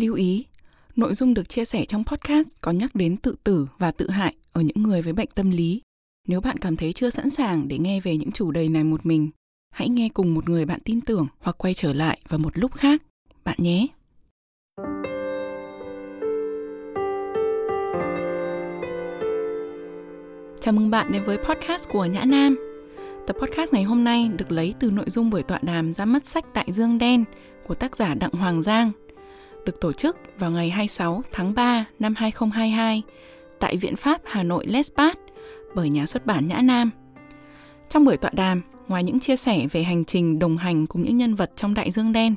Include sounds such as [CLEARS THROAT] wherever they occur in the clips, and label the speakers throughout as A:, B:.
A: Lưu ý, nội dung được chia sẻ trong podcast có nhắc đến tự tử và tự hại ở những người với bệnh tâm lý. Nếu bạn cảm thấy chưa sẵn sàng để nghe về những chủ đề này một mình, hãy nghe cùng một người bạn tin tưởng hoặc quay trở lại vào một lúc khác, bạn nhé. Chào mừng bạn đến với podcast của Nhã Nam. Tập podcast ngày hôm nay được lấy từ nội dung buổi tọa đàm ra mắt sách Đại Dương Đen của tác giả Đặng Hoàng Giang, được tổ chức vào ngày 26 tháng 3 năm 2022 tại Viện Pháp Hà Nội Lespat bởi nhà xuất bản Nhã Nam. Trong buổi tọa đàm, ngoài những chia sẻ về hành trình đồng hành cùng những nhân vật trong Đại Dương Đen,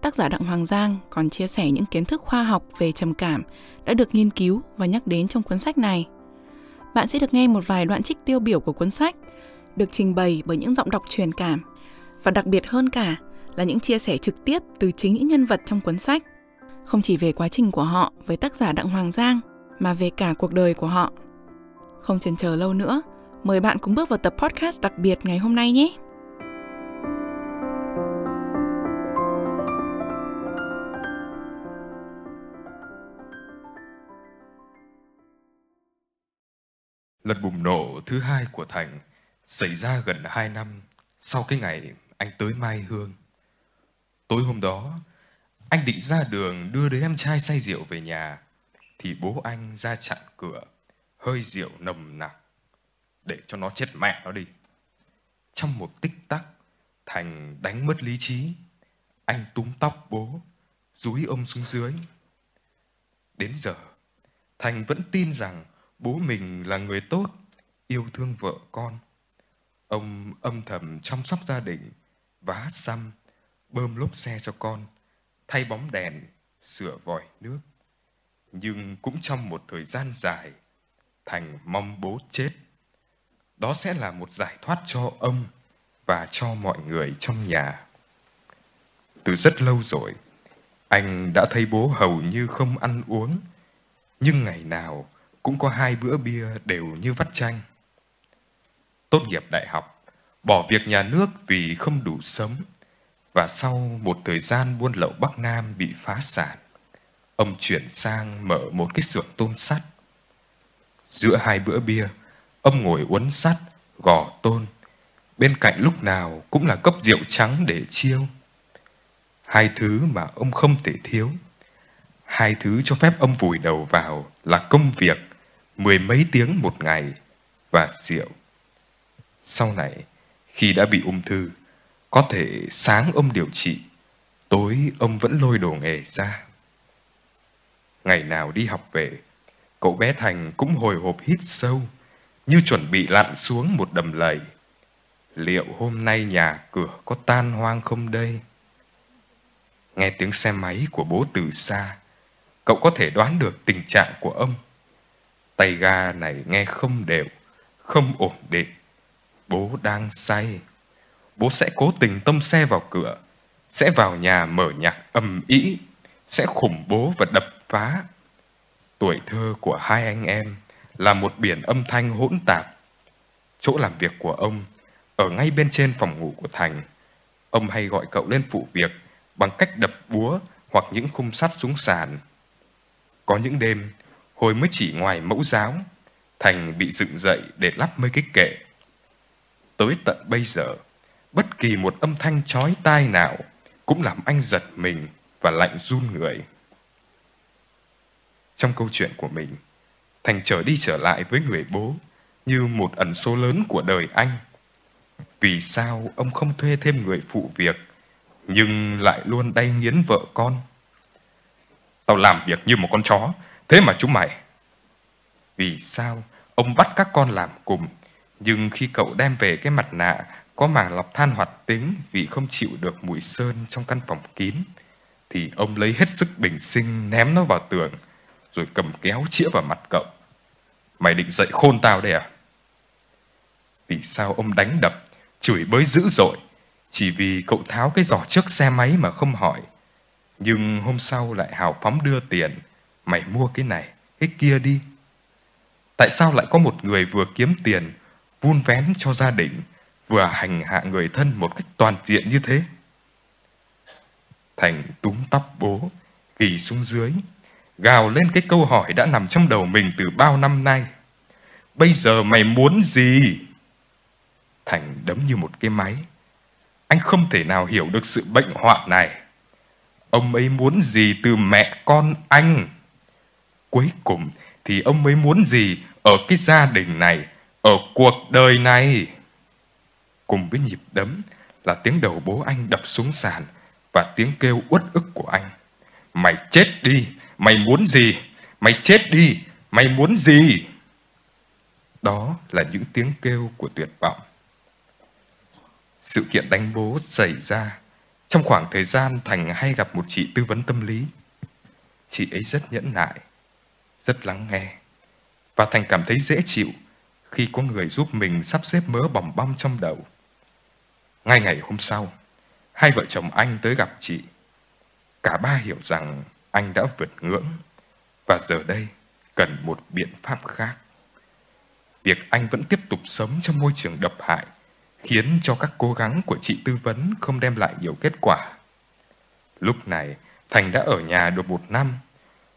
A: tác giả Đặng Hoàng Giang còn chia sẻ những kiến thức khoa học về trầm cảm đã được nghiên cứu và nhắc đến trong cuốn sách này. Bạn sẽ được nghe một vài đoạn trích tiêu biểu của cuốn sách, được trình bày bởi những giọng đọc truyền cảm, và đặc biệt hơn cả là những chia sẻ trực tiếp từ chính những nhân vật trong cuốn sách, không chỉ về quá trình của họ với tác giả Đặng Hoàng Giang, mà về cả cuộc đời của họ. Không chần chờ lâu nữa, mời bạn cùng bước vào tập podcast đặc biệt ngày hôm nay nhé.
B: Lần bùng nổ thứ hai của Thành xảy ra gần hai năm sau cái ngày anh tới Mai Hương. Tối hôm đó, anh định ra đường đưa đứa em trai say rượu về nhà, thì bố anh ra chặn cửa, hơi rượu nồng nặc, để cho nó chết mẹ nó đi. Trong một tích tắc, Thành đánh mất lý trí. Anh túm tóc bố, dúi ông xuống dưới. Đến giờ, Thành vẫn tin rằng bố mình là người tốt, yêu thương vợ con. Ông âm thầm chăm sóc gia đình, vá xăm, bơm lốp xe cho con, thay bóng đèn, sửa vòi nước. Nhưng cũng trong một thời gian dài, Thành mong bố chết. Đó sẽ là một giải thoát cho ông và cho mọi người trong nhà. Từ rất lâu rồi, anh đã thấy bố hầu như không ăn uống, nhưng ngày nào cũng có hai bữa bia đều như vắt chanh. Tốt nghiệp đại học, bỏ việc nhà nước vì không đủ sống, và sau một thời gian buôn lậu Bắc Nam bị phá sản, ông chuyển sang mở một cái xưởng tôn sắt. Giữa hai bữa bia, ông ngồi uốn sắt, gò tôn, bên cạnh lúc nào cũng là cốc rượu trắng để chiêu. Hai thứ mà ông không thể thiếu. Hai thứ cho phép ông vùi đầu vào là công việc mười mấy tiếng một ngày và rượu. Sau này, khi đã bị ung thư, có thể sáng ông điều trị, tối ông vẫn lôi đồ nghề ra. Ngày nào đi học về, cậu bé Thành cũng hồi hộp hít sâu, như chuẩn bị lặn xuống một đầm lầy. Liệu hôm nay nhà cửa có tan hoang không đây? Nghe tiếng xe máy của bố từ xa, cậu có thể đoán được tình trạng của ông. Tay ga này nghe không đều, không ổn định. Bố đang say. Bố sẽ cố tình tông xe vào cửa, sẽ vào nhà mở nhạc ầm ĩ, sẽ khủng bố và đập phá. Tuổi thơ của hai anh em là một biển âm thanh hỗn tạp. Chỗ làm việc của ông ở ngay bên trên phòng ngủ của Thành. Ông hay gọi cậu lên phụ việc bằng cách đập búa hoặc những khung sắt xuống sàn. Có những đêm, hồi mới chỉ ngoài mẫu giáo, Thành bị dựng dậy để lắp mấy cái kệ. Tới tận bây giờ, bất kỳ một âm thanh chói tai nào cũng làm anh giật mình và lạnh run người. Trong câu chuyện của mình, Thành trở đi trở lại với người bố như một ẩn số lớn của đời anh. Vì sao ông không thuê thêm người phụ việc nhưng lại luôn đay nghiến vợ con? Tao làm việc như một con chó, thế mà chúng mày. Vì sao ông bắt các con làm cùng nhưng khi cậu đem về cái mặt nạ có màng lọc than hoạt tính vì không chịu được mùi sơn trong căn phòng kín thì ông lấy hết sức bình sinh ném nó vào tường rồi cầm kéo chĩa vào mặt cậu. Mày định dậy khôn tao đây à? Vì sao ông đánh đập, chửi bới dữ dội chỉ vì cậu tháo cái giỏ trước xe máy mà không hỏi. Nhưng hôm sau lại hào phóng đưa tiền, mày mua cái này, cái kia đi. Tại sao lại có một người vừa kiếm tiền, vun vén cho gia đình, vừa hành hạ người thân một cách toàn diện như thế? Thành túm tóc bố, kỳ xuống dưới, gào lên cái câu hỏi đã nằm trong đầu mình từ bao năm nay. Bây giờ mày muốn gì? Thành đấm như một cái máy. Anh không thể nào hiểu được sự bệnh hoạn này. Ông ấy muốn gì từ mẹ con anh? Cuối cùng thì ông ấy muốn gì ở cái gia đình này, ở cuộc đời này? Cùng với nhịp đấm là tiếng đầu bố anh đập xuống sàn và tiếng kêu uất ức của anh. Mày chết đi, mày muốn gì? Mày chết đi, mày muốn gì? Đó là những tiếng kêu của tuyệt vọng. Sự kiện đánh bố xảy ra trong khoảng thời gian Thành hay gặp một chị tư vấn tâm lý. Chị ấy rất nhẫn nại, rất lắng nghe. Và Thành cảm thấy dễ chịu khi có người giúp mình sắp xếp mớ bỏng bong trong đầu. Ngay ngày hôm sau, hai vợ chồng anh tới gặp chị. Cả ba hiểu rằng anh đã vượt ngưỡng và giờ đây cần một biện pháp khác. Việc anh vẫn tiếp tục sống trong môi trường độc hại khiến cho các cố gắng của chị tư vấn không đem lại nhiều kết quả. Lúc này, Thành đã ở nhà được một năm,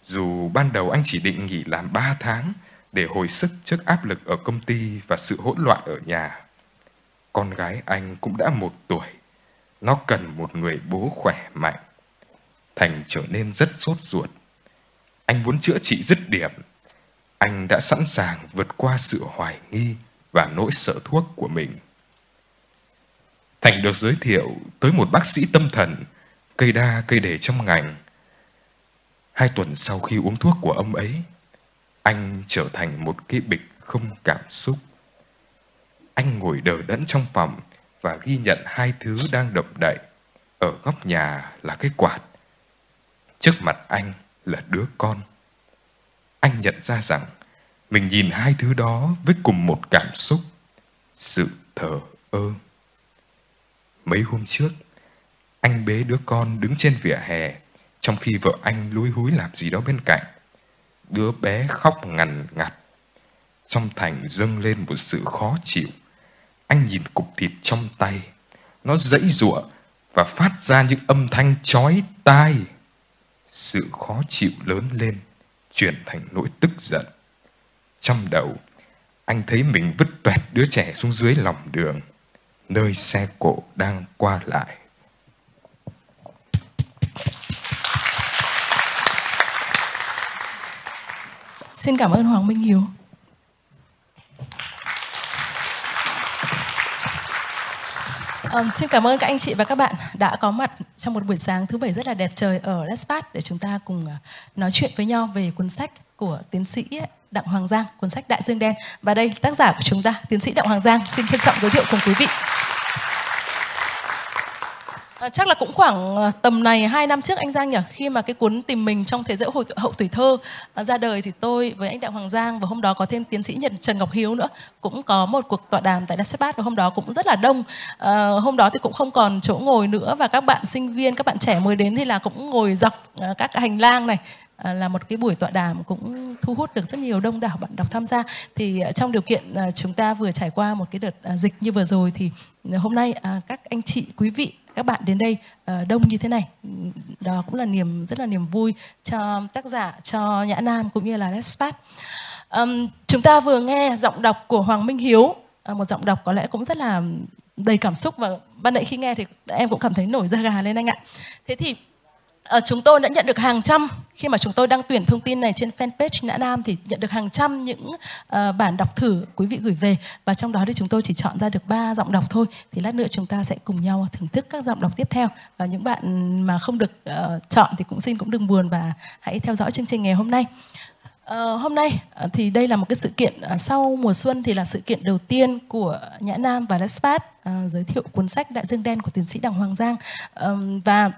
B: dù ban đầu anh chỉ định nghỉ làm ba tháng để hồi sức trước áp lực ở công ty và sự hỗn loạn ở nhà. Con gái anh cũng đã một tuổi, nó cần một người bố khỏe mạnh. Thành trở nên rất sốt ruột. Anh muốn chữa trị dứt điểm. Anh đã sẵn sàng vượt qua sự hoài nghi và nỗi sợ thuốc của mình. Thành được giới thiệu tới một bác sĩ tâm thần, cây đa cây đề trong ngành. Hai tuần sau khi uống thuốc của ông ấy, anh trở thành một cái bịch không cảm xúc. Anh ngồi đờ đẫn trong phòng và ghi nhận hai thứ đang động đậy. Ở góc nhà là cái quạt. Trước mặt anh là đứa con. Anh nhận ra rằng mình nhìn hai thứ đó với cùng một cảm xúc, sự thờ ơ. Mấy hôm trước, anh bế đứa con đứng trên vỉa hè, trong khi vợ anh lúi húi làm gì đó bên cạnh. Đứa bé khóc ngằn ngặt. Trong Thành dâng lên một sự khó chịu. Anh nhìn cục thịt trong tay. Nó dãy giụa và phát ra những âm thanh chói tai. Sự khó chịu lớn lên, chuyển thành nỗi tức giận. Trong đầu, anh thấy mình vứt toẹt đứa trẻ xuống dưới lòng đường nơi xe cộ đang qua lại.
C: Xin cảm ơn Hoàng Minh Hiếu. Um, xin cảm ơn các anh chị và các bạn đã có mặt trong một buổi sáng thứ bảy rất là đẹp trời ở Lespat để chúng ta cùng à, nói chuyện với nhau về cuốn sách của tiến sĩ à, Đặng Hoàng Giang, cuốn sách Đại Dương Đen. Và đây tác giả của chúng ta, tiến sĩ Đặng Hoàng Giang, xin trân trọng giới thiệu cùng quý vị. À, chắc là cũng khoảng ờ, tầm này hai năm trước anh Giang nhỉ? Khi mà cái cuốn tìm mình trong thế giới hậu, hậu tuổi thơ à, ra đời thì tôi với anh Đặng Hoàng Giang và hôm đó có thêm tiến sĩ Nhật Trần Ngọc Hiếu nữa cũng có một cuộc tọa đàm tại Dassebat và hôm đó cũng rất là đông. À, hôm đó thì cũng không còn chỗ ngồi nữa và các bạn sinh viên các bạn trẻ mới đến thì là cũng ngồi dọc à, các hành lang này À, là một cái buổi tọa đàm cũng thu hút được rất nhiều đông đảo bạn đọc tham gia. Thì à, trong điều kiện à, chúng ta vừa trải qua một cái đợt à, dịch như vừa rồi thì à, hôm nay các anh chị quý vị các bạn đến đây đông như thế này. Đó cũng là niềm rất là niềm vui cho tác giả cho nhã nam cũng như là Lespat um, chúng ta vừa nghe giọng đọc của hoàng minh hiếu. Một giọng đọc có lẽ cũng rất là đầy cảm xúc và ban nãy khi nghe thì em cũng cảm thấy nổi da gà lên anh ạ. Thế thì À, chúng tôi đã nhận được hàng trăm khi mà chúng tôi đăng tuyển thông tin này trên fanpage Nã Nam thì nhận được hàng trăm những uh, bản đọc thử quý vị gửi về. Và trong đó thì chúng tôi chỉ chọn ra được ba giọng đọc thôi. Thì lát nữa chúng ta sẽ cùng nhau thưởng thức các giọng đọc tiếp theo. Và những bạn mà không được uh, chọn thì cũng xin cũng đừng buồn và hãy theo dõi chương trình ngày hôm nay. Uh, hôm nay uh, thì đây là một cái sự kiện uh, sau mùa xuân thì là sự kiện đầu tiên của Nhã Nam và Lespat uh, giới thiệu cuốn sách Đại Dương Đen của tiến sĩ Đặng Hoàng Giang. Uh, và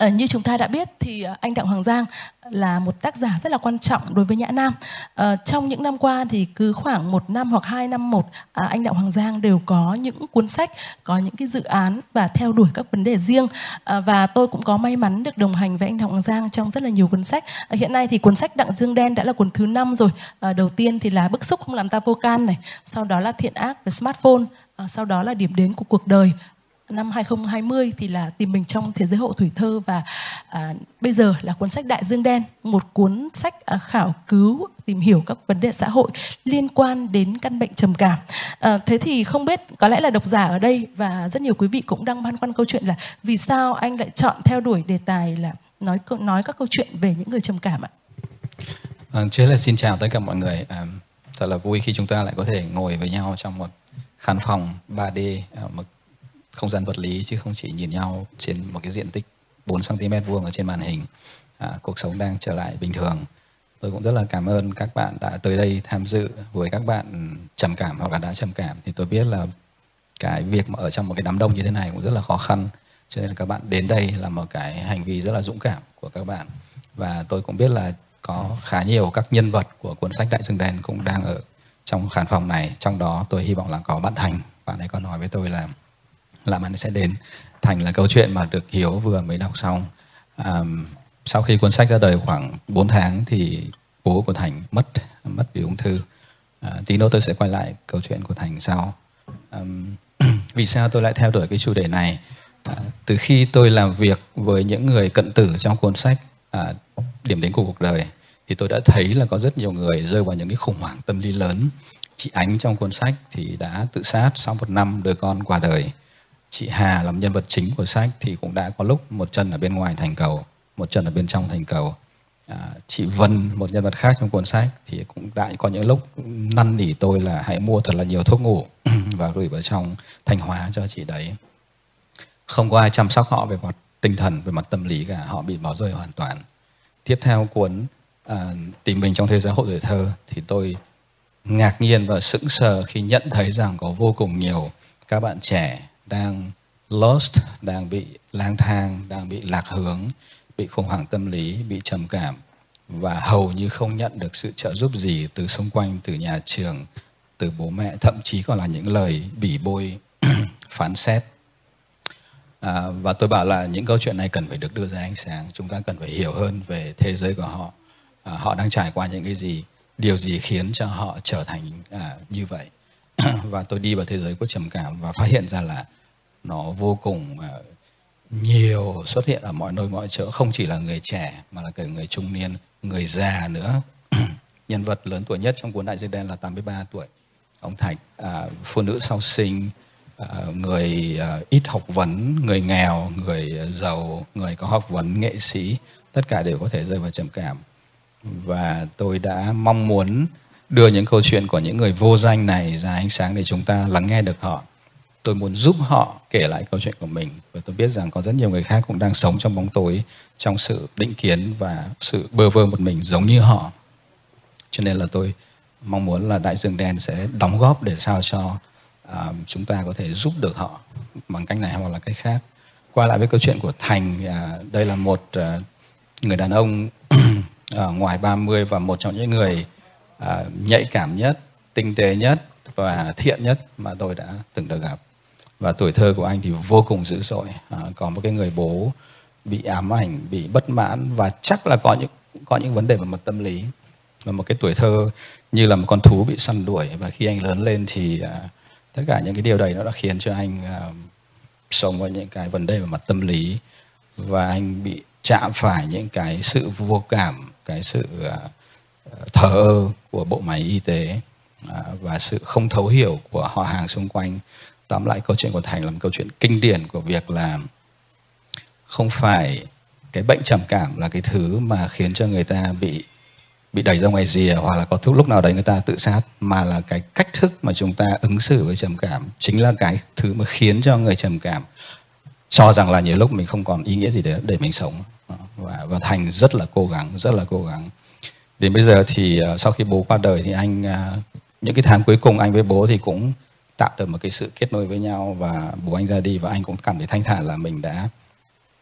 C: À, như chúng ta đã biết thì ờ, anh Đặng Hoàng Giang là một tác giả rất là quan trọng đối với Nhã Nam. À, trong những năm qua thì cứ khoảng một năm hoặc hai năm một à, anh Đặng Hoàng Giang đều có những cuốn sách, có những cái dự án và theo đuổi các vấn đề riêng. À, và tôi cũng có may mắn được đồng hành với anh Đặng Hoàng Giang trong rất là nhiều cuốn sách. À, hiện nay thì cuốn sách Đặng Dương Đen đã là cuốn thứ năm rồi. À, đầu tiên thì là Bức xúc không làm ta vô can này, sau đó là Thiện ác về smartphone, à, sau đó là Điểm đến của cuộc đời năm 2020 thì là tìm mình trong thế giới hậu thủy thơ và à, bây giờ là cuốn sách Đại Dương Đen, một cuốn sách à, khảo cứu tìm hiểu các vấn đề xã hội liên quan đến căn bệnh trầm cảm. À, thế thì không biết có lẽ là độc giả ở đây và rất nhiều quý vị cũng đang băn khoăn câu chuyện là vì sao anh lại chọn theo đuổi đề tài là nói nói các câu chuyện về những người trầm cảm ạ?
D: À, trước là xin chào tất cả mọi người. À, thật là vui khi chúng ta lại có thể ngồi với nhau trong một khán phòng 3D, à, một không gian vật lý chứ không chỉ nhìn nhau trên một cái diện tích 4 cm vuông ở trên màn hình. À, cuộc sống đang trở lại bình thường. Tôi cũng rất là cảm ơn các bạn đã tới đây tham dự. Với các bạn trầm cảm hoặc là đã trầm cảm thì tôi biết là cái việc mà ở trong một cái đám đông như thế này cũng rất là khó khăn. Cho nên là các bạn đến đây là một cái hành vi rất là dũng cảm của các bạn. Và tôi cũng biết là có khá nhiều các nhân vật của cuốn sách Đại Dương Đen cũng đang ở trong khán phòng này. Trong đó tôi hy vọng là có bạn Thành. Bạn ấy có nói với tôi là là bạn sẽ đến Thành là câu chuyện mà được Hiếu vừa mới đọc xong. À, sau khi cuốn sách ra đời khoảng 4 tháng thì bố của Thành mất mất vì ung thư. À, tí nữa tôi sẽ quay lại câu chuyện của Thành sau. À, [CLEARS THROAT] vì sao tôi lại theo đuổi cái chủ đề này? À, từ khi tôi làm việc với những người cận tử trong cuốn sách à, điểm đến của cuộc đời thì tôi đã thấy là có rất nhiều người rơi vào những cái khủng hoảng tâm lý lớn. Chị ánh trong cuốn sách thì đã tự sát sau một năm đứa con qua đời chị hà làm nhân vật chính của sách thì cũng đã có lúc một chân ở bên ngoài thành cầu một chân ở bên trong thành cầu. À, chị vân một nhân vật khác trong cuốn sách thì cũng đã có những lúc năn nỉ tôi là hãy mua thật là nhiều thuốc ngủ [CLEARS THROAT] và gửi vào trong thanh hóa cho chị đấy. Không có ai chăm sóc họ về mặt tinh thần về mặt tâm lý cả họ bị bỏ rơi hoàn toàn. Tiếp theo cuốn à, tìm mình trong thế giới hội tuổi thơ thì tôi ngạc nhiên và sững sờ khi nhận thấy rằng có vô cùng nhiều các bạn trẻ đang lost, đang bị lang thang, đang bị lạc hướng, bị khủng hoảng tâm lý, bị trầm cảm và hầu như không nhận được sự trợ giúp gì từ xung quanh, từ nhà trường, từ bố mẹ, thậm chí còn là những lời bỉ bôi, [CLEARS THROAT] phán xét. À, và tôi bảo là những câu chuyện này cần phải được đưa ra ánh sáng, chúng ta cần phải hiểu hơn về thế giới của họ à, họ đang trải qua những cái gì điều gì khiến cho họ trở thành à, như vậy [CLEARS THROAT] và tôi đi vào thế giới của trầm cảm và phát hiện ra là nó vô cùng à, nhiều xuất hiện ở mọi nơi mọi chỗ. Không chỉ là người trẻ mà là cả người trung niên người già nữa. [CLEARS THROAT] Nhân vật lớn tuổi nhất trong cuốn đại dương đen là 83 tuổi. Ông thạch à, phụ nữ sau sinh à, người à, ít học vấn người nghèo người giàu người có học vấn nghệ sĩ tất cả đều có thể rơi vào trầm cảm. Và tôi đã mong muốn đưa những câu chuyện của những người vô danh này ra ánh sáng để chúng ta lắng nghe được họ. Tôi muốn giúp họ kể lại câu chuyện của mình. Và tôi biết rằng có rất nhiều người khác cũng đang sống trong bóng tối trong sự định kiến và sự bơ vơ một mình giống như họ. Cho nên là tôi mong muốn là đại dương đen sẽ đóng góp để sao cho uh, chúng ta có thể giúp được họ bằng cách này hoặc là cách khác. Qua lại với câu chuyện của thành uh, đây là một uh, người đàn ông [CLEARS THROAT] uh, ngoài 30 và một trong những người uh, nhạy cảm nhất, tinh tế nhất và thiện nhất mà tôi đã từng được gặp. Và tuổi thơ của anh thì vô cùng dữ dội. à, có một cái người bố bị ám ảnh, bị bất mãn và chắc là có những có những vấn đề về mặt tâm lý. Và một cái tuổi thơ như là một con thú bị săn đuổi và khi anh lớn lên thì à, tất cả những cái điều đấy nó đã khiến cho anh à, sống với những cái vấn đề về mặt tâm lý và anh bị chạm phải những cái sự vô cảm cái sự à, thờ ơ của bộ máy y tế à, và sự không thấu hiểu của họ hàng xung quanh tóm lại câu chuyện của thành là một câu chuyện kinh điển của việc là không phải cái bệnh trầm cảm là cái thứ mà khiến cho người ta bị bị đẩy ra ngoài rìa hoặc là có lúc lúc nào đấy người ta tự sát, mà là cái cách thức mà chúng ta ứng xử với trầm cảm chính là cái thứ mà khiến cho người trầm cảm cho rằng là nhiều lúc mình không còn ý nghĩa gì để để mình sống. Và và thành rất là cố gắng, rất là cố gắng. Đến bây giờ thì ờ, sau khi bố qua đời thì anh ờ, những cái tháng cuối cùng anh với bố thì cũng tạo được một cái sự kết nối với nhau và bố anh ra đi và anh cũng cảm thấy thanh thản là mình đã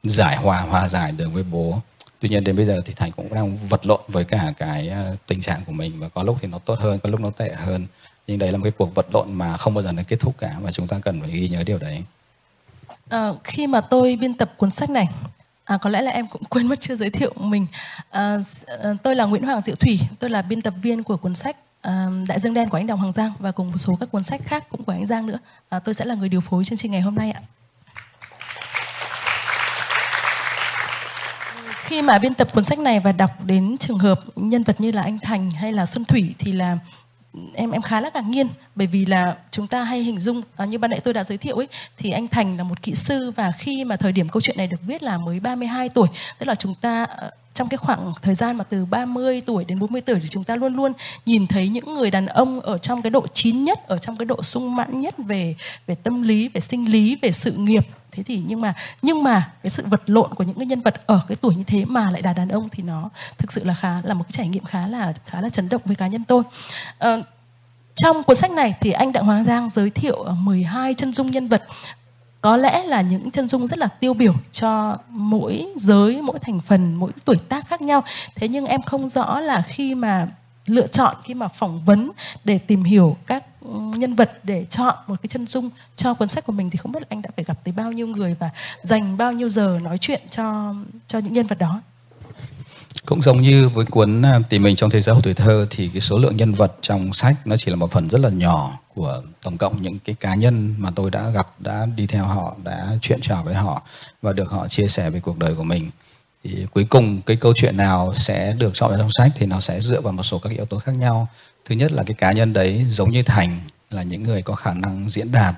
D: giải hòa hòa giải được với bố. Tuy nhiên đến bây giờ thì thành cũng đang vật lộn với cả cái ờ, tình trạng của mình và có lúc thì nó tốt hơn có lúc nó tệ hơn. Nhưng đấy là một cái cuộc vật lộn mà không bao giờ nó kết thúc cả và chúng ta cần phải ghi nhớ điều đấy.
C: À, khi mà tôi biên tập cuốn sách này À, có lẽ là em cũng quên mất chưa giới thiệu mình. À, tôi là Nguyễn Hoàng Diệu Thủy, tôi là biên tập viên của cuốn sách Đại Dương Đen của anh đồng Hoàng Giang và cùng một số các cuốn sách khác cũng của anh Giang nữa. À, tôi sẽ là người điều phối chương trình ngày hôm nay ạ. Khi mà biên tập cuốn sách này và đọc đến trường hợp nhân vật như là anh Thành hay là Xuân Thủy thì là ừ, em em khá là ngạc nhiên bởi vì là chúng ta hay hình dung à, như ban nãy tôi đã giới thiệu ấy thì anh Thành là một kỹ sư và khi mà thời điểm câu chuyện này được viết là mới 32 tuổi tức là chúng ta ờ, trong cái khoảng thời gian mà từ 30 tuổi đến 40 tuổi thì chúng ta luôn luôn nhìn thấy những người đàn ông ở trong cái độ chín nhất ở trong cái độ sung mãn nhất về về tâm lý về sinh lý về sự nghiệp. Thế thì nhưng mà nhưng mà cái sự vật lộn của những cái nhân vật ở cái tuổi như thế mà lại là đàn ông thì nó thực sự là khá là một cái trải nghiệm khá là khá là chấn động với cá nhân tôi. À, trong cuốn sách này thì anh Đặng Hoàng Giang giới thiệu ờ, 12 chân dung nhân vật có lẽ là những chân dung rất là tiêu biểu cho mỗi giới, mỗi thành phần, mỗi tuổi tác khác nhau. Thế nhưng em không rõ là khi mà lựa chọn, khi mà phỏng vấn để tìm hiểu các nhân vật để chọn một cái chân dung cho cuốn sách của mình thì không biết là anh đã phải gặp tới bao nhiêu người và dành bao nhiêu giờ nói chuyện cho cho những nhân vật đó.
D: Cũng giống như với cuốn à, tìm mình trong thế giới của tuổi thơ thì cái số lượng nhân vật trong sách nó chỉ là một phần rất là nhỏ của tổng cộng những cái cá nhân mà tôi đã gặp đã đi theo họ đã chuyện trò với họ và được họ chia sẻ về cuộc đời của mình. Thì cuối cùng cái câu chuyện nào sẽ được chọn vào trong sách thì nó sẽ dựa vào một số các yếu tố khác nhau. Thứ nhất là cái cá nhân đấy giống như thành là những người có khả năng diễn đạt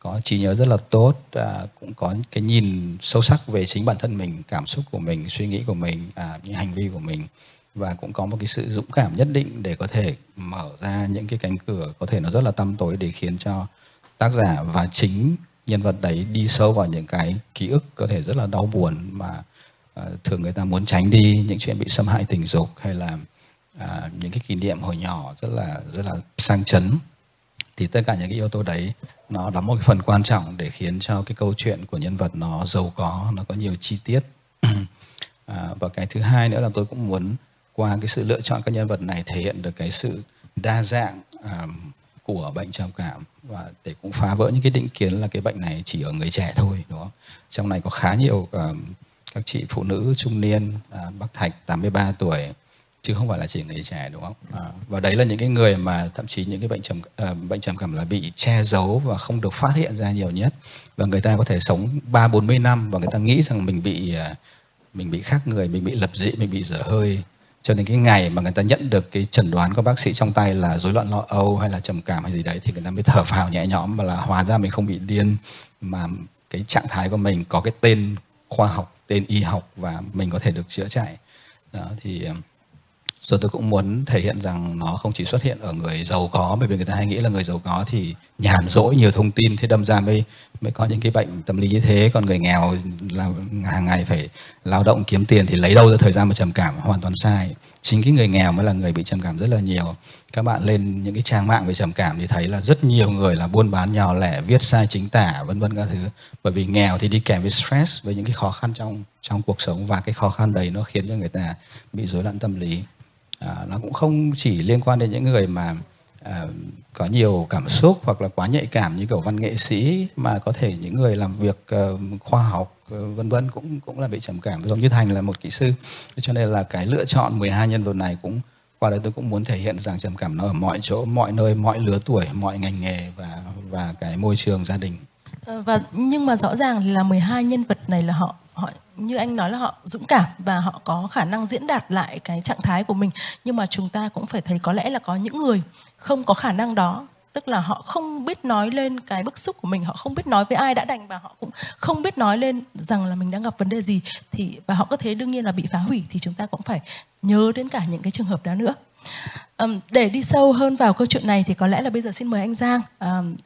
D: có trí nhớ rất là tốt à, cũng có cái nhìn sâu sắc về chính bản thân mình cảm xúc của mình suy nghĩ của mình à, những hành vi của mình và cũng có một cái sự dũng cảm nhất định để có thể mở ra những cái cánh cửa có thể nó rất là tăm tối để khiến cho tác giả và chính nhân vật đấy đi sâu vào những cái ký ức có thể rất là đau buồn mà uh, thường người ta muốn tránh đi những chuyện bị xâm hại tình dục hay là uh, những cái kỷ niệm hồi nhỏ rất là rất là sang chấn. Thì tất cả những cái yếu tố đấy nó đóng một cái phần quan trọng để khiến cho cái câu chuyện của nhân vật nó giàu có nó có nhiều chi tiết. [CLEARS THROAT] À, và cái thứ hai nữa là tôi cũng muốn qua cái sự lựa chọn các nhân vật này thể hiện được cái sự đa dạng um, của bệnh trầm cảm và để cũng phá vỡ những cái định kiến là cái bệnh này chỉ ở người trẻ thôi đúng không? Trong này có khá nhiều um, các chị phụ nữ trung niên, uh, Bắc Thạch 83 tuổi chứ không phải là chỉ người trẻ đúng không? À, và đấy là những cái người mà thậm chí những cái bệnh trầm uh, bệnh trầm cảm là bị che giấu và không được phát hiện ra nhiều nhất và người ta có thể sống ba bốn mươi năm và người ta nghĩ rằng mình bị uh, mình bị khác người, mình bị lập dị, mình bị dở hơi cho nên cái ngày mà người ta nhận được cái chẩn đoán của bác sĩ trong tay là rối loạn lo âu hay là trầm cảm hay gì đấy thì người ta mới thở phào nhẹ nhõm và là hóa ra mình không bị điên, mà cái trạng thái của mình có cái tên khoa học, tên y học và mình có thể được chữa chạy. Đó, thì ờ, rồi tôi cũng muốn thể hiện rằng nó không chỉ xuất hiện ở người giàu có, bởi vì người ta hay nghĩ là người giàu có thì nhàn rỗi nhiều thông tin, thế đâm ra mới mới có những cái bệnh tâm lý như thế. Còn người nghèo là hàng ngày phải lao động kiếm tiền thì lấy đâu ra thời gian mà trầm cảm? Hoàn toàn sai. Chính cái người nghèo mới là người bị trầm cảm rất là nhiều. Các bạn lên những cái trang mạng về trầm cảm thì thấy là rất nhiều người là buôn bán nhỏ lẻ, viết sai chính tả, vân vân các thứ. Bởi vì nghèo thì đi kèm với stress, với những cái khó khăn trong trong cuộc sống. Và cái khó khăn đấy nó khiến cho người ta bị rối loạn tâm lý à, nó cũng không chỉ liên quan đến những người mà à, có nhiều cảm xúc hoặc là quá nhạy cảm như kiểu văn nghệ sĩ mà có thể những người làm việc uh, khoa học uh, vân vân cũng cũng là bị trầm cảm. Giống như thành là một kỹ sư cho nên là cái lựa chọn 12 nhân vật này cũng qua đây tôi cũng muốn thể hiện rằng trầm cảm nó ở mọi chỗ mọi nơi mọi lứa tuổi mọi ngành nghề và và cái môi trường gia đình.
C: Ờ, và nhưng mà rõ ràng là 12 nhân vật này là họ họ như anh nói là họ dũng cảm và họ có khả năng diễn đạt lại cái trạng thái của mình. Nhưng mà chúng ta cũng phải thấy có lẽ là có những người không có khả năng đó. Tức là họ không biết nói lên cái bức xúc của mình họ không biết nói với ai đã đành và họ cũng không biết nói lên rằng là mình đang gặp vấn đề gì. Thì và họ có thế đương nhiên là bị phá hủy thì chúng ta cũng phải nhớ đến cả những cái trường hợp đó nữa. Um, để đi sâu hơn vào câu chuyện này thì có lẽ là bây giờ xin mời anh Giang um,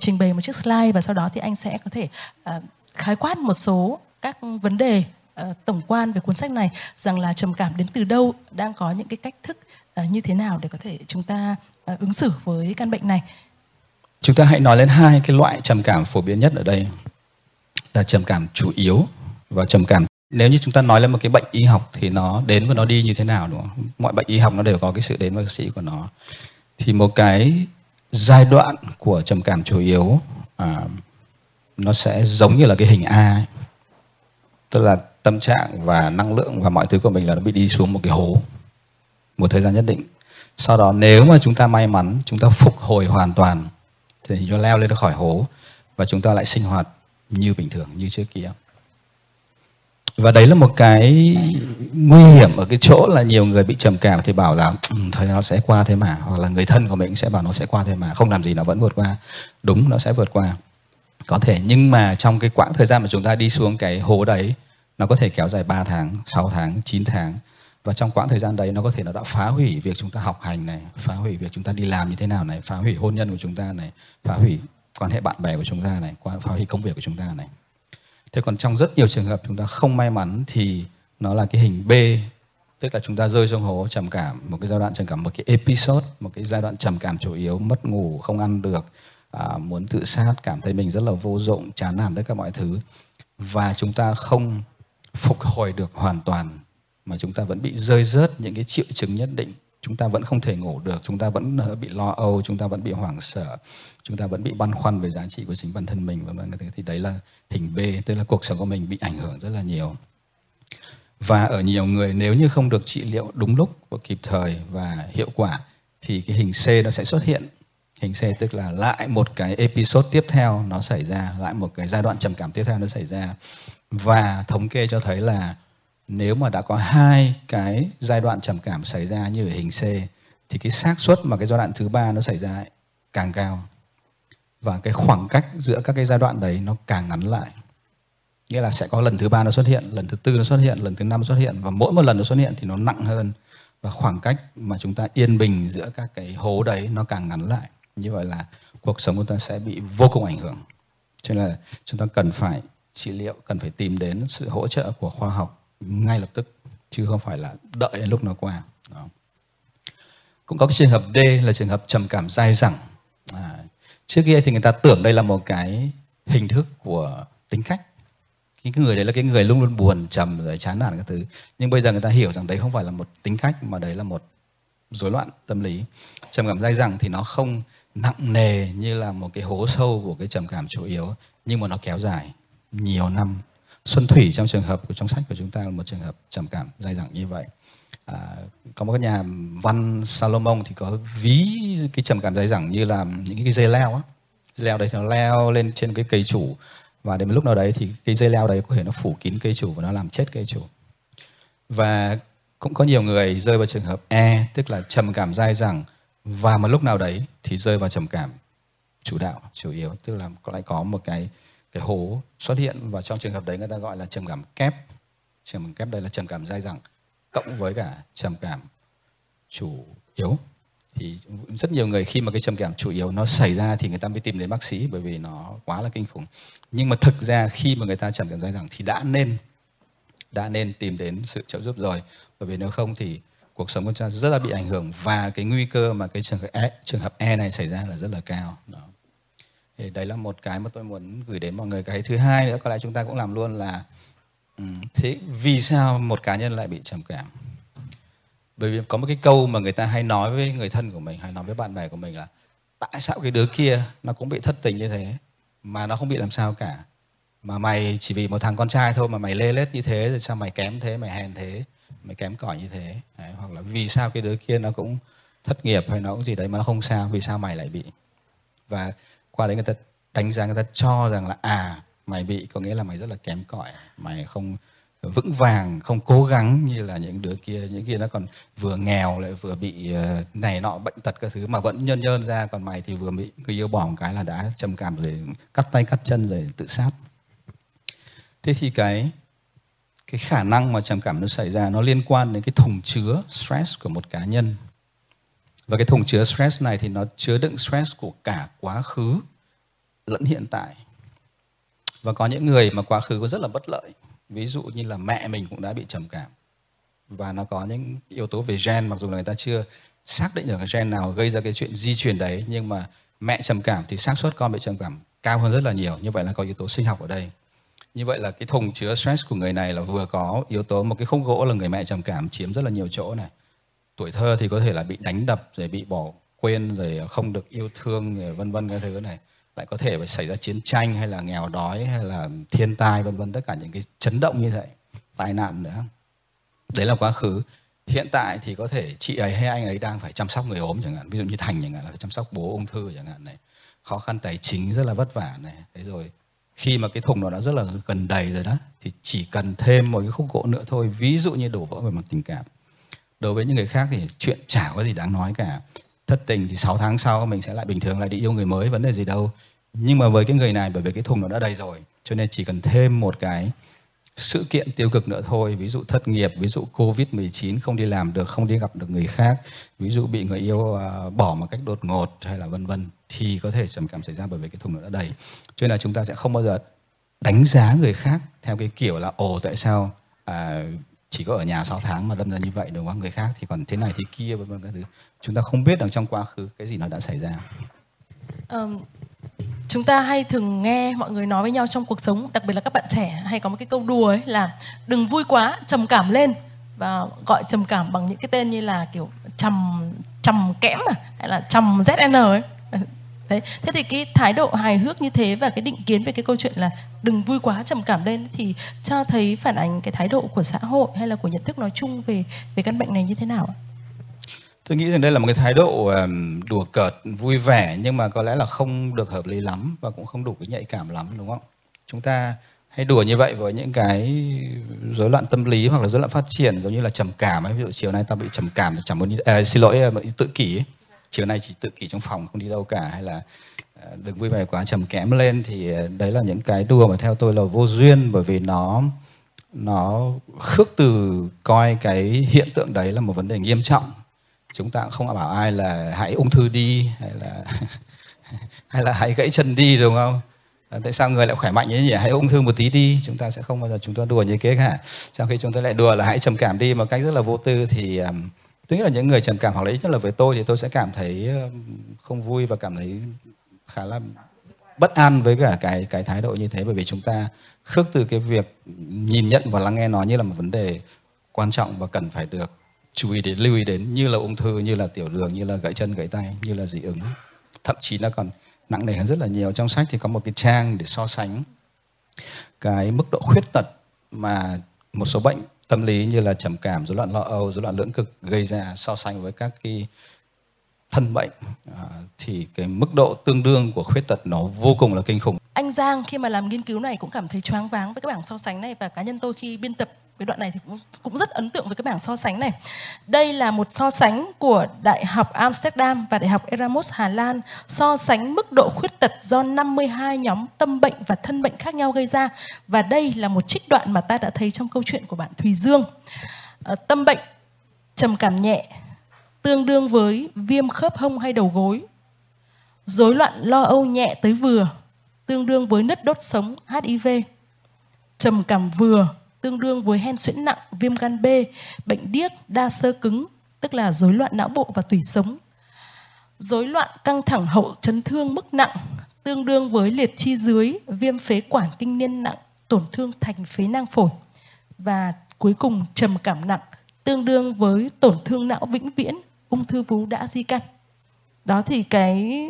C: trình bày một chiếc slide và sau đó thì anh sẽ có thể uh, khái quát một số các vấn đề uh, tổng quan về cuốn sách này rằng là trầm cảm đến từ đâu đang có những cái cách thức uh, như thế nào để có thể chúng ta uh, ứng xử với căn bệnh này?
D: Chúng ta hãy nói lên hai cái loại trầm cảm phổ biến nhất ở đây. Là trầm cảm chủ yếu và trầm cảm nếu như chúng ta nói lên một cái bệnh y học thì nó đến và nó đi như thế nào đúng không? Mọi bệnh y học nó đều có cái sự đến và sĩ của nó. Thì một cái giai đoạn của trầm cảm chủ yếu à, nó sẽ giống như là cái hình A ấy tức là tâm trạng và năng lượng và mọi thứ của mình là nó bị đi xuống một cái hố một thời gian nhất định. Sau đó nếu mà chúng ta may mắn chúng ta phục hồi hoàn toàn thì nó leo lên khỏi hố và chúng ta lại sinh hoạt như bình thường như trước kia. Và đấy là một cái nguy hiểm ở cái chỗ là nhiều người bị trầm cảm thì bảo là ừ, thôi nó sẽ qua thế mà. Hoặc là người thân của mình sẽ bảo nó sẽ qua thế mà. Không làm gì nó vẫn vượt qua. Đúng nó sẽ vượt qua có thể, nhưng mà trong cái quãng thời gian mà chúng ta đi xuống cái hố đấy, nó có thể kéo dài 3 tháng 6 tháng 9 tháng. Và trong quãng thời gian đấy, nó có thể nó đã phá hủy việc chúng ta học hành này, phá hủy việc chúng ta đi làm như thế nào này, phá hủy hôn nhân của chúng ta này, phá hủy quan hệ bạn bè của chúng ta này phá hủy công việc của chúng ta này. Thế còn trong rất nhiều trường hợp chúng ta không may mắn thì nó là cái hình B, tức là chúng ta rơi xuống hố trầm cảm, một cái giai đoạn trầm cảm, một cái episode, một cái giai đoạn trầm cảm chủ yếu, mất ngủ, không ăn được à, muốn tự sát cảm thấy mình rất là vô dụng chán nản tất cả mọi thứ. Và chúng ta không phục hồi được hoàn toàn mà chúng ta vẫn bị rơi rớt những cái triệu chứng nhất định. Chúng ta vẫn không thể ngủ được chúng ta vẫn ờ, bị lo âu chúng ta vẫn bị hoảng sợ chúng ta vẫn bị băn khoăn về giá trị của chính bản thân mình và thì đấy là hình B tức là cuộc sống của mình bị ảnh hưởng rất là nhiều. Và ở nhiều người nếu như không được trị liệu đúng lúc và kịp thời và hiệu quả thì cái hình C nó sẽ xuất hiện hình C tức là lại một cái episode tiếp theo nó xảy ra, lại một cái giai đoạn trầm cảm tiếp theo nó xảy ra. Và thống kê cho thấy là nếu mà đã có hai cái giai đoạn trầm cảm xảy ra như ở hình C, thì cái xác suất mà cái giai đoạn thứ ba nó xảy ra càng cao. Và cái khoảng cách giữa các cái giai đoạn đấy nó càng ngắn lại. Nghĩa là sẽ có lần thứ ba nó xuất hiện, lần thứ tư nó xuất hiện, lần thứ năm xuất hiện. Và mỗi một lần nó xuất hiện thì nó nặng hơn. Và khoảng cách mà chúng ta yên bình giữa các cái hố đấy nó càng ngắn lại như vậy là cuộc sống của ta sẽ bị vô cùng ảnh hưởng. Cho nên là chúng ta cần phải trị liệu cần phải tìm đến sự hỗ trợ của khoa học ngay lập tức chứ không phải là đợi đến lúc nó qua. Đó. cũng có cái trường hợp D là trường hợp trầm cảm dai dẳng. À, trước kia thì người ta tưởng đây là một cái hình thức của tính cách. Cái người đấy là cái người luôn luôn buồn trầm rồi chán nản các thứ. Nhưng bây giờ người ta hiểu rằng đấy không phải là một tính cách mà đấy là một rối loạn tâm lý. Trầm cảm dai dẳng thì nó không nặng nề như là một cái hố sâu của cái trầm cảm chủ yếu nhưng mà nó kéo dài nhiều năm. Xuân thủy trong trường hợp của trong sách của chúng ta là một trường hợp trầm cảm dai dẳng như vậy. À, có một cái nhà văn Salomon thì có ví cái trầm cảm dai dẳng như là những cái dây leo á. Dây leo đấy thì nó leo lên trên cái cây chủ và đến một lúc nào đấy thì cái dây leo đấy có thể nó phủ kín cây chủ và nó làm chết cây chủ. Và cũng có nhiều người rơi vào trường hợp E tức là trầm cảm dai dẳng và một lúc nào đấy thì rơi vào trầm cảm chủ đạo, chủ yếu. Tức là có lại có một cái cái hố xuất hiện và trong trường hợp đấy người ta gọi là trầm cảm kép. Trầm cảm kép đây là trầm cảm dai dẳng, cộng với cả trầm cảm chủ yếu. Thì rất nhiều người khi mà cái trầm cảm chủ yếu nó xảy ra thì người ta mới tìm đến bác sĩ bởi vì nó quá là kinh khủng. Nhưng mà thực ra khi mà người ta trầm cảm dai dẳng thì đã nên đã nên tìm đến sự trợ giúp rồi. Bởi vì nếu không thì cuộc sống của cha rất là bị ảnh hưởng và cái nguy cơ mà cái trường hợp E, trường hợp E này xảy ra là rất là cao. Đó. Thì đấy là một cái mà tôi muốn gửi đến mọi người. Cái thứ hai nữa có lẽ chúng ta cũng làm luôn là ừ, thế vì sao một cá nhân lại bị trầm cảm? Bởi vì có một cái câu mà người ta hay nói với người thân của mình hay nói với bạn bè của mình là tại sao cái đứa kia nó cũng bị thất tình như thế mà nó không bị làm sao cả? Mà mày chỉ vì một thằng con trai thôi mà mày lê lết như thế rồi sao mày kém thế mày hèn thế? Mới kém cỏi như thế. Đấy, hoặc là vì sao cái đứa kia nó cũng thất nghiệp hay nó cũng gì đấy mà nó không sao vì sao mày lại bị? Và qua đấy người ta đánh giá người ta cho rằng là à mày bị có nghĩa là mày rất là kém cỏi mày không vững vàng không cố gắng như là những đứa kia những kia nó còn vừa nghèo lại vừa bị ờ, này nọ bệnh tật các thứ mà vẫn nhân nhân ra còn mày thì vừa bị người yêu bỏ một cái là đã trầm cảm rồi cắt tay cắt chân rồi tự sát. Thế thì cái cái khả năng mà trầm cảm nó xảy ra nó liên quan đến cái thùng chứa stress của một cá nhân. Và cái thùng chứa stress này thì nó chứa đựng stress của cả quá khứ lẫn hiện tại. Và có những người mà quá khứ có rất là bất lợi. Ví dụ như là mẹ mình cũng đã bị trầm cảm. Và nó có những yếu tố về gen, mặc dù là người ta chưa xác định được cái gen nào gây ra cái chuyện di truyền đấy, nhưng mà mẹ trầm cảm thì xác suất con bị trầm cảm cao hơn rất là nhiều. Như vậy là có yếu tố sinh học ở đây như vậy là cái thùng chứa stress của người này là vừa có yếu tố, một cái khung gỗ là người mẹ trầm cảm, chiếm rất là nhiều chỗ này. Tuổi thơ thì có thể là bị đánh đập, rồi bị bỏ quên, rồi không được yêu thương, rồi vân vân cái thứ này. Lại có thể phải xảy ra chiến tranh hay là nghèo đói hay là thiên tai, vân vân, tất cả những cái chấn động như vậy, tai nạn nữa. Đấy là quá khứ. Hiện tại thì có thể chị ấy hay anh ấy đang phải chăm sóc người ốm chẳng hạn. Ví dụ như thành chẳng hạn là phải chăm sóc bố ung thư chẳng hạn này. Khó khăn tài chính rất là vất vả này. Thế rồi khi mà cái thùng nó đã rất là gần đầy rồi đó, thì chỉ cần thêm một cái khúc gỗ nữa thôi, ví dụ như đổ vỡ về mặt tình cảm. Đối với những người khác thì chuyện chả có gì đáng nói cả. Thất tình thì 6 tháng sau mình sẽ lại bình thường, lại đi yêu người mới, vấn đề gì đâu. Nhưng mà với cái người này, bởi vì cái thùng nó đã đầy rồi, cho nên chỉ cần thêm một cái sự kiện tiêu cực nữa thôi. Ví dụ thất nghiệp ví dụ covid 19 không đi làm được không đi gặp được người khác ví dụ bị người yêu à, bỏ một cách đột ngột hay là vân vân thì có thể trầm cảm xảy ra bởi vì cái thùng nó đã đầy. Cho nên là chúng ta sẽ không bao giờ đánh giá người khác theo cái kiểu là ồ tại sao à, chỉ có ở nhà 6 tháng mà đâm ra như vậy đúng không? Người khác thì còn thế này thế kia vân vân các thứ. Chúng ta không biết rằng trong quá khứ cái gì nó đã xảy ra.
C: Um, chúng ta hay thường nghe mọi người nói với nhau trong cuộc sống, đặc biệt là các bạn trẻ, hay có một cái câu đùa ấy là đừng vui quá, trầm cảm lên. Và gọi trầm cảm bằng những cái tên như là kiểu trầm trầm kẽm à hay là trầm zn ấy. Thế Thế thì cái thái độ hài hước như thế và cái định kiến về cái câu chuyện là đừng vui quá, trầm cảm lên thì cho thấy phản ánh cái thái độ của xã hội hay là của nhận thức nói chung về về căn bệnh này như thế nào ạ?
D: Tôi nghĩ rằng đây là một cái thái độ đùa cợt vui vẻ nhưng mà có lẽ là không được hợp lý lắm và cũng không đủ cái nhạy cảm lắm đúng không? Chúng ta hay đùa như vậy với những cái rối loạn tâm lý hoặc là rối loạn phát triển giống như là trầm cảm ấy ví dụ chiều nay ta bị trầm cảm chẳng muốn đi à, xin lỗi à, tự kỷ ấy. chiều nay chỉ tự kỷ trong phòng không đi đâu cả hay là à, đừng vui vẻ quá trầm kém lên thì à, đấy là những cái đùa mà theo tôi là vô duyên bởi vì nó nó khước từ coi cái hiện tượng đấy là một vấn đề nghiêm trọng chúng ta cũng không bảo ai là hãy ung thư đi hay là [LAUGHS] hay là hãy gãy chân đi đúng không? À, tại sao người lại khỏe mạnh như nhỉ? Hãy ung thư một tí đi chúng ta sẽ không bao giờ chúng ta đùa như thế cả. Trong khi chúng ta lại đùa là hãy trầm cảm đi một cách rất là vô tư thì um, tôi nghĩ là những người trầm cảm hoặc là ít nhất là với tôi thì tôi sẽ cảm thấy không vui và cảm thấy khá là bất an với cả cái cái thái độ như thế. Bởi vì chúng ta khước từ cái việc nhìn nhận và lắng nghe nó như là một vấn đề quan trọng và cần phải được chú ý đến lưu ý đến như là ung thư như là tiểu đường như là gãy chân gãy tay như là dị ứng. Thậm chí nó còn nặng nề hơn rất là nhiều. Trong sách thì có một cái trang để so sánh cái mức độ khuyết tật mà một số bệnh tâm lý như là trầm cảm rối loạn lo âu rối loạn lưỡng cực gây ra so sánh với các cái thân bệnh à, thì cái mức độ tương đương của khuyết tật nó vô cùng là kinh khủng.
C: Anh Giang khi mà làm nghiên cứu này cũng cảm thấy choáng váng với các bảng so sánh này và cá nhân tôi khi biên tập cái đoạn này thì cũng cũng rất ấn tượng với cái bảng so sánh này. Đây là một so sánh của Đại học Amsterdam và Đại học Erasmus Hà Lan so sánh mức độ khuyết tật do 52 nhóm tâm bệnh và thân bệnh khác nhau gây ra và đây là một trích đoạn mà ta đã thấy trong câu chuyện của bạn Thùy Dương. À, tâm bệnh trầm cảm nhẹ tương đương với viêm khớp hông hay đầu gối. Rối loạn lo âu nhẹ tới vừa tương đương với nứt đốt sống HIV. Trầm cảm vừa tương đương với hen suyễn nặng, viêm gan B, bệnh điếc, đa sơ cứng, tức là rối loạn não bộ và tủy sống. Rối loạn căng thẳng hậu chấn thương mức nặng, tương đương với liệt chi dưới, viêm phế quản kinh niên nặng, tổn thương thành phế nang phổi. Và cuối cùng trầm cảm nặng, tương đương với tổn thương não vĩnh viễn, ung thư vú đã di căn. Đó thì cái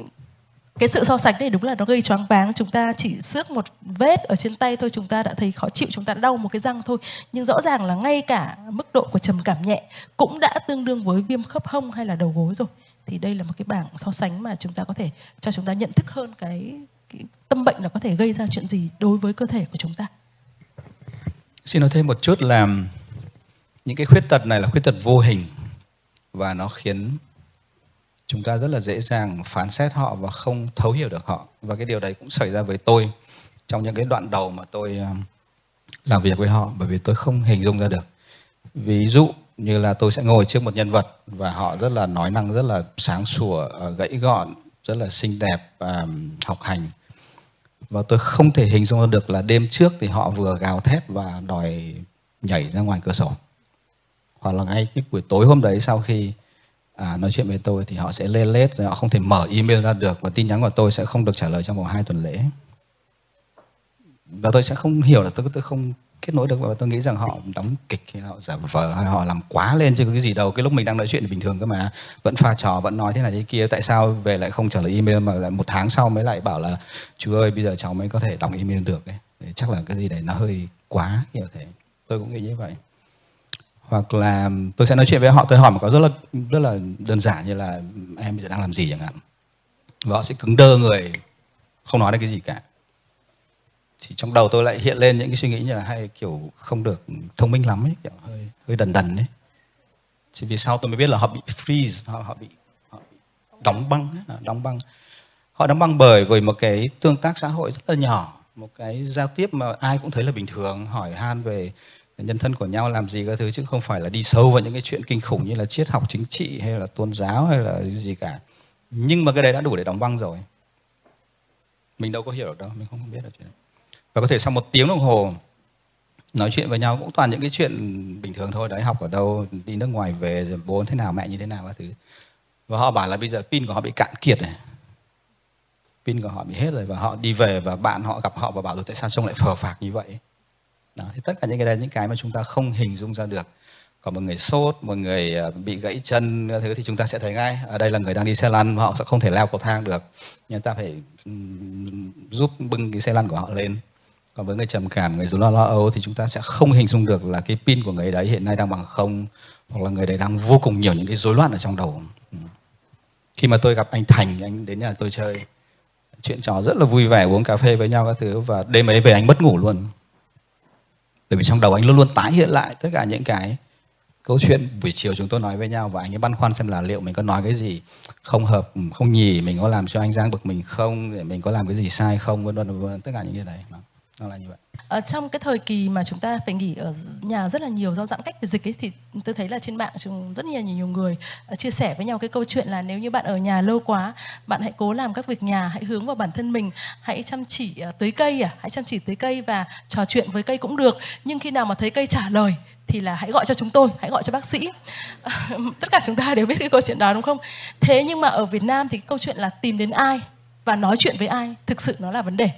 C: cái sự so sánh này đúng là nó gây choáng váng. Chúng ta chỉ xước một vết ở trên tay thôi chúng ta đã thấy khó chịu chúng ta đã đau một cái răng thôi. Nhưng rõ ràng là ngay cả mức độ của trầm cảm nhẹ cũng đã tương đương với viêm khớp hông hay là đầu gối rồi. Thì đây là một cái bảng so sánh mà chúng ta có thể cho chúng ta nhận thức hơn cái, cái tâm bệnh là có thể gây ra chuyện gì đối với cơ thể của chúng ta.
D: Xin nói thêm một chút là những cái khuyết tật này là khuyết tật vô hình và nó khiến chúng ta rất là dễ dàng phán xét họ và không thấu hiểu được họ. Và cái điều đấy cũng xảy ra với tôi trong những cái đoạn đầu mà tôi ờ, làm việc với họ, bởi vì tôi không hình dung ra được. Ví dụ như là tôi sẽ ngồi trước một nhân vật và họ rất là nói năng, rất là sáng sủa ờ, gãy gọn, rất là xinh đẹp ờ, học hành. Và tôi không thể hình dung ra được là đêm trước thì họ vừa gào thét và đòi nhảy ra ngoài cửa sổ. Hoặc là ngay cái buổi tối hôm đấy sau khi à, nói chuyện với tôi thì họ sẽ lên lết rồi họ không thể mở email ra được và tin nhắn của tôi sẽ không được trả lời trong vòng 2 tuần lễ. Và tôi sẽ không hiểu là tôi tôi không kết nối được và tôi nghĩ rằng họ đóng kịch hay họ giả vờ hay họ làm quá lên chứ có cái gì đâu. Cái lúc mình đang nói chuyện thì bình thường cơ mà. Vẫn pha trò vẫn nói thế này thế kia. Tại sao về lại không trả lời email mà lại một tháng sau mới lại bảo là chú ơi bây giờ cháu mới có thể đọc email được ấy. Chắc là cái gì đấy nó hơi quá kiểu thế. Tôi cũng nghĩ như vậy hoặc là tôi sẽ nói chuyện với họ tôi hỏi một câu rất là rất là đơn giản như là em bây giờ đang làm gì chẳng hạn. Và họ sẽ cứng đơ người không nói được cái gì cả. Thì trong đầu tôi lại hiện lên những cái suy nghĩ như là hay kiểu không được thông minh lắm ấy kiểu hơi hơi đần đần ấy. Chỉ vì sau tôi mới biết là họ bị freeze họ họ bị họ bị đóng băng ấy, đóng băng. Họ đóng băng bởi vì một cái tương tác xã hội rất là nhỏ một cái giao tiếp mà ai cũng thấy là bình thường hỏi han về nhân thân của nhau làm gì các thứ chứ không phải là đi sâu vào những cái chuyện kinh khủng như là triết học chính trị hay là tôn giáo hay là gì cả. Nhưng mà cái đấy đã đủ để đóng băng rồi. Mình đâu có hiểu được đâu, mình không biết được chuyện đấy và có thể sau một tiếng đồng hồ nói chuyện với nhau cũng toàn những cái chuyện bình thường thôi đấy học ở đâu, đi nước ngoài về rồi bố thế nào, mẹ như thế nào các thứ. Và họ bảo là bây giờ pin của họ bị cạn kiệt này. Pin của họ bị hết rồi và họ đi về và bạn họ gặp họ và bảo rồi tại sao trông lại phờ phạc như vậy? Đó, thì tất cả những cái đấy những cái mà chúng ta không hình dung ra được. Còn một người sốt một người ờ, bị gãy chân thứ thì chúng ta sẽ thấy ngay. Ở đây là người đang đi xe lăn họ sẽ không thể leo cầu thang được. Nhưng ta phải giúp bưng cái xe lăn của họ lên. Còn với người trầm cảm người rối loạn lo âu thì chúng ta sẽ không hình dung được là cái pin của người đấy hiện nay đang bằng không hoặc là người đấy đang vô cùng nhiều những cái rối loạn ở trong đầu. Khi mà tôi gặp anh thành anh đến nhà tôi chơi chuyện trò rất là vui vẻ uống cà phê với nhau các thứ và đêm ấy về anh mất ngủ luôn bởi vì trong đầu anh luôn luôn tái hiện lại tất cả những cái câu chuyện buổi chiều chúng tôi nói với nhau và anh ấy băn khoăn xem là liệu mình có nói cái gì không hợp, không nhì, mình có làm cho anh giang bực mình không, để mình có làm cái gì sai không, vân vân tất cả những cái đấy. Nó là như vậy
C: à, trong cái thời kỳ mà chúng ta phải nghỉ ở nhà rất là nhiều do giãn cách về dịch ấy thì tôi thấy là trên mạng chúng rất nhiều nhiều người ờ, chia sẻ với nhau cái câu chuyện là nếu như bạn ở nhà lâu quá bạn hãy cố làm các việc nhà hãy hướng vào bản thân mình hãy chăm chỉ ờ, tưới cây à hãy chăm chỉ tưới cây và trò chuyện với cây cũng được. Nhưng khi nào mà thấy cây trả lời thì là hãy gọi cho chúng tôi hãy gọi cho bác sĩ. [LAUGHS] Tất cả chúng ta đều biết cái câu chuyện đó đúng không? Thế nhưng mà ở Việt Nam thì câu chuyện là tìm đến ai và nói chuyện với ai thực sự nó là vấn đề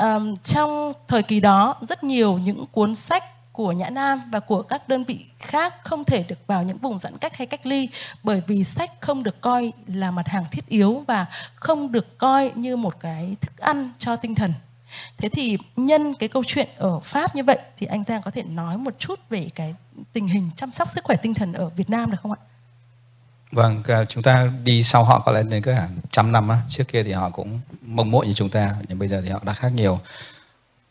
C: um, trong thời kỳ đó rất nhiều những cuốn sách của Nhã Nam và của các đơn vị khác không thể được vào những vùng giãn cách hay cách ly bởi vì sách không được coi là mặt hàng thiết yếu và không được coi như một cái thức ăn cho tinh thần. Thế thì nhân cái câu chuyện ở Pháp như vậy thì anh Giang có thể nói một chút về cái tình hình chăm sóc sức khỏe tinh thần ở Việt Nam được không ạ?
D: Vâng, à, chúng ta đi sau họ có lẽ đến cả trăm năm á. Trước kia thì họ cũng mông muội như chúng ta, nhưng bây giờ thì họ đã khác nhiều.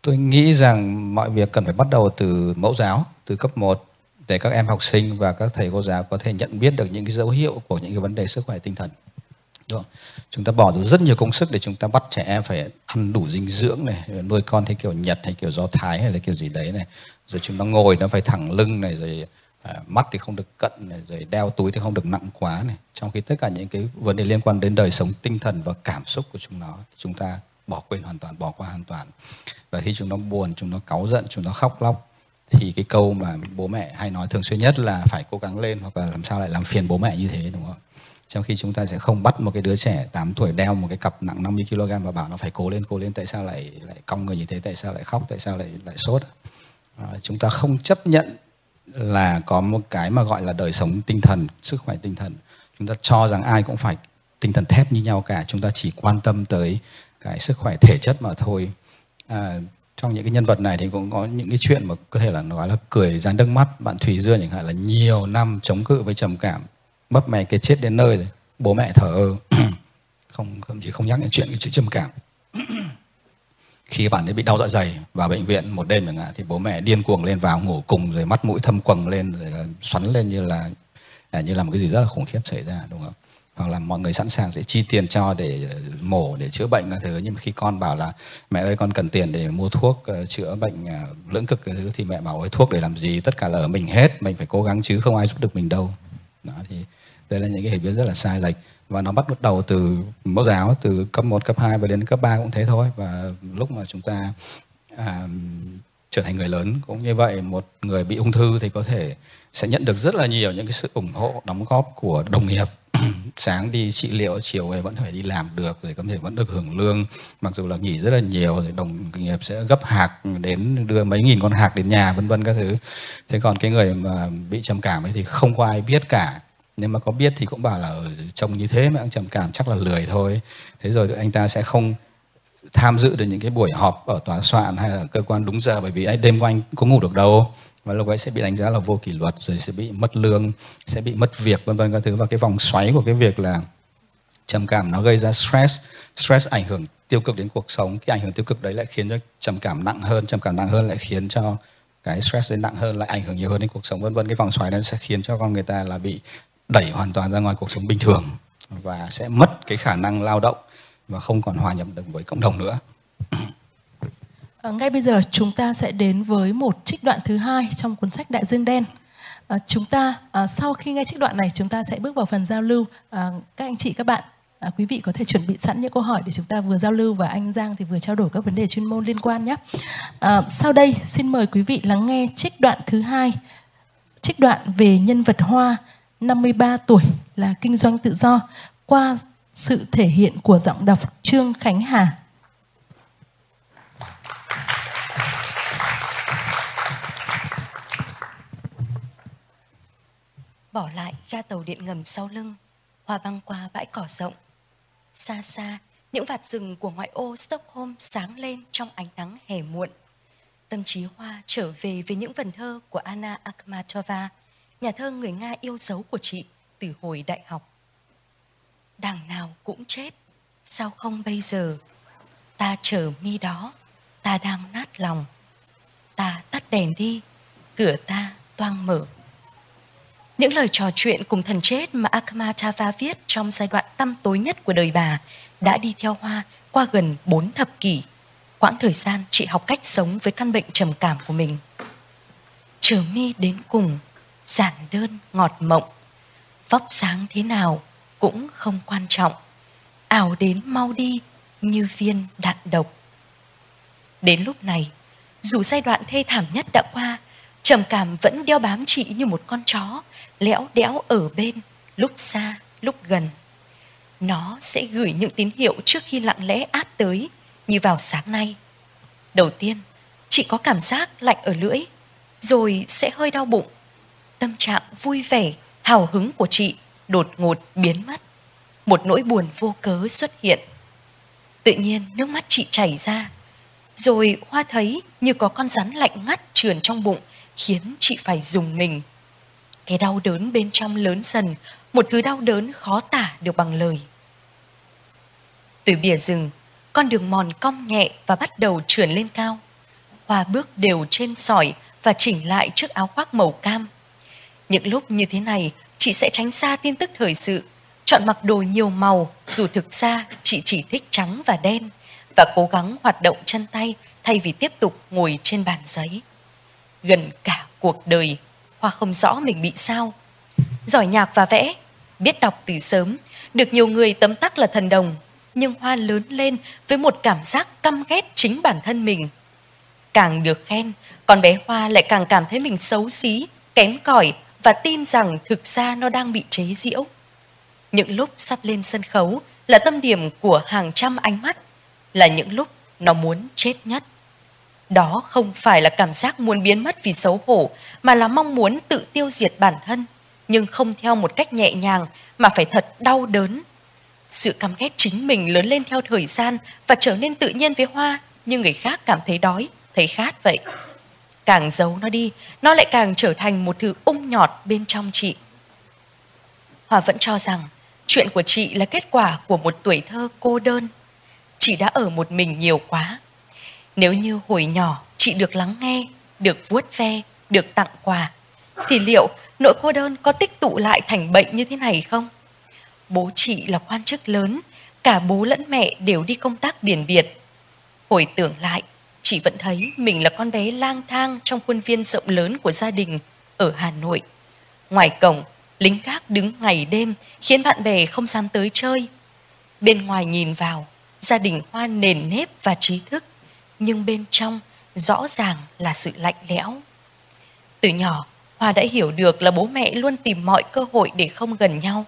D: Tôi nghĩ rằng mọi việc cần phải bắt đầu từ mẫu giáo, từ cấp 1 để các em học sinh và các thầy cô giáo có thể nhận biết được những cái dấu hiệu của những cái vấn đề sức khỏe tinh thần. Đúng không? Chúng ta bỏ ra rất nhiều công sức để chúng ta bắt trẻ em phải ăn đủ dinh dưỡng này, nuôi con theo kiểu Nhật hay kiểu Do Thái hay là kiểu gì đấy này. Rồi chúng nó ngồi nó phải thẳng lưng này, rồi à, mắt thì không được cận này, rồi đeo túi thì không được nặng quá này. Trong khi tất cả những cái vấn đề liên quan đến đời sống tinh thần và cảm xúc của chúng nó chúng ta bỏ quên hoàn toàn bỏ qua hoàn toàn. Và khi chúng nó buồn chúng nó cáu giận chúng nó khóc lóc thì cái câu mà bố mẹ hay nói thường xuyên nhất là phải cố gắng lên hoặc là làm sao lại làm phiền bố mẹ như thế đúng không? Trong khi chúng ta sẽ không bắt một cái đứa trẻ 8 tuổi đeo một cái cặp nặng 50 kg và bảo nó phải cố lên cố lên tại sao lại lại cong người như thế tại sao lại khóc tại sao lại lại sốt? À, chúng ta không chấp nhận là có một cái mà gọi là đời sống tinh thần sức khỏe tinh thần. Chúng ta cho rằng ai cũng phải tinh thần thép như nhau cả chúng ta chỉ quan tâm tới cái sức khỏe thể chất mà thôi. À, trong những cái nhân vật này thì cũng có những cái chuyện mà có thể là nói là cười ra nước mắt. Bạn thủy dương chẳng hạn là nhiều năm chống cự với trầm cảm bấp mẹ cái chết đến nơi rồi bố mẹ thở ơ. [CLEARS THROAT] Không thậm chỉ không nhắc đến chuyện cái chữ trầm cảm. [CLEARS THROAT] khi bạn ấy bị đau dạ dày vào bệnh viện một đêm chẳng hạn thì bố mẹ điên cuồng lên vào ngủ cùng rồi mắt mũi thâm quầng lên rồi là xoắn lên như là à, như là một cái gì rất là khủng khiếp xảy ra đúng không? Hoặc là mọi người sẵn sàng sẽ chi tiền cho để ờ, mổ để chữa bệnh các thứ. Nhưng mà khi con bảo là mẹ ơi con cần tiền để mua thuốc uh, chữa bệnh uh, lưỡng cực cái thứ thì mẹ bảo ơi thuốc để làm gì? Tất cả là ở mình hết mình phải cố gắng chứ không ai giúp được mình đâu. Đó thì đây là những cái hiểu biết rất là sai lệch và nó bắt đầu từ mẫu giáo từ cấp 1, cấp 2 và đến cấp 3 cũng thế thôi. Và lúc mà chúng ta à, trở thành người lớn cũng như vậy một người bị ung thư thì có thể sẽ nhận được rất là nhiều những cái sự ủng hộ đóng góp của đồng nghiệp. [CLEARS THROAT] Sáng đi trị liệu chiều về vẫn phải đi làm được rồi có thể vẫn được hưởng lương. Mặc dù là nghỉ rất là nhiều rồi đồng nghiệp sẽ gấp hạc đến đưa mấy nghìn con hạc đến nhà vân vân các thứ. Thế còn cái người mà bị trầm cảm ấy thì không có ai biết cả nếu mà có biết thì cũng bảo là ờ, trông như thế mà anh trầm cảm, chắc là lười thôi. Thế rồi anh ta sẽ không tham dự được những cái buổi họp ở tòa soạn hay là cơ quan đúng giờ, bởi vì đêm của anh có ngủ được đâu. Và lúc ấy sẽ bị đánh giá là vô kỷ luật, rồi sẽ bị mất lương, sẽ bị mất việc, vân vân các thứ. Và cái vòng xoáy của cái việc là trầm cảm nó gây ra stress. Stress ảnh hưởng tiêu cực đến cuộc sống. Cái ảnh hưởng tiêu cực đấy lại khiến cho trầm cảm nặng hơn, trầm cảm nặng hơn lại khiến cho cái stress đến nặng hơn, lại ảnh hưởng nhiều hơn đến cuộc sống, vân vân. Cái vòng xoáy nó sẽ khiến cho con người ta là bị đẩy hoàn toàn ra ngoài cuộc sống bình thường và sẽ mất cái khả năng lao động và không còn hòa nhập được với cộng đồng nữa
C: À, ngay bây giờ chúng ta sẽ đến với một trích đoạn thứ hai trong cuốn sách Đại Dương Đen. À, chúng ta à, sau khi nghe trích đoạn này chúng ta sẽ bước vào phần giao lưu. À, các anh chị các bạn, à, quý vị có thể chuẩn bị sẵn những câu hỏi để chúng ta vừa giao lưu và anh Giang thì vừa trao đổi các vấn đề chuyên môn liên quan nhé. À, sau đây xin mời quý vị lắng nghe trích đoạn thứ hai, trích đoạn về nhân vật Hoa 53 tuổi là kinh doanh tự do qua sự thể hiện của giọng đọc Trương Khánh Hà.
E: bỏ lại ga tàu điện ngầm sau lưng, Hoa băng qua bãi cỏ rộng. Xa xa, những vạt rừng của ngoại ô Stockholm sáng lên trong ánh nắng hè muộn. Tâm trí Hoa trở về với những vần thơ của Anna Akhmatova, nhà thơ người Nga yêu dấu của chị từ hồi đại học. Đằng nào cũng chết, sao không bây giờ? Ta chờ mi đó, ta đang nát lòng. Ta tắt đèn đi, cửa ta toang mở. Những lời trò chuyện cùng thần chết mà Akhmatova viết trong giai đoạn tăm tối nhất của đời bà đã đi theo Hoa qua gần 4 thập kỷ, quãng thời gian chị học cách sống với căn bệnh trầm cảm của mình. Chờ mi đến cùng, giản đơn ngọt mộng, vóc sáng thế nào cũng không quan trọng, ảo đến mau đi như viên đạn độc. Đến lúc này, dù giai đoạn thê thảm nhất đã qua, trầm cảm vẫn đeo bám chị như một con chó lẽo đẽo ở bên lúc xa lúc gần. Nó sẽ gửi những tín hiệu trước khi lặng lẽ áp tới như vào sáng nay. Đầu tiên chị có cảm giác lạnh ở lưỡi rồi sẽ hơi đau bụng tâm trạng vui vẻ, hào hứng của chị đột ngột biến mất. Một nỗi buồn vô cớ xuất hiện. Tự nhiên nước mắt chị chảy ra. Rồi hoa thấy như có con rắn lạnh ngắt trườn trong bụng, khiến chị phải dùng mình. Cái đau đớn bên trong lớn dần, một thứ đau đớn khó tả được bằng lời. Từ bìa rừng, con đường mòn cong nhẹ và bắt đầu trườn lên cao. Hoa bước đều trên sỏi và chỉnh lại chiếc áo khoác màu cam những lúc như thế này chị sẽ tránh xa tin tức thời sự chọn mặc đồ nhiều màu dù thực ra chị chỉ thích trắng và đen và cố gắng hoạt động chân tay thay vì tiếp tục ngồi trên bàn giấy gần cả cuộc đời Hoa không rõ mình bị sao. Giỏi nhạc và vẽ, biết đọc từ sớm, được nhiều người tấm tắc là thần đồng, nhưng Hoa lớn lên với một cảm giác căm ghét chính bản thân mình. Càng được khen, con bé Hoa lại càng cảm thấy mình xấu xí, kém cỏi và tin rằng thực ra nó đang bị chế giễu. Những lúc sắp lên sân khấu là tâm điểm của hàng trăm ánh mắt, là những lúc nó muốn chết nhất. Đó không phải là cảm giác muốn biến mất vì xấu hổ, mà là mong muốn tự tiêu diệt bản thân, nhưng không theo một cách nhẹ nhàng mà phải thật đau đớn. Sự căm ghét chính mình lớn lên theo thời gian và trở nên tự nhiên với Hoa, như người khác cảm thấy đói, thấy khát vậy. Càng giấu nó đi, nó lại càng trở thành một thứ ung nhọt bên trong chị. Hòa vẫn cho rằng chuyện của chị là kết quả của một tuổi thơ cô đơn. Chị đã ở một mình nhiều quá, nếu như hồi nhỏ chị được lắng nghe, được vuốt ve, được tặng quà, thì liệu nỗi cô đơn có tích tụ lại thành bệnh như thế này không? Bố chị là quan chức lớn, cả bố lẫn mẹ đều đi công tác biển việt. Hồi tưởng lại, chị vẫn thấy mình là con bé lang thang trong khuôn viên rộng lớn của gia đình ở Hà Nội. Ngoài cổng, lính gác đứng ngày đêm khiến bạn bè không dám tới chơi. Bên ngoài nhìn vào, gia đình hoa nền nếp và trí thức nhưng bên trong rõ ràng là sự lạnh lẽo. Từ nhỏ, Hoa đã hiểu được là bố mẹ luôn tìm mọi cơ hội để không gần nhau.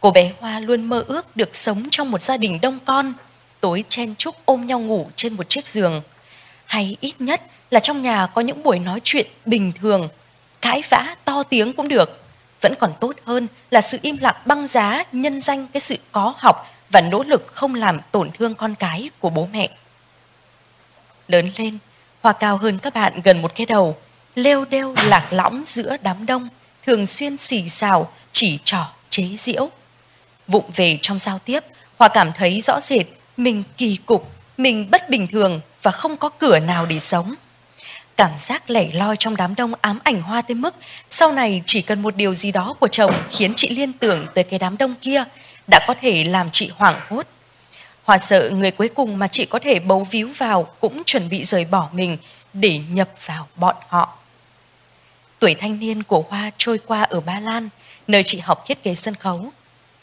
E: Cô bé Hoa luôn mơ ước được sống trong một gia đình đông con, tối chen chúc ôm nhau ngủ trên một chiếc giường. Hay ít nhất là trong nhà có những buổi nói chuyện bình thường, cãi vã to tiếng cũng được. Vẫn còn tốt hơn là sự im lặng băng giá nhân danh cái sự có học và nỗ lực không làm tổn thương con cái của bố mẹ lớn lên, Hoa cao hơn các bạn gần một cái đầu, lêu đêu lạc lõng giữa đám đông, thường xuyên xì xào, chỉ trỏ, chế giễu. Vụng về trong giao tiếp, Hoa cảm thấy rõ rệt mình kỳ cục, mình bất bình thường và không có cửa nào để sống. Cảm giác lẻ loi trong đám đông ám ảnh Hoa tới mức sau này chỉ cần một điều gì đó của chồng khiến chị liên tưởng tới cái đám đông kia đã có thể làm chị hoảng hốt. Hoa sợ người cuối cùng mà chị có thể bấu víu vào cũng chuẩn bị rời bỏ mình để nhập vào bọn họ. Tuổi thanh niên của Hoa trôi qua ở Ba Lan, nơi chị học thiết kế sân khấu.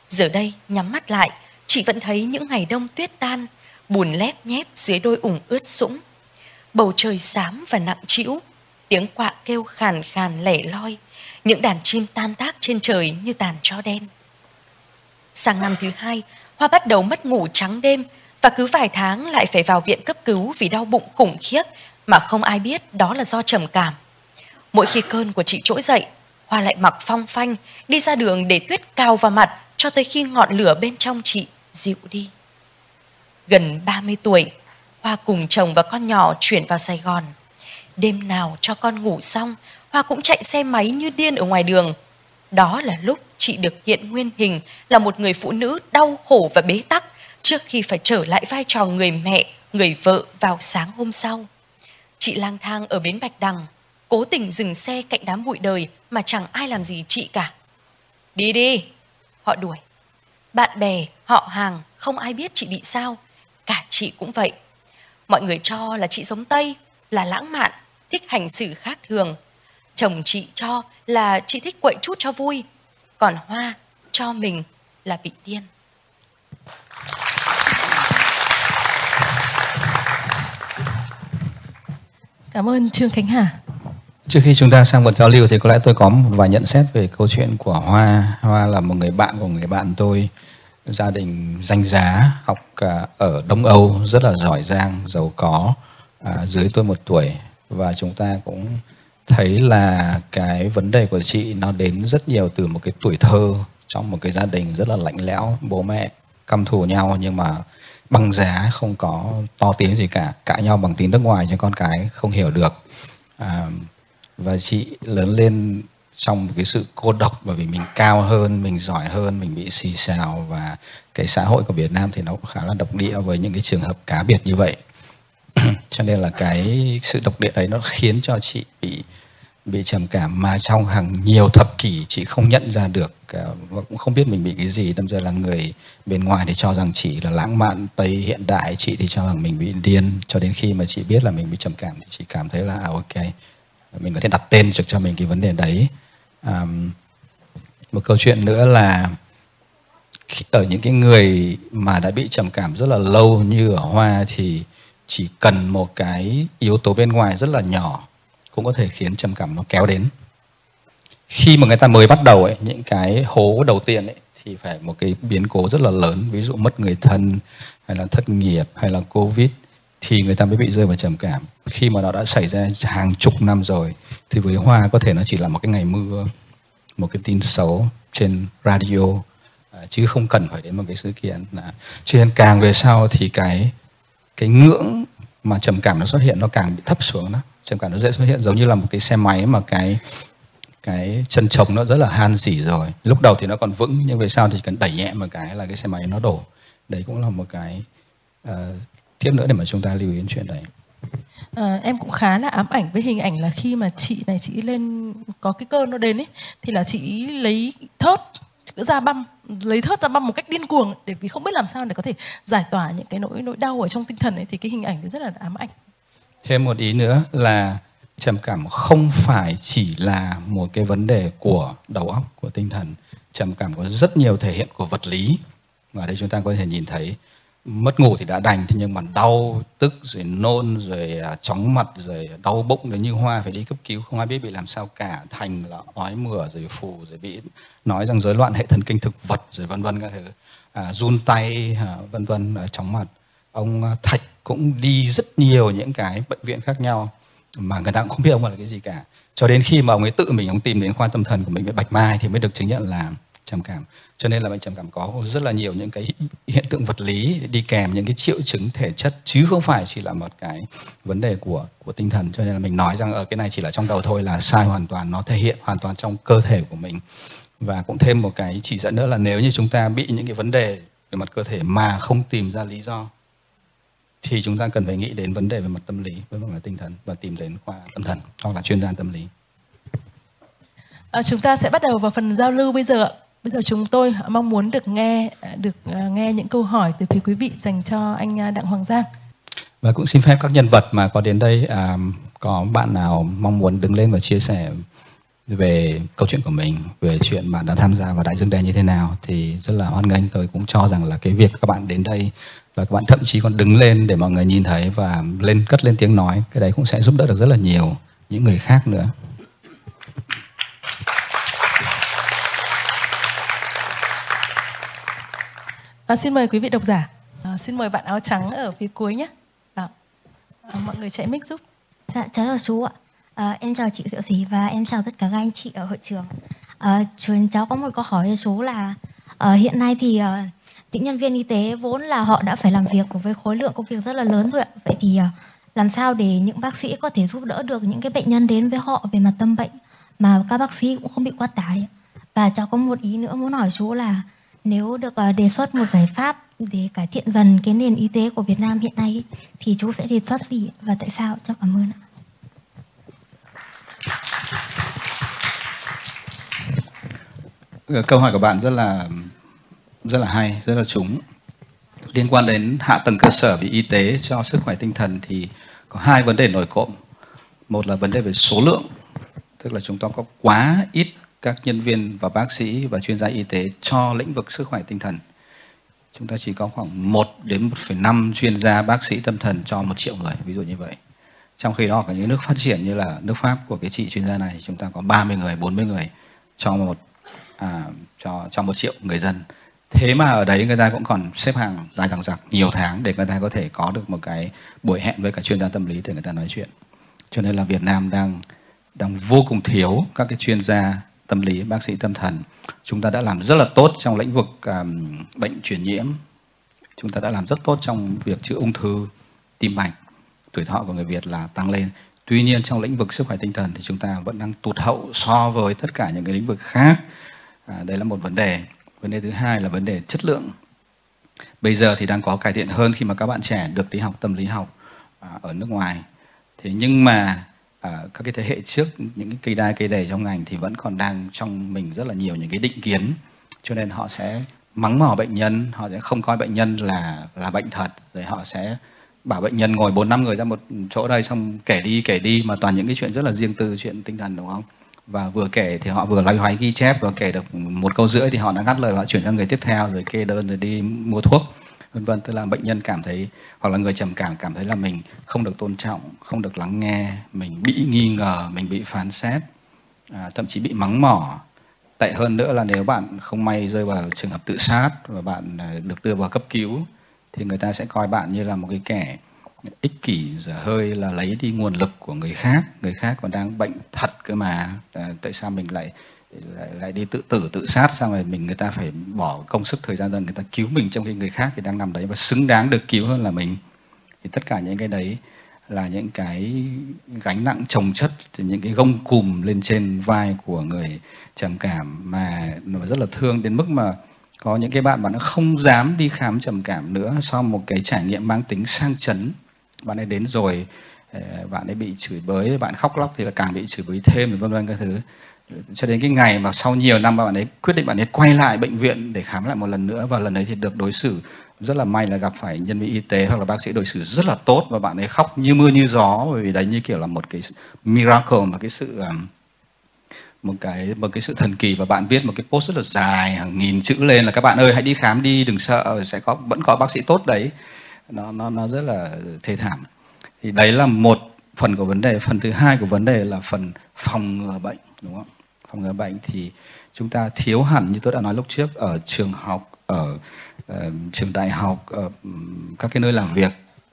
E: Giờ đây, nhắm mắt lại, chị vẫn thấy những ngày đông tuyết tan, bùn lép nhép dưới đôi ủng ướt sũng. Bầu trời xám và nặng trĩu, tiếng quạ kêu khàn khàn lẻ loi, những đàn chim tan tác trên trời như tàn tro đen. Sang năm thứ hai, Hoa bắt đầu mất ngủ trắng đêm và cứ vài tháng lại phải vào viện cấp cứu vì đau bụng khủng khiếp mà không ai biết đó là do trầm cảm. Mỗi khi cơn của chị trỗi dậy, Hoa lại mặc phong phanh, đi ra đường để tuyết cao vào mặt cho tới khi ngọn lửa bên trong chị dịu đi. Gần 30 tuổi, Hoa cùng chồng và con nhỏ chuyển vào Sài Gòn. Đêm nào cho con ngủ xong, Hoa cũng chạy xe máy như điên ở ngoài đường. Đó là lúc chị được hiện nguyên hình là một người phụ nữ đau khổ và bế tắc trước khi phải trở lại vai trò người mẹ, người vợ vào sáng hôm sau. Chị lang thang ở bến Bạch Đằng, cố tình dừng xe cạnh đám bụi đời mà chẳng ai làm gì chị cả. Đi đi, họ đuổi. Bạn bè, họ hàng, không ai biết chị bị sao. Cả chị cũng vậy. Mọi người cho là chị giống Tây, là lãng mạn, thích hành xử khác thường. Chồng chị cho là chị thích quậy chút cho vui. Còn Hoa cho mình là bị điên.
C: Cảm ơn Trương Khánh Hà.
D: Trước khi chúng ta sang phần giao lưu thì có lẽ tôi có một vài nhận xét về câu chuyện của Hoa. Hoa là một người bạn của người bạn tôi, gia đình danh giá, học à, ở Đông Âu, rất là giỏi giang, giàu có, à, dưới tôi một tuổi. Và chúng ta cũng thấy là cái vấn đề của chị nó đến rất nhiều từ một cái tuổi thơ trong một cái gia đình rất là lạnh lẽo, bố mẹ căm thù nhau nhưng mà băng giá không có to tiếng gì cả cãi nhau bằng tiếng nước ngoài cho con cái không hiểu được à, và chị lớn lên trong một cái sự cô độc bởi vì mình cao hơn mình giỏi hơn mình bị xì xào và cái xã hội của Việt Nam thì nó cũng khá là độc địa với những cái trường hợp cá biệt như vậy. [CLEARS THROAT] Cho nên là cái sự độc địa đấy nó khiến cho chị bị bị trầm cảm mà trong hàng nhiều thập kỷ chị không nhận ra được à, và cũng không biết mình bị cái gì. Đâm ra là người bên ngoài thì cho rằng chị là lãng mạn tây hiện đại chị thì cho rằng mình bị điên. Cho đến khi mà chị biết là mình bị trầm cảm thì chị cảm thấy là à, ok mình có thể đặt tên được cho mình cái vấn đề đấy à, một câu chuyện nữa là ở những cái người mà đã bị trầm cảm rất là lâu như ở hoa thì chỉ cần một cái yếu tố bên ngoài rất là nhỏ cũng có thể khiến trầm cảm nó kéo đến. Khi mà người ta mới bắt đầu ấy những cái hố đầu tiên ấy thì phải một cái biến cố rất là lớn ví dụ mất người thân hay là thất nghiệp hay là covid thì người ta mới bị rơi vào trầm cảm. Khi mà nó đã xảy ra hàng chục năm rồi thì với hoa có thể nó chỉ là một cái ngày mưa một cái tin xấu trên radio à, chứ không cần phải đến một cái sự kiện. Là cho nên càng về sau thì cái cái ngưỡng mà trầm cảm nó xuất hiện nó càng bị thấp xuống đó. Trầm cảm nó dễ xuất hiện giống như là một cái xe máy mà cái cái chân trống nó rất là han dỉ rồi. Lúc đầu thì nó còn vững nhưng về sau thì cần đẩy nhẹ một cái là cái xe máy nó đổ. Đấy cũng là một cái uh, tiếp nữa để mà chúng ta lưu ý đến chuyện đấy.
C: À, em cũng khá là ám ảnh với hình ảnh là khi mà chị này chị lên có cái cơn nó đến ấy thì là chị lấy thớt ra băm lấy thớt ra băm một cách điên cuồng để vì không biết làm sao để có thể giải tỏa những cái nỗi nỗi đau ở trong tinh thần ấy thì cái hình ảnh thì rất là ám ảnh.
D: Thêm một ý nữa là trầm cảm không phải chỉ là một cái vấn đề của đầu óc của tinh thần. Trầm cảm có rất nhiều thể hiện của vật lý. Và đây chúng ta có thể nhìn thấy mất ngủ thì đã đành thế nhưng mà đau tức rồi nôn rồi à, chóng mặt rồi đau bụng rồi như hoa phải đi cấp cứu. Không ai biết bị làm sao cả. Thành là ói mửa rồi phù rồi bị nói rằng rối loạn hệ thần kinh thực vật rồi vân vân các thứ. À, run tay à, vân vân à, chóng mặt. Ông à, thạch cũng đi rất nhiều những cái bệnh viện khác nhau mà người ta cũng không biết ông là cái gì cả. Cho đến khi mà ông ấy tự mình ông tìm đến khoa tâm thần của bệnh viện bạch mai thì mới được chứng nhận là trầm cảm cho nên là bệnh trầm cảm có rất là nhiều những cái hiện tượng vật lý đi kèm những cái triệu chứng thể chất chứ không phải chỉ là một cái vấn đề của của tinh thần cho nên là mình nói rằng ở cái này chỉ là trong đầu thôi là sai hoàn toàn nó thể hiện hoàn toàn trong cơ thể của mình và cũng thêm một cái chỉ dẫn nữa là nếu như chúng ta bị những cái vấn đề về mặt cơ thể mà không tìm ra lý do thì chúng ta cần phải nghĩ đến vấn đề về mặt tâm lý với mặt tinh thần và tìm đến khoa tâm thần hoặc là chuyên gia tâm lý.
C: À, chúng ta sẽ bắt đầu vào phần giao lưu bây giờ. ạ Bây giờ chúng tôi mong muốn được nghe được à, nghe những câu hỏi từ phía quý vị dành cho anh à, Đặng Hoàng Giang.
D: Và cũng xin phép các nhân vật mà có đến đây à, có bạn nào mong muốn đứng lên và chia sẻ về câu chuyện của mình về chuyện bạn đã tham gia vào đại dương đen như thế nào thì rất là hoan nghênh tôi cũng cho rằng là cái việc các bạn đến đây và các bạn thậm chí còn đứng lên để mọi người nhìn thấy và lên cất lên tiếng nói cái đấy cũng sẽ giúp đỡ được rất là nhiều những người khác nữa
C: À, xin mời quý vị độc giả à, xin mời bạn áo trắng ở phía cuối nhé à, à, mọi người chạy mic giúp
F: dạ cháu chào chú ạ À, em chào chị Diệu Dì và em chào tất cả các anh chị ở hội trường. À, chúng cháu có một câu hỏi cho chú là à, hiện nay thì à, những nhân viên y tế vốn là họ đã phải làm việc với khối lượng công việc rất là lớn rồi. ạ. Vậy thì à, làm sao để những bác sĩ có thể giúp đỡ được những cái bệnh nhân đến với họ về mặt tâm bệnh mà các bác sĩ cũng không bị quá tải. Và cháu có một ý nữa muốn hỏi chú là nếu được ờ, đề xuất một giải pháp để cải thiện dần cái nền y tế của Việt Nam hiện nay thì chú sẽ đề xuất gì và tại sao? Cho cảm ơn ạ.
D: câu hỏi của bạn rất là rất là hay, rất là trúng liên quan đến hạ tầng cơ sở về y tế cho sức khỏe tinh thần thì có hai vấn đề nổi cộng một là vấn đề về số lượng, tức là chúng ta có quá ít các nhân viên và bác sĩ và chuyên gia y tế cho lĩnh vực sức khỏe tinh thần. Chúng ta chỉ có khoảng 1 đến 1,5 chuyên gia bác sĩ tâm thần cho một triệu người ví dụ như vậy. Trong khi đó ở những nước phát triển như là nước Pháp của cái chị chuyên gia này chúng ta có 30 người 40 người cho một à, cho cho một triệu người dân. Thế mà ở đấy người ta cũng còn xếp hàng dài dằng dặc nhiều tháng để người ta có thể có được một cái buổi hẹn với cả chuyên gia tâm lý để người ta nói chuyện. Cho nên là Việt Nam đang đang vô cùng thiếu các cái chuyên gia tâm lý bác sĩ tâm thần. Chúng ta đã làm rất là tốt trong lĩnh vực um, bệnh truyền nhiễm. Chúng ta đã làm rất tốt trong việc chữa ung thư tim mạch. Tuổi thọ của người Việt là tăng lên. Tuy nhiên trong lĩnh vực sức khỏe tinh thần thì chúng ta vẫn đang tụt hậu so với tất cả những cái lĩnh vực khác. À, đấy là một vấn đề. Vấn đề thứ hai là vấn đề chất lượng. Bây giờ thì đang có cải thiện hơn khi mà các bạn trẻ được đi học tâm lý học à, ở nước ngoài. Thế nhưng mà à, các cái thế hệ trước những cái cây đai cây đề trong ngành thì vẫn còn đang trong mình rất là nhiều những cái định kiến. Cho nên họ sẽ mắng mỏ bệnh nhân họ sẽ không coi bệnh nhân là là bệnh thật rồi họ sẽ bảo bệnh nhân ngồi bốn năm người ra một chỗ đây xong kể đi kể đi mà toàn những cái chuyện rất là riêng tư chuyện tinh thần đúng không? Và vừa kể thì họ vừa loay hoay ghi chép và kể được một câu rưỡi thì họ đã ngắt lời và chuyển sang người tiếp theo rồi kê đơn rồi đi mua thuốc vân vân tức là bệnh nhân cảm thấy hoặc là người trầm cảm cảm thấy là mình không được tôn trọng không được lắng nghe mình bị nghi ngờ mình bị phán xét à, thậm chí bị mắng mỏ. Tệ hơn nữa là nếu bạn không may rơi vào trường hợp tự sát và bạn à, được đưa vào cấp cứu thì người ta sẽ coi bạn như là một cái kẻ ích kỷ dở hơi là lấy đi nguồn lực của người khác. Người khác còn đang bệnh thật cơ mà. À, tại sao mình lại lại, lại đi tự tử tự sát xong rồi mình người ta phải bỏ công sức thời gian dần người ta cứu mình trong khi người khác thì đang nằm đấy và xứng đáng được cứu hơn là mình. Thì tất cả những cái đấy là những cái gánh nặng trồng chất những cái gông cùm lên trên vai của người trầm cảm mà nó rất là thương đến mức mà có những cái bạn bạn không dám đi khám trầm cảm nữa sau một cái trải nghiệm mang tính sang chấn. Bạn ấy đến rồi ờ, bạn ấy bị chửi bới bạn khóc lóc thì là càng bị chửi bới thêm vân vân các thứ cho đến cái ngày mà sau nhiều năm bạn ấy quyết định bạn ấy quay lại bệnh viện để khám lại một lần nữa, và lần ấy thì được đối xử rất là may là gặp phải nhân viên y tế hoặc là bác sĩ đối xử rất là tốt và bạn ấy khóc như mưa như gió, bởi vì đấy như kiểu là một cái miracle mà cái sự um, một cái một cái sự thần kỳ. Và bạn viết một cái post rất là dài, hàng nghìn chữ lên là các bạn ơi, hãy đi khám đi, đừng sợ, sẽ có, vẫn có bác sĩ tốt đấy. Nó nó nó rất là thê thảm. Thì đấy là một phần của vấn đề. Phần thứ hai của vấn đề là phần phòng ngừa bệnh, đúng không? Phòng ngừa bệnh thì chúng ta thiếu hẳn như tôi đã nói lúc trước ở trường học ở uh, trường đại học ở các cái nơi làm việc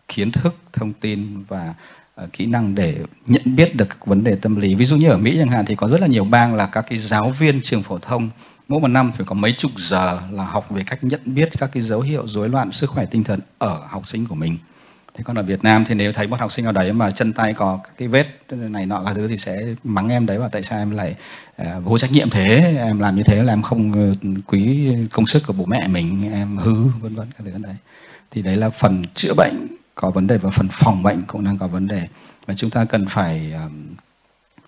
D: kiến thức thông tin và uh, kỹ năng để nhận biết được các vấn đề tâm lý. Ví dụ như ở mỹ chẳng hạn thì có rất là nhiều bang là các cái giáo viên trường phổ thông mỗi một năm phải có mấy chục giờ là học về cách nhận biết các cái dấu hiệu rối loạn sức khỏe tinh thần ở học sinh của mình thế còn ở Việt Nam thì nếu thấy một học sinh nào đấy mà chân tay có cái vết này nọ các thứ thì sẽ mắng em đấy và tại sao em lại uh, vô trách nhiệm thế? Em làm như thế là em không ờ, quý công sức của bố mẹ mình em hư vân vân các thứ đấy. Thì đấy là phần chữa bệnh có vấn đề và phần phòng bệnh cũng đang có vấn đề. Và chúng ta cần phải um,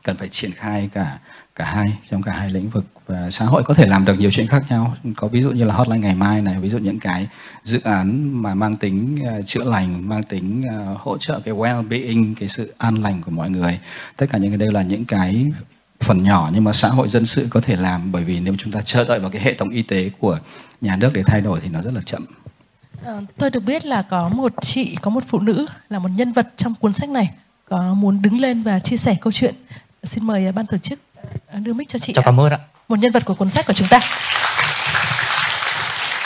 D: cần phải triển khai cả cả hai trong cả hai lĩnh vực và xã hội có thể làm được nhiều chuyện khác nhau. Có ví dụ như là hotline ngày mai này ví dụ những cái dự án mà mang tính uh, chữa lành mang tính uh, hỗ trợ cái well being cái sự an lành của mọi người. Tất cả những cái đây là những cái phần nhỏ nhưng mà xã hội dân sự có thể làm bởi vì nếu chúng ta chờ đợi vào cái hệ thống y tế của nhà nước để thay đổi thì nó rất là chậm.
C: À, tôi được biết là có một chị có một phụ nữ là một nhân vật trong cuốn sách này có muốn đứng lên và chia sẻ câu chuyện. Xin mời ban tổ chức đưa mic cho chị
G: chào cảm ơn ạ.
C: Một nhân vật của cuốn sách của chúng ta.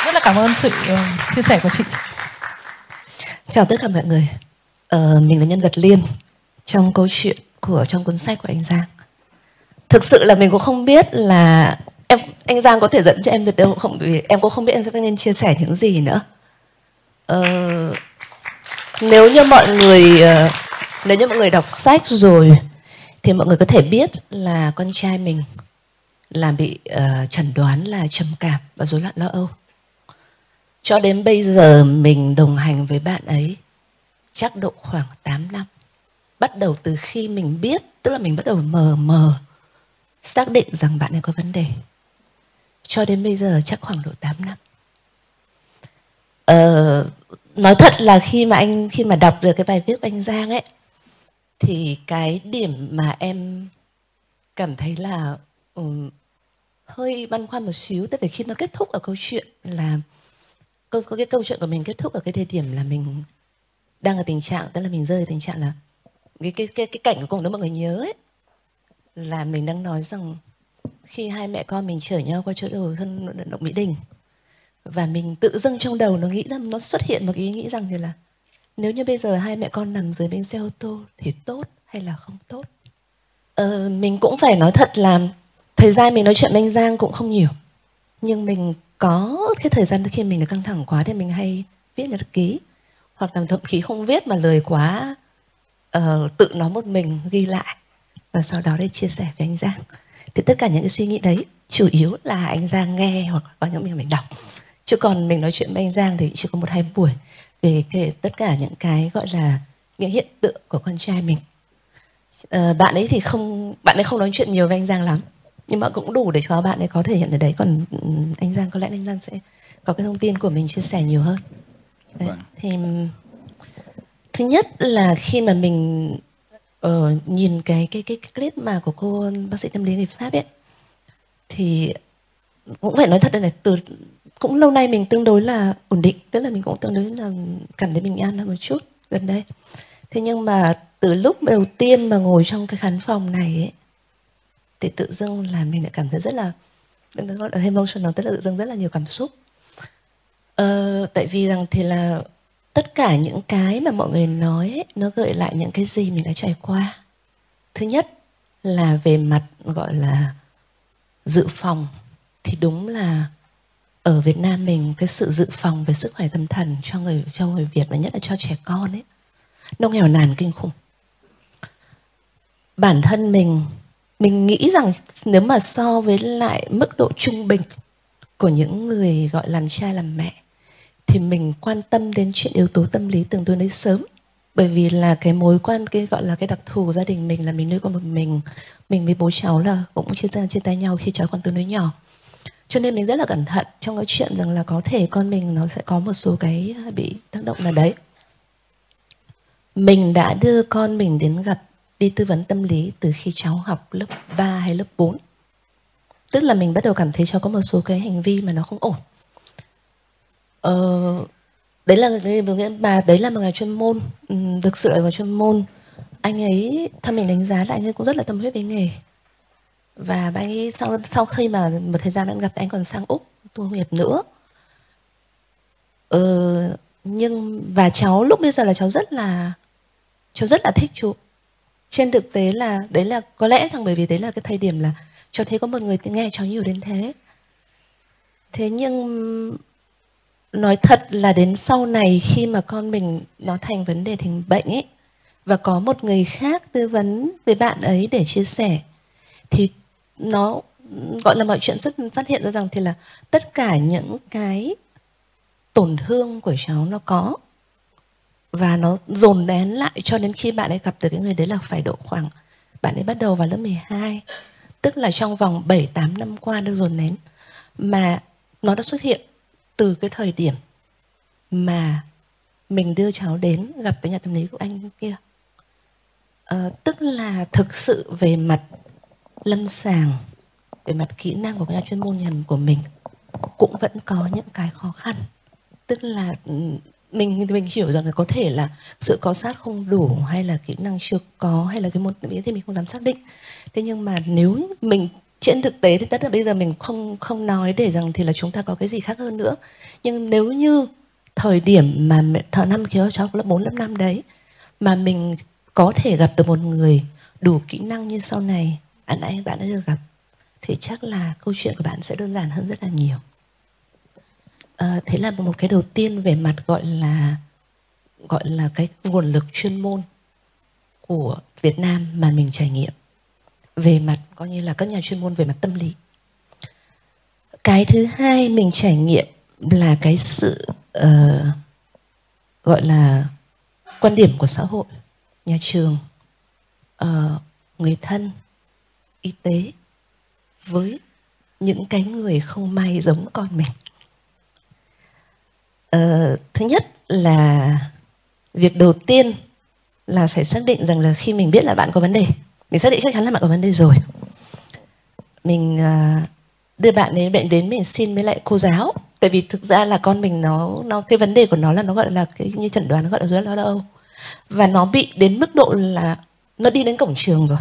C: Rất là cảm ơn sự uh, chia sẻ của chị.
H: Chào tất cả mọi người. Ờ, mình là nhân vật liên trong câu chuyện của trong cuốn sách của anh Giang. Thực sự là mình cũng không biết là em anh Giang có thể dẫn cho em được đâu không vì em cũng không biết em sẽ nên chia sẻ những gì nữa. Ờ, nếu như mọi người ờ, nếu như mọi người đọc sách rồi thì mọi người có thể biết là con trai mình là bị uh, chẩn đoán là trầm cảm và rối loạn lo âu. Cho đến bây giờ mình đồng hành với bạn ấy chắc độ khoảng 8 năm. Bắt đầu từ khi mình biết tức là mình bắt đầu mờ mờ xác định rằng bạn ấy có vấn đề. Cho đến bây giờ chắc khoảng độ 8 năm. Ờ, nói thật là khi mà anh khi mà đọc được cái bài viết của anh Giang ấy thì cái điểm mà em cảm thấy là um, hơi băn khoăn một xíu tại vì khi nó kết thúc ở câu chuyện là câu có cái câu chuyện của mình kết thúc ở cái thời điểm là mình đang ở tình trạng tức là mình rơi ở tình trạng là cái cái cái cái cảnh của cùng đó mọi người nhớ ấy là mình đang nói rằng khi hai mẹ con mình chở nhau qua chỗ đầu thân vận động Mỹ Đình và mình tự dưng trong đầu nó nghĩ rằng nó xuất hiện một ý nghĩ rằng thì là nếu như bây giờ hai mẹ con nằm dưới bánh xe ô tô thì tốt hay là không tốt? Ờ, mình cũng phải nói thật là thời gian mình nói chuyện với anh Giang cũng không nhiều. Nhưng mình có cái thời gian khi mình căng thẳng quá thì mình hay viết nhật ký. Hoặc là thậm chí không viết mà lời quá uh, tự nói một mình ghi lại. Và sau đó để chia sẻ với anh Giang. Thì tất cả những cái suy nghĩ đấy chủ yếu là anh Giang nghe hoặc có những mình mình đọc. Chứ còn mình nói chuyện với anh Giang thì chỉ có một hai buổi về kể tất cả những cái gọi là những hiện tượng của con trai mình à, bạn ấy thì không bạn ấy không nói chuyện nhiều với anh Giang lắm nhưng mà cũng đủ để cho bạn ấy có thể hiện ở đấy còn anh Giang có lẽ anh Giang sẽ có cái thông tin của mình chia sẻ nhiều hơn đấy. Vâng. thì thứ nhất là khi mà mình uh, nhìn cái, cái cái cái clip mà của cô bác sĩ tâm lý người Pháp ấy thì cũng phải nói thật đây này từ cũng lâu nay mình tương đối là ổn định tức là mình cũng tương đối là cảm thấy bình an hơn một chút gần đây. Thế nhưng mà từ lúc đầu tiên mà ngồi trong cái khán phòng này ấy, thì tự dưng là mình lại cảm thấy rất là gọi là emotional tức là tự dưng rất là nhiều cảm xúc. Ờ, tại vì rằng thì là tất cả những cái mà mọi người nói ấy, nó gợi lại những cái gì mình đã trải qua. Thứ nhất là về mặt gọi là dự phòng thì đúng là ở Việt Nam mình, cái sự dự phòng về sức khỏe tâm thần cho người cho người Việt và nhất là cho trẻ con ấy, nó nghèo nàn kinh khủng. Bản thân mình mình nghĩ rằng nếu mà so với lại mức độ trung bình của những người gọi làm cha, làm mẹ, thì mình quan tâm đến chuyện yếu tố tâm lý tương đối đấy sớm. Bởi vì là cái mối quan, cái gọi là cái đặc thù gia đình mình là mình nuôi con một mình mình với bố cháu là cũng chia ra, chia tay nhau khi cháu còn tương đối nhỏ cho nên mình rất là cẩn thận trong cái chuyện rằng là có thể con mình nó sẽ có một số cái bị tác động là đấy. Mình đã đưa con mình đến gặp đi tư vấn tâm lý từ khi cháu học lớp 3 hay lớp 4 tức là mình bắt đầu cảm thấy cháu có một số cái hành vi mà nó không ổn. Ờ, đấy là cái mà đấy là một người chuyên môn ừ, thực sự là một chuyên môn. Anh ấy theo mình đánh giá là anh ấy cũng rất là tâm huyết với nghề và anh ấy sau sau khi mà một thời gian đã gặp anh còn sang úc tu nghiệp nữa. Ờ, nhưng và cháu lúc bây giờ là cháu rất là cháu rất là thích chú. Trên thực tế là đấy là có lẽ rằng bởi vì đấy là cái thời điểm là cháu thấy có một người nghe cháu nhiều đến thế. Thế nhưng nói thật là đến sau này khi mà con mình nó thành vấn đề thành bệnh ấy và có một người khác tư vấn với bạn ấy để chia sẻ thì nó gọi là mọi chuyện xuất phát hiện ra rằng thì là tất cả những cái tổn thương của cháu nó có. Và nó dồn nén lại cho đến khi bạn ấy gặp được cái người đấy là phải độ khoảng bạn ấy bắt đầu vào lớp 12 tức là trong vòng 7 8 năm qua được dồn nén. Mà nó đã xuất hiện từ cái thời điểm mà mình đưa cháu đến gặp với nhà tâm lý của anh kia. À, tức là thực sự về mặt lâm sàng về mặt kỹ năng của nhà chuyên môn nhà của mình cũng vẫn có những cái khó khăn. Tức là ừ, mình mình hiểu rằng là có thể là sự có sát không đủ hay là kỹ năng chưa có hay là cái môn thì mình không dám xác định. Thế nhưng mà nếu mình trên thực tế thì tất là bây giờ mình không không nói để rằng thì là chúng ta có cái gì khác hơn nữa. Nhưng nếu như thời điểm mà thợ năm khi cháu lớp 4, lớp 5 đấy mà mình có thể gặp được một người đủ kỹ năng như sau này bạn đã bạn đã được gặp thì chắc là câu chuyện của bạn sẽ đơn giản hơn rất là nhiều. À, thế là một cái đầu tiên về mặt gọi là gọi là cái nguồn lực chuyên môn của Việt Nam mà mình trải nghiệm. Về mặt coi như là các nhà chuyên môn về mặt tâm lý. Cái thứ hai mình trải nghiệm là cái sự uh, gọi là quan điểm của xã hội nhà trường uh, người thân y tế với những cái người không may giống con mình. Ờ, thứ nhất là việc đầu tiên là phải xác định rằng là khi mình biết là bạn có vấn đề mình xác định chắc chắn là bạn có vấn đề rồi. Mình uh, đưa bạn đến bệnh đến mình xin với lại cô giáo tại vì thực ra là con mình nó nó cái vấn đề của nó là nó gọi là cái như chẩn đoán nó gọi là rối loạn lo âu và nó bị đến mức độ là nó đi đến cổng trường rồi.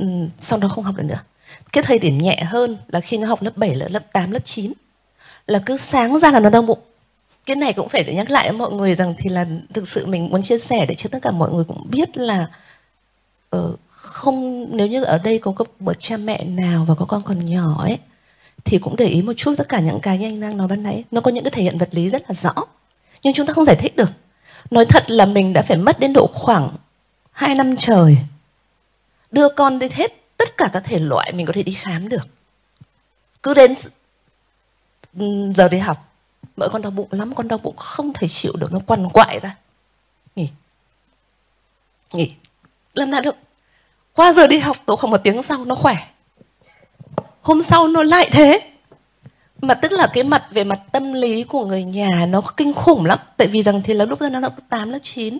H: Ừ, sau đó không học được nữa. Cái thời điểm nhẹ hơn là khi nó học lớp 7, lớp 8, lớp 9 là cứ sáng ra là nó đau bụng. Cái này cũng phải nhắc lại với mọi người rằng thì là thực sự mình muốn chia sẻ để cho tất cả mọi người cũng biết là uh, không nếu như ở đây có bậc cha mẹ nào và có con còn nhỏ ấy thì cũng để ý một chút tất cả những cái như anh đang nói ban nãy. Nó có những cái thể hiện vật lý rất là rõ nhưng chúng ta không giải thích được. Nói thật là mình đã phải mất đến độ khoảng 2 năm trời đưa con đi hết tất cả các thể loại mình có thể đi khám được. Cứ đến giờ đi học mẹ con đau bụng lắm con đau bụng không thể chịu được nó quằn quại ra. Nghỉ. Nghỉ. Làm nào được qua giờ đi học tổ khoảng một tiếng sau nó khỏe. Hôm sau nó lại thế. Mà tức là cái mặt về mặt tâm lý của người nhà nó kinh khủng lắm. Tại vì rằng thì là lúc đó nó lớp 8, lớp 9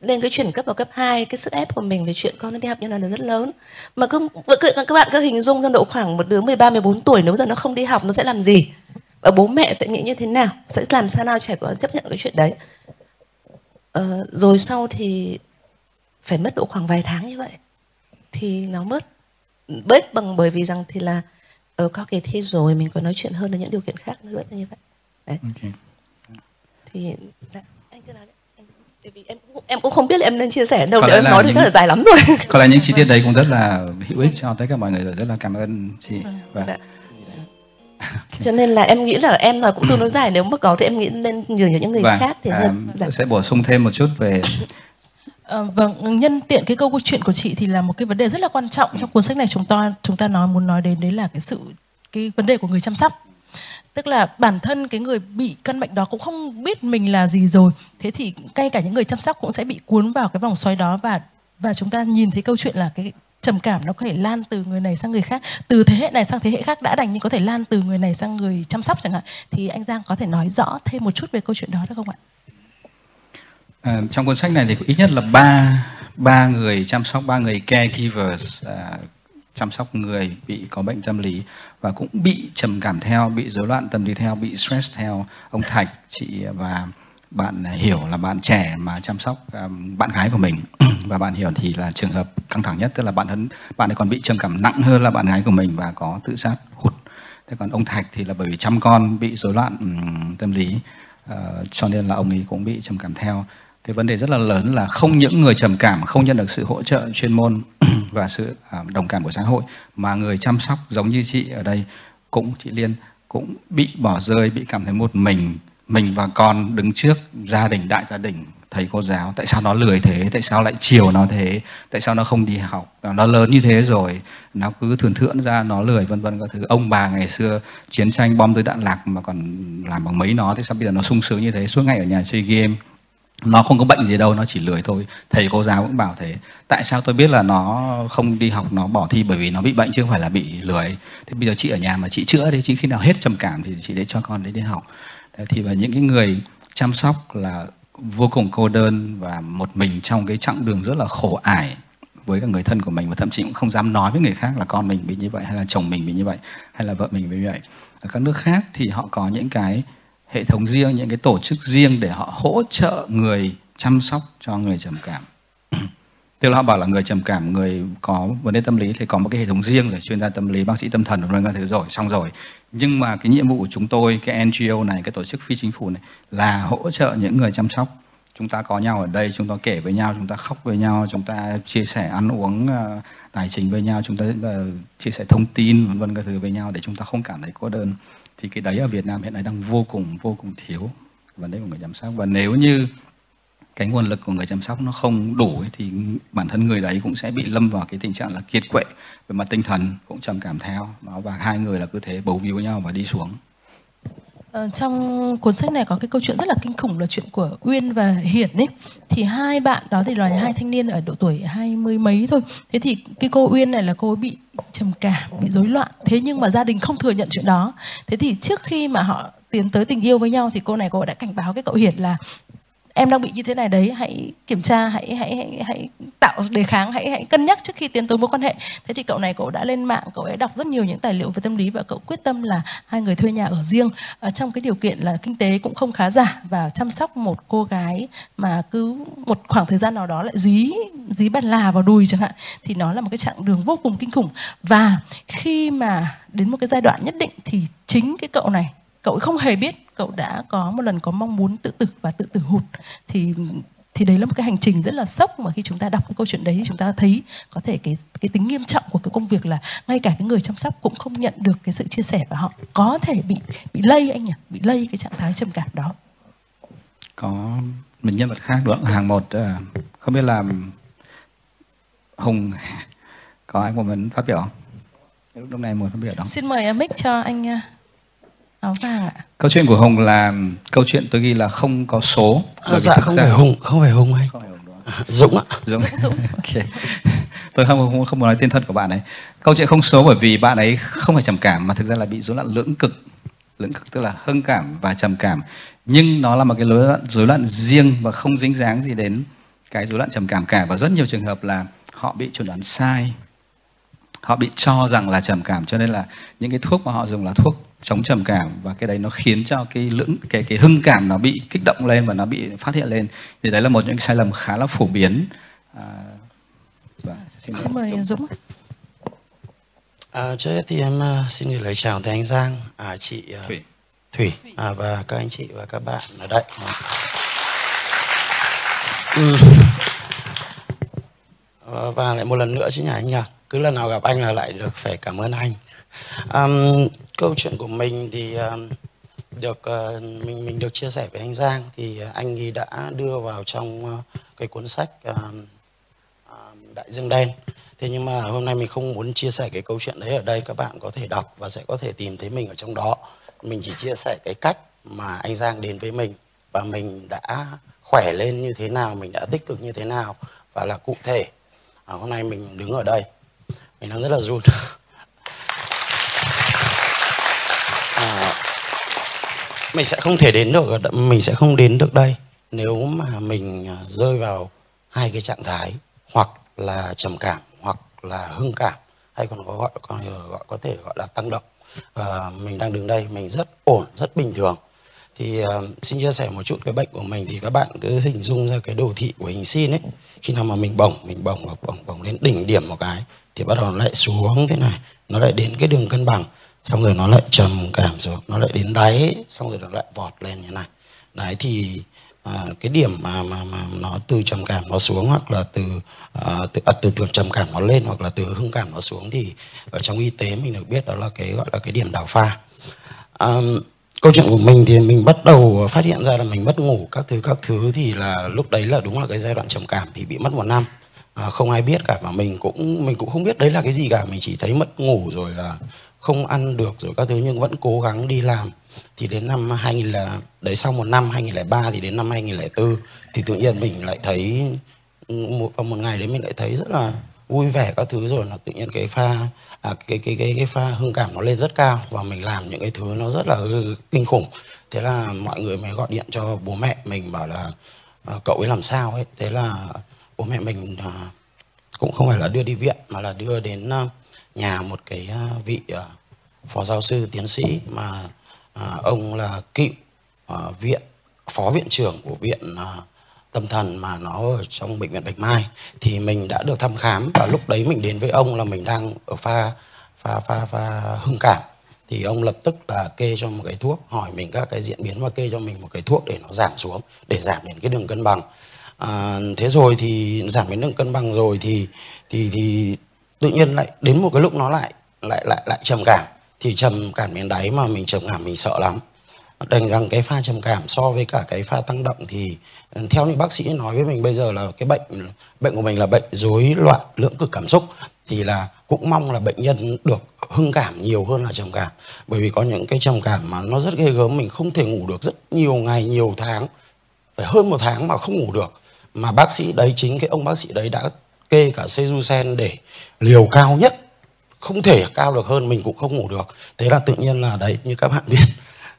H: lên cái chuyển cấp vào cấp 2 cái sức ép của mình về chuyện con nó đi học như là nó rất lớn. Mà cứ các bạn cứ hình dung ra độ khoảng một đứa 13 14 tuổi nếu giờ nó không đi học nó sẽ làm gì? Và bố mẹ sẽ nghĩ như thế nào? Sẽ làm sao nào trẻ có chấp nhận cái chuyện đấy? Ờ, rồi sau thì phải mất độ khoảng vài tháng như vậy thì nó mất bớt bằng bởi vì rằng thì là ở ờ, có kỳ thi rồi mình có nói chuyện hơn là những điều kiện khác nữa như vậy. Đấy. Okay. thì dạ, anh cứ nói đấy tại vì em cũng, em cũng không biết là em nên chia sẻ đâu để em nói được rất là dài lắm rồi.
D: có lẽ những chi tiết đấy cũng rất là [LAUGHS] hữu ích cho tất cả mọi người rồi rất là cảm ơn chị. Và dạ. [LAUGHS]
H: cho nên là em nghĩ là em là cũng tương đối dài nếu mà có thì em nghĩ nên nhường những người vâng, khác thì à,
D: dạ. sẽ bổ sung thêm một chút về
C: À, vâng, nhân tiện cái câu chuyện của chị thì là một cái vấn đề rất là quan trọng trong cuốn sách này chúng ta chúng ta nói muốn nói đến đấy là cái sự cái vấn đề của người chăm sóc tức là bản thân cái người bị căn bệnh đó cũng không biết mình là gì rồi. Thế thì ngay cả những người chăm sóc cũng sẽ bị cuốn vào cái vòng xoáy đó và và chúng ta nhìn thấy câu chuyện là cái trầm cảm nó có thể lan từ người này sang người khác. Từ thế hệ này sang thế hệ khác đã đành nhưng có thể lan từ người này sang người chăm sóc chẳng hạn. Thì anh Giang có thể nói rõ thêm một chút về câu chuyện đó được không ạ?
D: À, trong cuốn sách này thì ít nhất là ba ba người chăm sóc ba người caregivers à, chăm sóc người bị có bệnh tâm lý và cũng bị trầm cảm theo bị rối loạn tâm lý theo bị stress theo. Ông thạch chị và bạn hiểu là bạn trẻ mà chăm sóc um, bạn gái của mình. [CLEARS THROAT] Và bạn hiểu thì là trường hợp căng thẳng nhất tức là bạn hấn bạn ấy còn bị trầm cảm nặng hơn là bạn gái của mình và có tự sát hụt. Thế còn ông thạch thì là bởi vì chăm con bị rối loạn tâm lý uh, cho nên là ông ấy cũng bị trầm cảm theo cái vấn đề rất là lớn là không những người trầm cảm không nhận được sự hỗ trợ chuyên môn [CLEARS THROAT] và sự à, đồng cảm của xã hội, mà người chăm sóc giống như chị ở đây cũng, chị Liên cũng bị bỏ rơi, bị cảm thấy một mình mình và con đứng trước gia đình, đại gia đình, thầy cô giáo. Tại sao nó lười thế? Tại sao lại chiều nó thế? Tại sao nó không đi học? Nó lớn như thế rồi, nó cứ thường thượng ra, nó lười, vân vân các thứ. Ông bà ngày xưa chiến tranh bom tới đạn lạc mà còn làm bằng mấy nó, thì sao bây giờ nó sung sướng như thế? Suốt ngày ở nhà chơi game nó không có bệnh gì đâu nó chỉ lười thôi. Thầy cô giáo cũng bảo thế. Tại sao tôi biết là nó không đi học nó bỏ thi bởi vì nó bị bệnh chứ không phải là bị lười? Thế bây giờ chị ở nhà mà chị chữa đi chị khi nào hết trầm cảm thì chị để cho con đấy đi học. Đấy, thì và những cái người chăm sóc là vô cùng cô đơn và một mình trong cái chặng đường rất là khổ ải với các người thân của mình và thậm chí cũng không dám nói với người khác là con mình bị như vậy hay là chồng mình bị như vậy hay là vợ mình bị như vậy. Ở các nước khác thì họ có những cái hệ thống riêng, những cái tổ chức riêng để họ hỗ trợ người chăm sóc cho người trầm cảm. Tức là họ bảo là người trầm cảm, người có vấn đề tâm lý thì có một cái hệ thống riêng rồi chuyên gia tâm lý, bác sĩ tâm thần, vân các thứ rồi, xong rồi. Nhưng mà cái nhiệm vụ của chúng tôi, cái NGO này, cái tổ chức phi chính phủ này là hỗ trợ những người chăm sóc. Chúng ta có nhau ở đây, chúng ta kể với nhau, chúng ta khóc với nhau, chúng ta chia sẻ ăn uống ờ, tài chính với nhau, chúng ta ờ, chia sẻ thông tin, vân vân các thứ với nhau để chúng ta không cảm thấy cô đơn thì cái đấy ở Việt Nam hiện nay đang vô cùng vô cùng thiếu vấn đề của người chăm sóc. Và nếu như cái nguồn lực của người chăm sóc nó không đủ ấy, thì bản thân người đấy cũng sẽ bị lâm vào cái tình trạng là kiệt quệ về mặt tinh thần cũng trầm cảm theo. Và hai người là cứ thế bầu víu nhau và đi xuống.
C: Ờ, trong cuốn sách này có cái câu chuyện rất là kinh khủng là chuyện của Uyên và Hiển ấy. Thì hai bạn đó thì là hai thanh niên ở độ tuổi hai mươi mấy thôi. Thế thì cái cô Uyên này là cô ấy bị trầm cảm bị rối loạn. Thế nhưng mà gia đình không thừa nhận chuyện đó. Thế thì trước khi mà họ tiến tới tình yêu với nhau thì cô này cô đã cảnh báo cái cậu Hiển là em đang bị như thế này đấy hãy kiểm tra hãy hãy hãy, hãy tạo đề kháng hãy hãy cân nhắc trước khi tiến tới mối quan hệ. Thế thì cậu này cậu đã lên mạng cậu ấy đọc rất nhiều những tài liệu về tâm lý và cậu quyết tâm là hai người thuê nhà ở riêng. Ở trong cái điều kiện là kinh tế cũng không khá giả và chăm sóc một cô gái mà cứ một khoảng thời gian nào đó lại dí dí bàn là vào đùi chẳng hạn thì nó là một cái chặng đường vô cùng kinh khủng. Và khi mà đến một cái giai đoạn nhất định thì chính cái cậu này cậu không hề biết cậu đã có một lần có mong muốn tự tử và tự tử hụt. Thì thì đấy là một cái hành trình rất là sốc mà khi chúng ta đọc cái câu chuyện đấy chúng ta thấy có thể cái cái tính nghiêm trọng của cái công việc là ngay cả cái người chăm sóc cũng không nhận được cái sự chia sẻ và họ có thể bị bị lây anh nhỉ? Bị lây cái trạng thái trầm cảm đó.
D: Có một nhân vật khác nữa hàng một ờ, không biết là hùng có ai muốn phát biểu không? Lúc này muốn phát biểu không
C: xin mời mic cho anh áo vàng ạ.
D: Câu chuyện của hùng là câu chuyện tôi ghi là không có số
G: à, dạ không ra... phải hùng không phải hùng anh dũng ạ.
D: Dũng. Dũng, dũng. [LAUGHS] ok. Tôi không, không không muốn nói tên thật của bạn ấy. Câu chuyện không số bởi vì bạn ấy không phải trầm cảm mà thực ra là bị rối loạn lưỡng cực. Lưỡng cực tức là hưng cảm và trầm cảm. Nhưng nó là một cái rối loạn rối loạn riêng và không dính dáng gì đến cái rối loạn trầm cảm cả. Và rất nhiều trường hợp là họ bị chuẩn đoán sai. Họ bị cho rằng là trầm cảm cho nên là những cái thuốc mà họ dùng là thuốc chống trầm cảm và cái đấy nó khiến cho cái lưỡng cái cái hưng cảm nó bị kích động lên và nó bị phát hiện lên. Thì đấy là một những sai lầm khá là phổ biến. À,
C: và vâng, xin, xin mời Dũng
G: à, trước hết thì em uh, xin gửi lời chào tới anh Giang à, chị uh, Thủy, Thủy. À, và các anh chị và các bạn ở đây. Ừ. và lại một lần nữa chứ nhỉ anh nhỉ? Cứ lần nào gặp anh là lại được phải cảm ơn anh um, câu chuyện của mình thì um, được uh, mình mình được chia sẻ với anh Giang thì ờ, anh ấy đã đưa vào trong uh, cái cuốn sách uh, uh, Đại Dương đen. Thế nhưng mà hôm nay mình không muốn chia sẻ cái câu chuyện đấy ở đây các bạn có thể đọc và sẽ có thể tìm thấy mình ở trong đó. Mình chỉ chia sẻ cái cách mà anh Giang đến với mình và mình đã khỏe lên như thế nào, mình đã tích cực như thế nào và là cụ thể. À, hôm nay mình đứng ở đây, mình đang rất là run. [LAUGHS] mình sẽ không thể đến được mình sẽ không đến được đây. Nếu mà mình à, rơi vào hai cái trạng thái hoặc là trầm cảm hoặc là hưng cảm hay còn có gọi còn gọi có thể gọi là tăng động à, mình đang đứng đây mình rất ổn rất bình thường. Thì uh, xin chia sẻ một chút cái bệnh của mình. Thì các bạn cứ hình dung ra cái đồ thị của hình sin ấy. Khi nào mà mình bổng mình bổng bổng bổng đến đỉnh điểm một cái thì bắt đầu nó lại xuống thế này. Nó lại đến cái đường cân bằng xong rồi nó lại trầm cảm rồi nó lại đến đáy xong rồi nó lại vọt lên như này. Đấy thì à, cái điểm mà mà mà nó từ trầm cảm nó xuống hoặc là từ à, từ, à, từ từ trầm cảm nó lên hoặc là từ hưng cảm nó xuống thì ở trong y tế mình được biết đó là cái gọi là cái điểm đảo pha. À, câu chuyện của mình thì mình bắt đầu phát hiện ra là mình mất ngủ các thứ các thứ thì là lúc đấy là đúng là cái giai đoạn trầm cảm thì bị mất một năm. À, không ai biết cả và mình cũng mình cũng không biết đấy là cái gì cả mình chỉ thấy mất ngủ rồi là không ăn được rồi các thứ nhưng vẫn cố gắng đi làm thì đến năm 2000 là đấy sau một năm 2003 thì đến năm 2004 thì tự nhiên mình lại thấy ừ, một vào một ngày đấy mình lại thấy rất là vui vẻ các thứ rồi là tự nhiên cái pha à, cái cái cái cái pha hương cảm nó lên rất cao và mình làm những cái thứ nó rất là kinh khủng. Thế là mọi người mới gọi điện cho bố mẹ mình bảo là à, cậu ấy làm sao ấy. Thế là bố mẹ mình à, cũng không phải là đưa đi viện mà là đưa đến à, nhà một cái ờ, vị ờ, phó giáo sư tiến sĩ mà ờ, ông là cựu viện phó viện trưởng của viện tâm thần mà nó ở trong bệnh viện Bạch Mai. Thì mình đã được thăm khám và lúc đấy mình đến với ông là mình đang ở pha pha pha pha hưng cảm. Thì ông lập tức là kê cho một cái thuốc hỏi mình các cái diễn biến và kê cho mình một cái thuốc để nó giảm xuống để giảm đến cái đường cân bằng. À, thế rồi thì giảm đến đường cân bằng rồi thì thì thì tự nhiên lại đến một cái lúc nó lại lại lại lại trầm cảm. Thì trầm cảm đến đáy mà mình trầm cảm mình sợ lắm. Đành rằng cái pha trầm cảm so với cả cái pha tăng động thì ừ, theo những bác sĩ nói với mình bây giờ là cái bệnh bệnh của mình là bệnh rối loạn lưỡng cực cảm xúc. Thì là cũng mong là bệnh nhân được hưng cảm nhiều hơn là trầm cảm. Bởi vì có những cái trầm cảm mà nó rất ghê gớm mình không thể ngủ được rất nhiều ngày nhiều tháng. Phải hơn một tháng mà không ngủ được. Mà bác sĩ đấy chính cái ông bác sĩ đấy đã kê cả Sejusen để liều cao nhất. Không thể cao được hơn mình cũng không ngủ được. Thế là tự nhiên là đấy như các bạn [LAUGHS] biết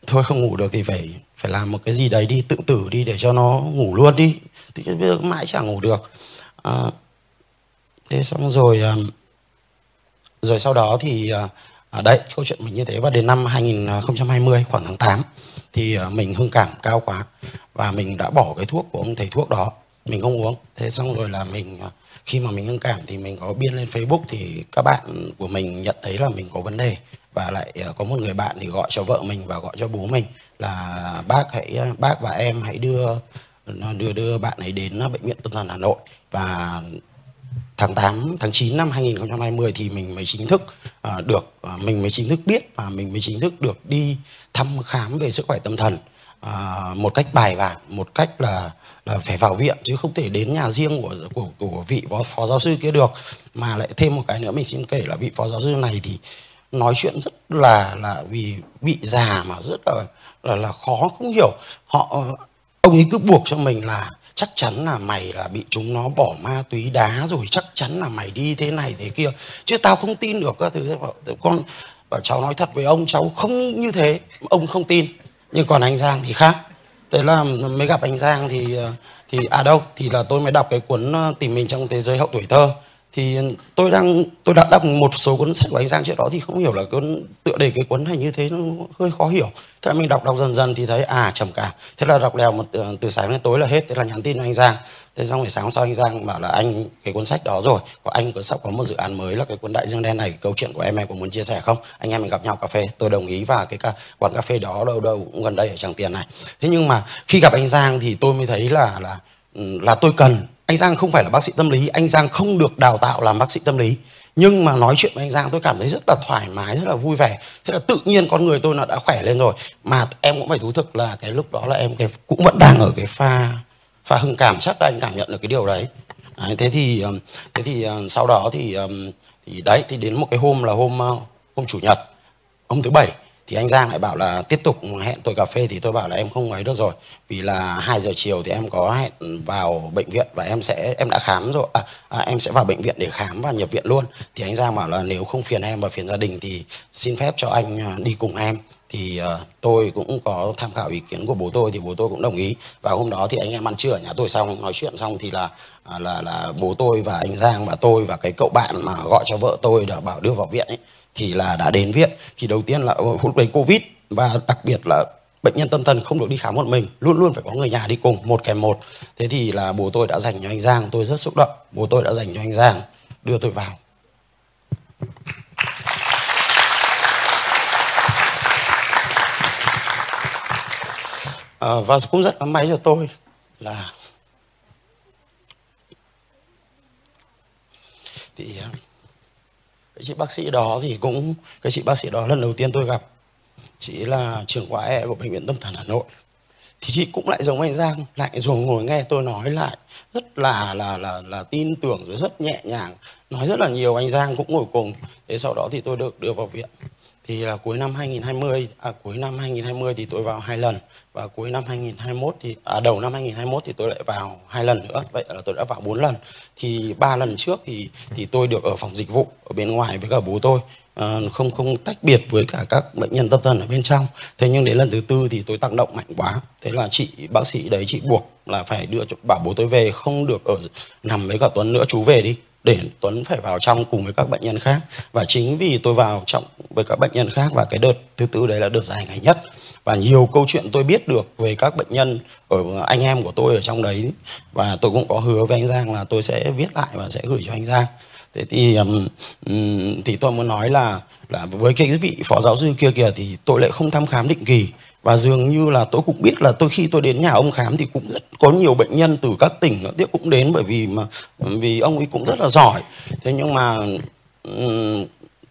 G: thôi không ngủ được thì phải phải làm một cái gì đấy đi tự tử đi để cho nó ngủ luôn đi. Tự nhiên bây giờ mãi chẳng ngủ được. À, thế xong rồi à, rồi sau đó thì à, à, đấy câu chuyện mình như thế. Và đến năm 2020 khoảng tháng 8 thì à, mình hưng cảm cao quá. Và mình đã bỏ cái thuốc của ông thầy thuốc đó. Mình không uống. Thế xong rồi là mình khi mà mình hưng cảm thì mình có biên lên Facebook thì các bạn của mình nhận thấy là mình có vấn đề. Và lại à, có một người bạn thì gọi cho vợ mình và gọi cho bố mình là à, bác hãy à, bác và em hãy đưa đưa đưa bạn ấy đến bệnh viện tâm thần Hà Nội. Và tháng 8 tháng 9 năm 2020 thì mình mới chính thức uh, được uh, mình mới chính thức biết và mình mới chính thức được đi thăm khám về sức khỏe tâm thần à, một cách bài bản một cách là là phải vào viện chứ không thể đến nhà riêng của của của vị phó, phó giáo sư kia được. Mà lại thêm một cái nữa mình xin kể là vị phó giáo sư này thì nói chuyện rất là là vì bị già mà rất là là là khó không hiểu. Họ ông ấy cứ buộc cho mình là chắc chắn là mày là bị chúng nó bỏ ma túy đá rồi chắc chắn là mày đi thế này thế kia. Chứ tao không tin được các thứ con bảo cháu nói thật với ông cháu không như thế ông không tin nhưng còn anh Giang thì khác. Thế là mới gặp anh Giang thì ờ, thì à đâu, thì là tôi mới đọc cái cuốn ờ, tìm mình trong thế giới hậu tuổi thơ thì tôi đang, tôi đã đọc một số cuốn sách của anh Giang trước đó thì không hiểu là cuốn, tựa đề cái cuốn này như thế nó hơi khó hiểu. Thế là mình đọc đọc dần dần thì thấy à trầm cảm. Thế là đọc lèo một ờ, từ sáng đến tối là hết, thế là nhắn tin cho anh Giang. Thế xong buổi sáng sau anh Giang bảo là, anh, cái cuốn sách đó rồi, có anh có sắp có một dự án mới là cái cuốn đại dương đen này, câu chuyện của em em có muốn chia sẻ không? Anh em mình gặp nhau cà phê, tôi đồng ý và cái cả quán cà phê đó đâu đâu cũng gần đây ở Tràng Tiền này. Thế nhưng mà khi gặp anh Giang thì tôi mới thấy là là ừ, là tôi cần anh Giang không phải là bác sĩ tâm lý anh Giang không được đào tạo làm bác sĩ tâm lý. Nhưng mà nói chuyện với anh Giang tôi cảm thấy rất là thoải mái rất là vui vẻ. Thế là tự nhiên con người tôi nó đã khỏe lên rồi. Mà em cũng phải thú thực là cái lúc đó là em cái cũng vẫn đang ở cái pha pha hưng cảm chắc là anh cảm nhận được cái điều đấy. Đấy, thế thì thế thì ờ, sau đó thì thì đấy thì đến một cái hôm là hôm ờ, hôm chủ nhật hôm thứ bảy thì anh Giang lại bảo là tiếp tục hẹn tôi cà phê thì tôi bảo là em không ấy được rồi. Vì là 2 giờ chiều thì em có hẹn vào bệnh viện và em sẽ em đã khám rồi. À, à, em sẽ vào bệnh viện để khám và nhập viện luôn. Thì anh Giang bảo là nếu không phiền em và phiền gia đình thì xin phép cho anh à, đi cùng em. Thì uh, tôi cũng có tham khảo ý kiến của bố tôi thì bố tôi cũng đồng ý. Và hôm đó thì anh em ăn trưa ở nhà tôi xong nói chuyện xong thì là à, là là bố tôi và anh Giang và tôi và cái cậu bạn mà gọi cho vợ tôi đã bảo đưa vào viện ấy thì là đã đến viện thì đầu tiên là lúc đấy covid và đặc biệt là bệnh nhân tâm thần không được đi khám một mình luôn luôn phải có người nhà đi cùng một kèm một. Thế thì là bố tôi đã dành cho anh Giang tôi rất xúc động bố tôi đã dành cho anh Giang đưa tôi vào. À, và cũng rất là may cho tôi là thì à, cái chị bác sĩ đó thì cũng, cái chị bác sĩ đó lần đầu tiên tôi gặp. Chị là trưởng khoa E của bệnh viện tâm thần Hà Nội. Thì chị cũng lại giống anh Giang, lại rồi ngồi nghe tôi nói lại. Rất là là là là tin tưởng rồi rất nhẹ nhàng. Nói rất là nhiều, anh Giang cũng ngồi cùng. Thế sau đó thì tôi được đưa vào viện thì là cuối năm 2020 à cuối năm 2020 thì tôi vào hai lần. Và cuối năm 2021 thì à, đầu năm 2021 thì tôi lại vào hai lần nữa. Vậy là tôi đã vào bốn lần. Thì ba lần trước thì thì tôi được ở phòng dịch vụ ở bên ngoài với cả bố tôi. À, không không tách biệt với cả các bệnh nhân tâm thần ở bên trong. Thế nhưng đến lần thứ tư thì tôi tăng động mạnh quá. Thế là chị bác sĩ đấy chị buộc là phải đưa bảo bố tôi về không được ở nằm với cả Tuấn nữa chú về đi để Tuấn phải vào trong cùng với các bệnh nhân khác. Và chính vì tôi vào trọng với các bệnh nhân khác và cái đợt thứ tư đấy là đợt dài ngày nhất. Và nhiều câu chuyện tôi biết được về các bệnh nhân ở anh em của tôi ở trong đấy. Và tôi cũng có hứa với anh Giang là tôi sẽ viết lại và sẽ gửi cho anh Giang. Thế thì um, thì tôi muốn nói là là với cái vị phó giáo sư kia kìa thì tôi lại không thăm khám định kỳ và dường như là tôi cũng biết là tôi khi tôi đến nhà ông khám thì cũng rất có nhiều bệnh nhân từ các tỉnh tiếp cũng đến bởi vì mà, vì ông ấy cũng rất là giỏi. Thế nhưng mà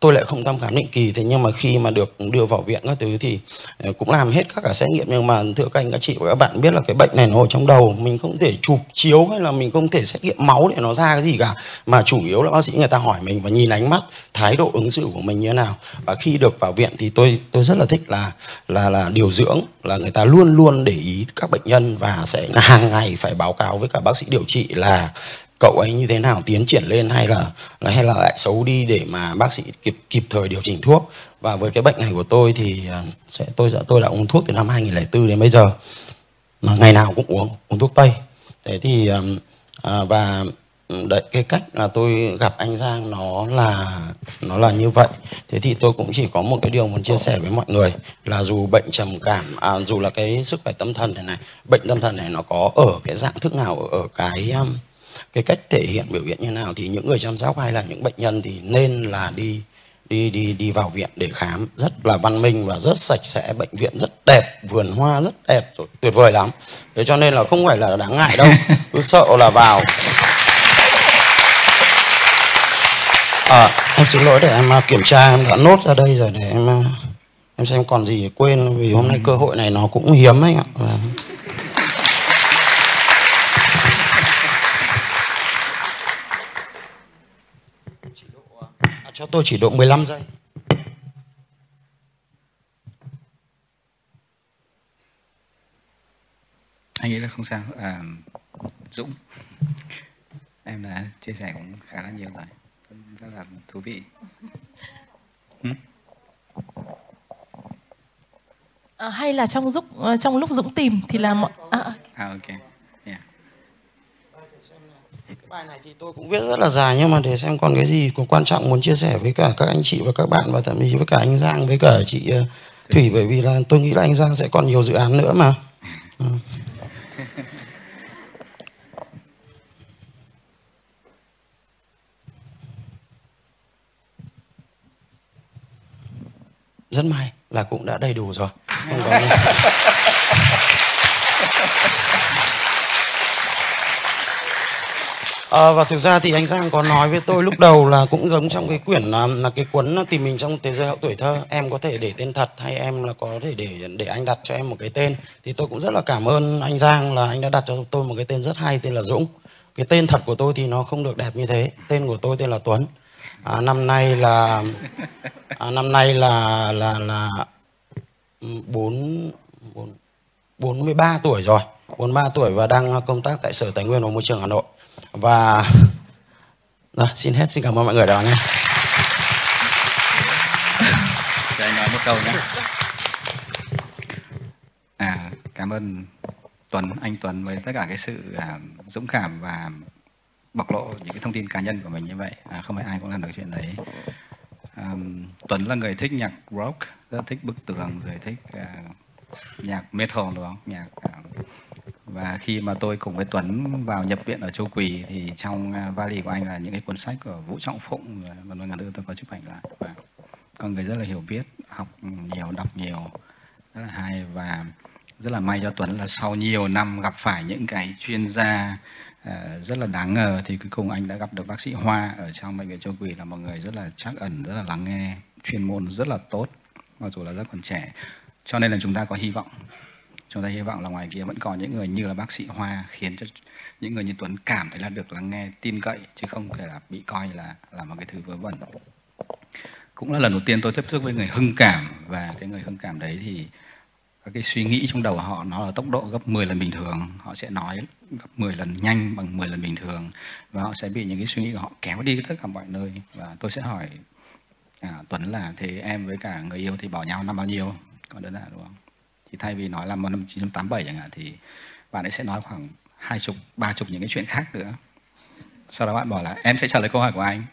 G: tôi lại không thăm khám định kỳ, thế nhưng mà khi mà được đưa vào viện các thứ thì ờ, cũng làm hết các cả xét nghiệm. Nhưng mà thưa các anh, các chị và các bạn biết là cái bệnh này nó ở trong đầu, mình không thể chụp chiếu hay là mình không thể xét nghiệm máu để nó ra cái gì cả. Mà chủ yếu là bác sĩ người ta hỏi mình và nhìn ánh mắt, thái độ ứng xử của mình như thế nào. Và khi được vào viện thì tôi tôi rất là thích là là là điều dưỡng, là người ta luôn luôn để ý các bệnh nhân và sẽ hàng ngày phải báo cáo với cả bác sĩ điều trị là cậu ấy như thế nào tiến triển lên hay là hay là lại xấu đi để mà bác sĩ kịp kịp thời điều chỉnh thuốc? Và với cái bệnh này của tôi thì à, sẽ tôi tôi đã uống thuốc từ năm 2004 đến bây giờ mà ngày nào cũng uống uống thuốc tây. Thế thì à, và đấy cái cách là tôi gặp anh Giang nó là nó là như vậy. Thế thì tôi cũng chỉ có một cái điều muốn chia sẻ với mọi người là dù bệnh trầm cảm à, dù là cái sức khỏe tâm thần này này bệnh tâm thần này nó có ở cái dạng thức nào ở cái um, cái cách thể hiện biểu hiện như nào thì những người chăm sóc hay là những bệnh nhân thì nên là đi đi đi đi vào viện để khám. Rất là văn minh và rất sạch sẽ bệnh viện rất đẹp vườn hoa rất đẹp rồi tuyệt vời lắm. Thế cho nên là không phải là đáng ngại đâu [LAUGHS] cứ sợ là vào. À, em xin lỗi để em à, kiểm tra em đã nốt ra đây rồi để em à, em xem còn gì quên vì hôm nay cơ hội này nó cũng hiếm anh ạ cho tôi chỉ độ 15 giây.
D: Anh nghĩ là không sao. À, Dũng, em đã chia sẻ cũng khá là nhiều rồi. Rất là thú vị.
C: Ừ? À, hay là trong lúc ờ, trong lúc Dũng tìm thì là mọi
D: à, à, à ok
G: bài này thì tôi cũng viết rất là dài nhưng mà để xem còn cái gì có quan trọng muốn chia sẻ với cả các anh chị và các bạn và thậm chí với cả anh Giang với cả chị ờ, Thủy, bởi vì là tôi nghĩ là anh Giang sẽ còn nhiều dự án nữa mà. Ừ. Rất may là cũng đã đầy đủ rồi. Không có [LAUGHS] À, và thực ra thì anh Giang có nói với tôi lúc đầu là cũng giống trong cái quyển là, là cái cuốn ờ, tìm mình trong thế giới hậu tuổi thơ. Em có thể để tên thật hay em là có thể để để anh đặt cho em một cái tên. Thì tôi cũng rất là cảm ơn anh Giang là anh đã đặt cho tôi một cái tên rất hay tên là Dũng. Cái tên thật của tôi thì nó không được đẹp như thế. Tên của tôi tên là Tuấn. À, năm nay là à, năm nay là là là ừ, bốn bốn bốn mươi ba tuổi rồi. Bốn ba tuổi và đang công tác tại sở tài nguyên và môi trường hà nội và rồi, xin hết xin cảm ơn mọi người đã lắng nghe
D: cho anh nói một câu nhé. À cảm ơn Tuấn anh Tuấn với tất cả cái sự à, dũng cảm và bộc lộ những cái thông tin cá nhân của mình như vậy. À, không phải ai cũng làm được chuyện đấy. À, Tuấn là người thích nhạc rock rất thích bức tường rồi thích à, nhạc metal đúng không? Nhạc à, và khi mà tôi cùng với Tuấn vào nhập viện ở Châu Quỳ thì trong à, vali của anh là những cái cuốn sách của Vũ Trọng Phụng và vân vân tôi có chụp ảnh lại. Và con người rất là hiểu biết, học nhiều, đọc nhiều, rất là hay. Và rất là may cho Tuấn là sau nhiều năm gặp phải những cái chuyên gia à, rất là đáng ngờ thì cuối cùng anh đã gặp được bác sĩ Hoa ở trong bệnh viện Châu Quỳ là một người rất là chắc ẩn, rất là lắng nghe, chuyên môn rất là tốt, mặc dù là rất còn trẻ. Cho nên là chúng ta có hy vọng chúng ta hy vọng là ngoài kia vẫn còn những người như là bác sĩ Hoa khiến cho những người như Tuấn cảm thấy là được lắng nghe tin cậy chứ không thể là bị coi là là một cái thứ vớ vẩn. Cũng là lần đầu tiên tôi tiếp xúc với người hưng cảm và cái người hưng cảm đấy thì các cái suy nghĩ trong đầu họ nó là tốc độ gấp 10 lần bình thường. Họ sẽ nói gấp 10 lần nhanh bằng 10 lần bình thường và họ sẽ bị những cái suy nghĩ của họ kéo đi tất cả mọi nơi. Và tôi sẽ hỏi à, Tuấn là thế em với cả người yêu thì bỏ nhau năm bao nhiêu? Còn đơn giản đúng không? Thì thay vì nói là năm 1987 chẳng hạn, thì bạn ấy sẽ nói khoảng hai chục, ba chục những cái chuyện khác nữa. Sau đó bạn bảo là em sẽ trả lời câu hỏi của anh.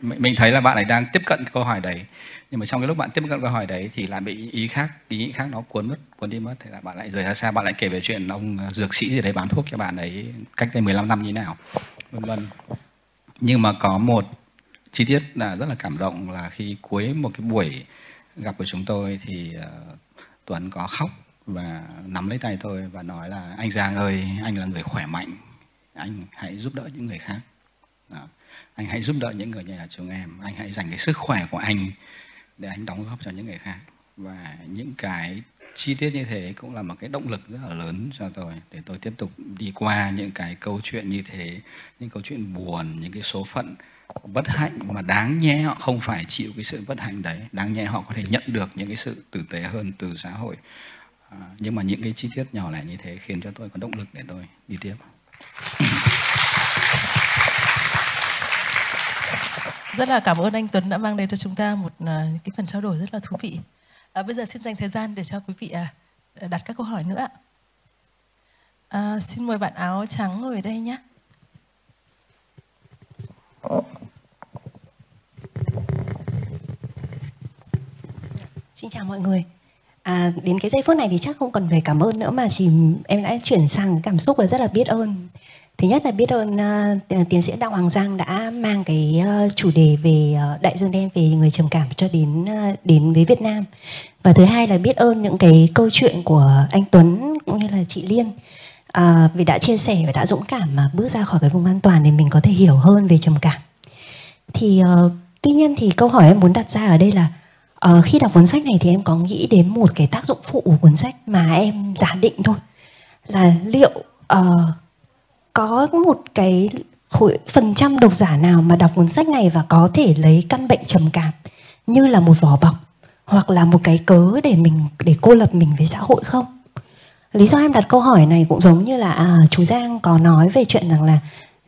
D: Mình thấy là bạn ấy đang tiếp cận câu hỏi đấy. Nhưng mà trong cái lúc bạn tiếp cận câu hỏi đấy thì lại bị ý khác, ý nghĩ khác nó cuốn mất, cuốn đi mất. Thì là bạn lại rời ra xa, bạn lại kể về chuyện ông dược sĩ gì đấy bán thuốc cho bạn ấy cách đây 15 năm như thế nào, vân vân. Nhưng mà có một chi tiết là rất là cảm động là khi cuối một cái buổi gặp của chúng tôi thì ờ, Tuấn có khóc và nắm lấy tay tôi và nói là, anh Giang ơi, anh là người khỏe mạnh. Anh hãy giúp đỡ những người khác. Đó. anh hãy giúp đỡ những người như là chúng em. Anh hãy dành cái sức khỏe của anh để anh đóng góp cho những người khác. Và những cái chi tiết như thế cũng là một cái động lực rất là lớn cho tôi để tôi tiếp tục đi qua những cái câu chuyện như thế, những câu chuyện buồn, những cái số phận bất hạnh mà đáng nhẽ họ không phải chịu cái sự bất hạnh đấy. Đáng nhẽ họ có thể nhận được những cái sự tử tế hơn từ xã hội. À, nhưng mà những cái chi tiết nhỏ lẻ như thế khiến cho tôi có động lực để tôi đi tiếp. [LAUGHS]
C: Rất là cảm ơn anh Tuấn đã mang đến cho chúng ta một à, cái phần trao đổi rất là thú vị. À, bây giờ xin dành thời gian để cho quý vị à, đặt các câu hỏi nữa à, xin mời bạn áo trắng ngồi đây nhé.
I: Xin chào mọi người. À, đến cái giây phút này thì chắc không cần phải cảm ơn nữa mà chỉ em đã chuyển sang cảm xúc và rất là biết ơn. Thứ nhất là biết ơn uh, tiến sĩ Đặng Hoàng Giang đã mang cái uh, chủ đề về uh, đại dương đen về người trầm cảm cho đến uh, đến với Việt Nam. Và thứ hai là biết ơn những cái câu chuyện của anh Tuấn cũng như là chị Liên à, vì đã chia sẻ và đã dũng cảm mà bước ra khỏi cái vùng an toàn để mình có thể hiểu hơn về trầm cảm. Thì uh, tuy nhiên thì câu hỏi em muốn đặt ra ở đây là uh, khi đọc cuốn sách này thì em có nghĩ đến một cái tác dụng phụ của cuốn sách mà em giả định thôi là liệu uh, có một cái khối phần trăm độc giả nào mà đọc cuốn sách này và có thể lấy căn bệnh trầm cảm như là một vỏ bọc hoặc là một cái cớ để mình để cô lập mình với xã hội không lý do em đặt câu hỏi này cũng giống như là à, chú Giang có nói về chuyện rằng là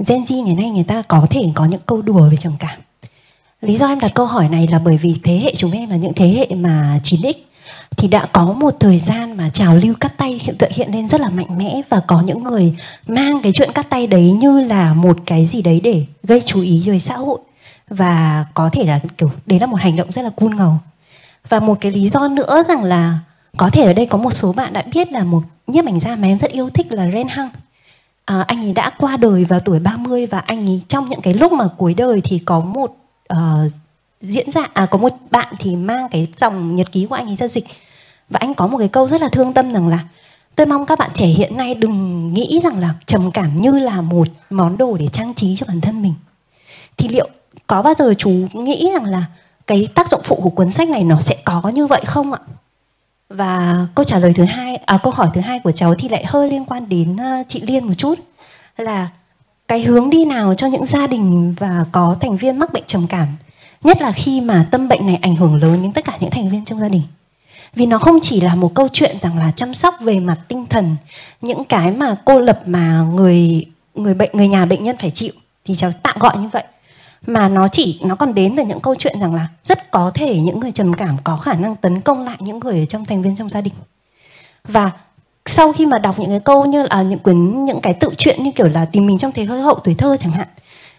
I: Gen Z ngày nay người ta có thể có những câu đùa về trầm cảm. Lý do em đặt câu hỏi này là bởi vì thế hệ chúng em là những thế hệ mà 9X thì đã có một thời gian mà trào lưu cắt tay hiện tượng hiện lên rất là mạnh mẽ và có những người mang cái chuyện cắt tay đấy như là một cái gì đấy để gây chú ý với xã hội. Và có thể là kiểu đấy là một hành động rất là cool ngầu. Và một cái lý do nữa rằng là có thể ở đây có một số bạn đã biết là một nhiếp ảnh gia mà em rất yêu thích là Ren Hang. à, anh ấy đã qua đời vào tuổi 30 và anh ấy trong những cái lúc mà cuối đời thì có một uh, diễn giả à có một bạn thì mang cái dòng nhật ký của anh ấy ra dịch. Và anh có một cái câu rất là thương tâm rằng là tôi mong các bạn trẻ hiện nay đừng nghĩ rằng là trầm cảm như là một món đồ để trang trí cho bản thân mình. Thì liệu có bao giờ chú nghĩ rằng là cái tác dụng phụ của cuốn sách này nó sẽ có như vậy không ạ? Và câu trả lời thứ hai à câu hỏi thứ hai của cháu thì lại hơi liên quan đến ờ, chị Liên một chút. Là cái hướng đi nào cho những gia đình và có thành viên mắc bệnh trầm cảm, nhất là khi mà tâm bệnh này ảnh hưởng lớn đến tất cả những thành viên trong gia đình? Vì nó không chỉ là một câu chuyện rằng là chăm sóc về mặt tinh thần, những cái mà cô lập mà người người bệnh, người nhà bệnh nhân phải chịu, thì cháu tạm gọi như vậy mà nó chỉ nó còn đến từ những câu chuyện rằng là rất có thể những người trầm cảm có khả năng tấn công lại những người ở trong thành viên trong gia đình. Và sau khi mà đọc những cái câu như là những quyển những cái tự truyện như kiểu là tìm mình trong thế hơi hậu tuổi thơ chẳng hạn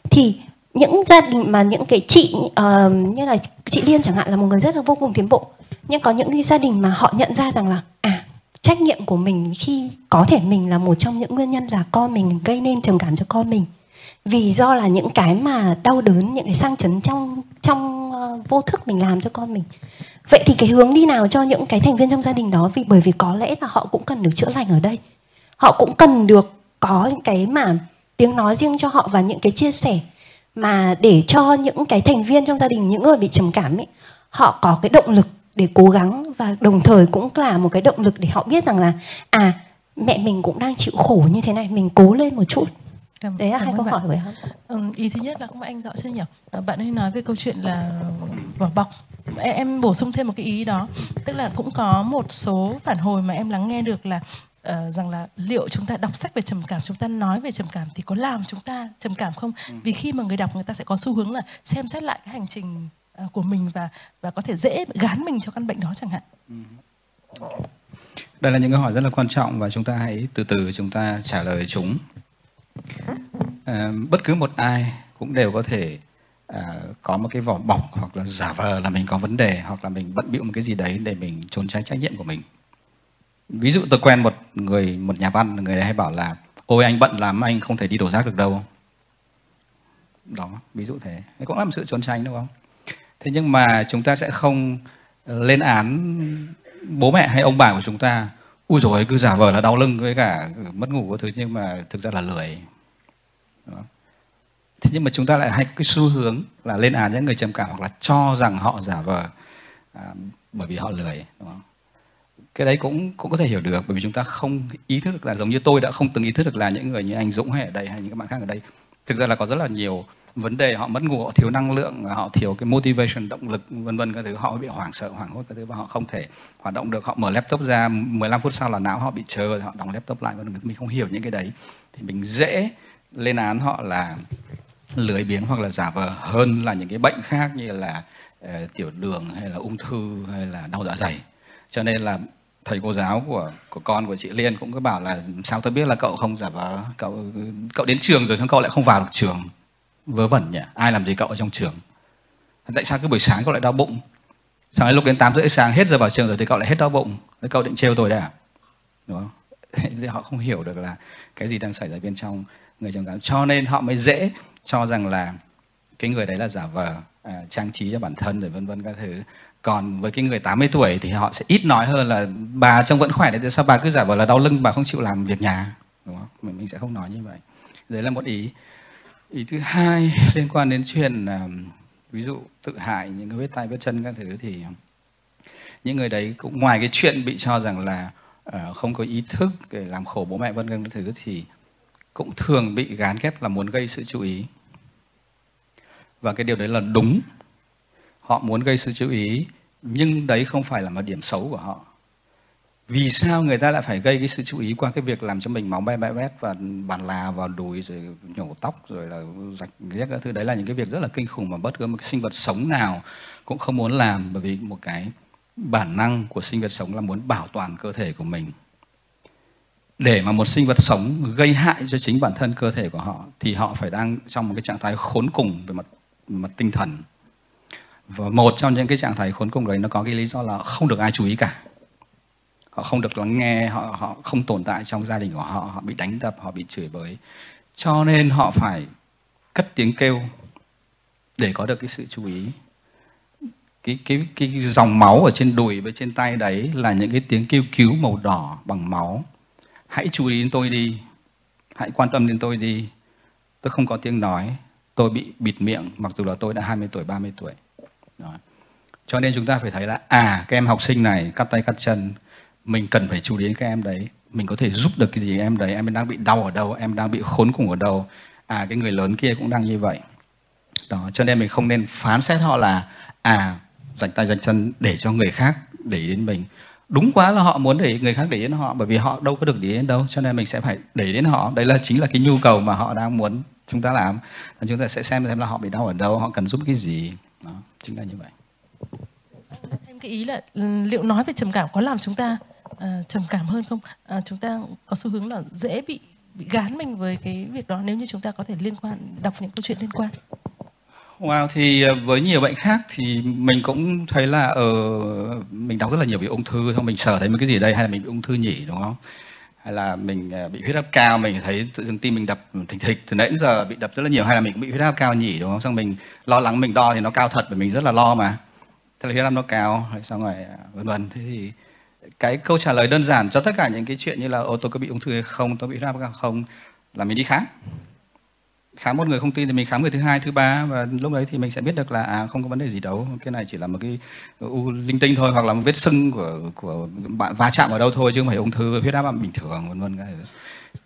I: thì những gia đình mà những cái chị uh, như là chị Liên chẳng hạn là một người rất là vô cùng tiến bộ. Nhưng có những cái gia đình mà họ nhận ra rằng là à trách nhiệm của mình khi có thể mình là một trong những nguyên nhân là con mình gây nên trầm cảm cho con mình vì do là những cái mà đau đớn những cái sang chấn trong trong uh, vô thức mình làm cho con mình. Vậy thì cái hướng đi nào cho những cái thành viên trong gia đình đó? Vì bởi vì có lẽ là họ cũng cần được chữa lành ở đây. Họ cũng cần được có những cái mà tiếng nói riêng cho họ và những cái chia sẻ mà để cho những cái thành viên trong gia đình những người bị trầm cảm ấy họ có cái động lực để cố gắng và đồng thời cũng là một cái động lực để họ biết rằng là à mẹ mình cũng đang chịu khổ như thế này mình cố lên một chút đấy là hai câu
C: bạn.
I: hỏi của em
C: Ừm, ý thứ nhất là không anh rõ chưa nhỉ? À, bạn ấy nói về câu chuyện là vỏ bọc. Em, bổ sung thêm một cái ý đó tức là cũng có một số phản hồi mà em lắng nghe được là ờ, rằng là liệu chúng ta đọc sách về trầm cảm chúng ta nói về trầm cảm thì có làm chúng ta trầm cảm không? Vì khi mà người đọc người ta sẽ có xu hướng là xem xét lại cái hành trình ờ, của mình và và có thể dễ gán mình cho căn bệnh đó chẳng hạn.
D: Đây là những câu hỏi rất là quan trọng và chúng ta hãy từ từ chúng ta trả lời chúng. À, bất cứ một ai cũng đều có thể à, có một cái vỏ bọc hoặc là giả vờ là mình có vấn đề hoặc là mình bận bịu một cái gì đấy để mình trốn tránh trách nhiệm của mình. Ví dụ tôi quen một người một nhà văn người ấy hay bảo là ôi anh bận lắm anh không thể đi đổ rác được đâu. Đó, ví dụ thế. Đấy cũng là một sự trốn tránh đúng không? Thế nhưng mà chúng ta sẽ không lên án bố mẹ hay ông bà của chúng ta ui rồi cứ giả vờ là đau lưng với cả mất ngủ các thứ nhưng mà thực ra là lười Đó. thế nhưng mà chúng ta lại hay cái xu hướng là lên án những người trầm cảm hoặc là cho rằng họ giả vờ à, bởi vì họ lười đúng không? cái đấy cũng cũng có thể hiểu được bởi vì chúng ta không ý thức được là giống như tôi đã không từng ý thức được là những người như anh Dũng hay ở đây hay những các bạn khác ở đây thực ra là có rất là nhiều vấn đề họ mất ngủ họ thiếu năng lượng họ thiếu cái motivation động lực vân vân các thứ họ bị hoảng sợ hoảng hốt các thứ và họ không thể hoạt động được. Họ mở laptop ra 15 phút sau là não họ bị chờ họ đóng laptop lại và mình không hiểu những cái đấy. Thì mình dễ lên án họ là lười biếng hoặc là giả vờ hơn là những cái bệnh khác như là uh, tiểu đường hay là ung thư hay là đau dạ dày. Cho nên là thầy cô giáo của của con của chị Liên cũng có bảo là sao tôi biết là cậu không giả vờ? Cậu cậu đến trường rồi xong cậu lại không vào được trường? Vớ vẩn nhỉ? Ai làm gì cậu ở trong trường? Tại sao cứ buổi sáng cậu lại đau bụng? Sáng lúc đến tám rưỡi sáng hết giờ vào trường rồi thì cậu lại hết đau bụng? Thế cậu định trêu tôi đấy à? Đúng không? [LAUGHS] Thì họ không hiểu được là cái gì đang xảy ra bên trong người trầm cảm cho nên họ mới dễ cho rằng là cái người đấy là giả vờ à, trang trí cho bản thân rồi vân vân các thứ. Còn với cái người 80 tuổi thì họ sẽ ít nói hơn là bà trông vẫn khỏe đấy tại sao bà cứ giả vờ là đau lưng bà không chịu làm việc nhà? Đúng không? Mình mình sẽ không nói như vậy. Đấy là một ý ý thứ hai liên quan đến chuyện ví dụ tự hại những cái vết tay vết chân các thứ thì những người đấy cũng ngoài cái chuyện bị cho rằng là uh, không có ý thức để làm khổ bố mẹ vân vân các thứ thì cũng thường bị gán ghép là muốn gây sự chú ý. Và cái điều đấy là đúng. Họ muốn gây sự chú ý nhưng đấy không phải là một điểm xấu của họ vì sao người ta lại phải gây cái sự chú ý qua cái việc làm cho mình máu be bẽ bét và bàn là vào đùi rồi nhổ tóc rồi là rạch ghét các thứ? Đấy là những cái việc rất là kinh khủng mà bất cứ một cái sinh vật sống nào cũng không muốn làm, bởi vì một cái bản năng của sinh vật sống là muốn bảo toàn cơ thể của mình. Để mà một sinh vật sống gây hại cho chính bản thân cơ thể của họ thì họ phải đang trong một cái trạng thái khốn cùng về mặt mặt tinh thần. Và một trong những cái trạng thái khốn cùng đấy nó có cái lý do là không được ai chú ý cả họ không được lắng nghe, họ họ không tồn tại trong gia đình của họ họ bị đánh đập, họ bị chửi bới. Cho nên họ phải cất tiếng kêu để có được cái sự chú ý. Cái cái cái dòng máu ở trên đùi với trên tay đấy là những cái tiếng kêu cứu màu đỏ bằng máu. Hãy chú ý đến tôi đi. Hãy quan tâm đến tôi đi. Tôi không có tiếng nói. Tôi bị bịt miệng, mặc dù là tôi đã 20 tuổi 30 tuổi. Đó. cho nên chúng ta phải thấy là à các em học sinh này cắt tay cắt chân mình cần phải chú ý đến các em đấy. Mình có thể giúp được cái gì em đấy? Em đang bị đau ở đâu? Em đang bị khốn cùng ở đâu? À cái người lớn kia cũng đang như vậy. Đó, cho nên mình không nên phán xét họ là à dành tay dành chân để cho người khác để ý đến mình. Đúng quá là họ muốn để người khác để ý đến họ, bởi vì họ đâu có được để ý đến đâu. Cho nên mình sẽ phải để ý đến họ. Đấy là chính là cái nhu cầu mà họ đang muốn chúng ta làm. Và chúng ta sẽ xem xem là họ bị đau ở đâu, họ cần giúp cái gì. Đó, chính là như vậy.
C: Thêm cái ý là ừ, liệu nói về trầm cảm có làm chúng ta uh, trầm cảm hơn không uh, chúng ta có xu hướng là dễ bị bị gán mình với cái việc đó nếu như chúng ta có thể liên quan đọc những câu chuyện liên quan
D: Wow, thì à, với nhiều bệnh khác thì mình cũng thấy là ở uh, mình đọc rất là nhiều về ung thư, xong mình sợ thấy một cái gì đây hay là mình bị ung thư nhỉ đúng không? Hay là mình bị huyết áp cao, mình thấy tự dưng tim mình đập thình thịch từ nãy đến giờ bị đập rất là nhiều hay là mình cũng bị huyết áp cao nhỉ đúng không? Xong mình lo lắng mình đo thì nó cao thật và mình rất là lo mà. Thế là huyết áp nó cao, xong rồi vân vân. Thế thì cái câu trả lời đơn giản cho tất cả những cái chuyện như là ô tôi có bị ung thư hay không, tôi bị huyết áp không? Là mình đi khám. Khám một người không tin thì mình khám người thứ hai thứ ba và lúc đấy thì mình sẽ biết được là à không có vấn đề gì đâu. Cái này chỉ là một cái u linh tinh thôi hoặc là một vết sưng của của bạn va chạm ở đâu thôi chứ không phải ung thư huyết áp bình thường vân vân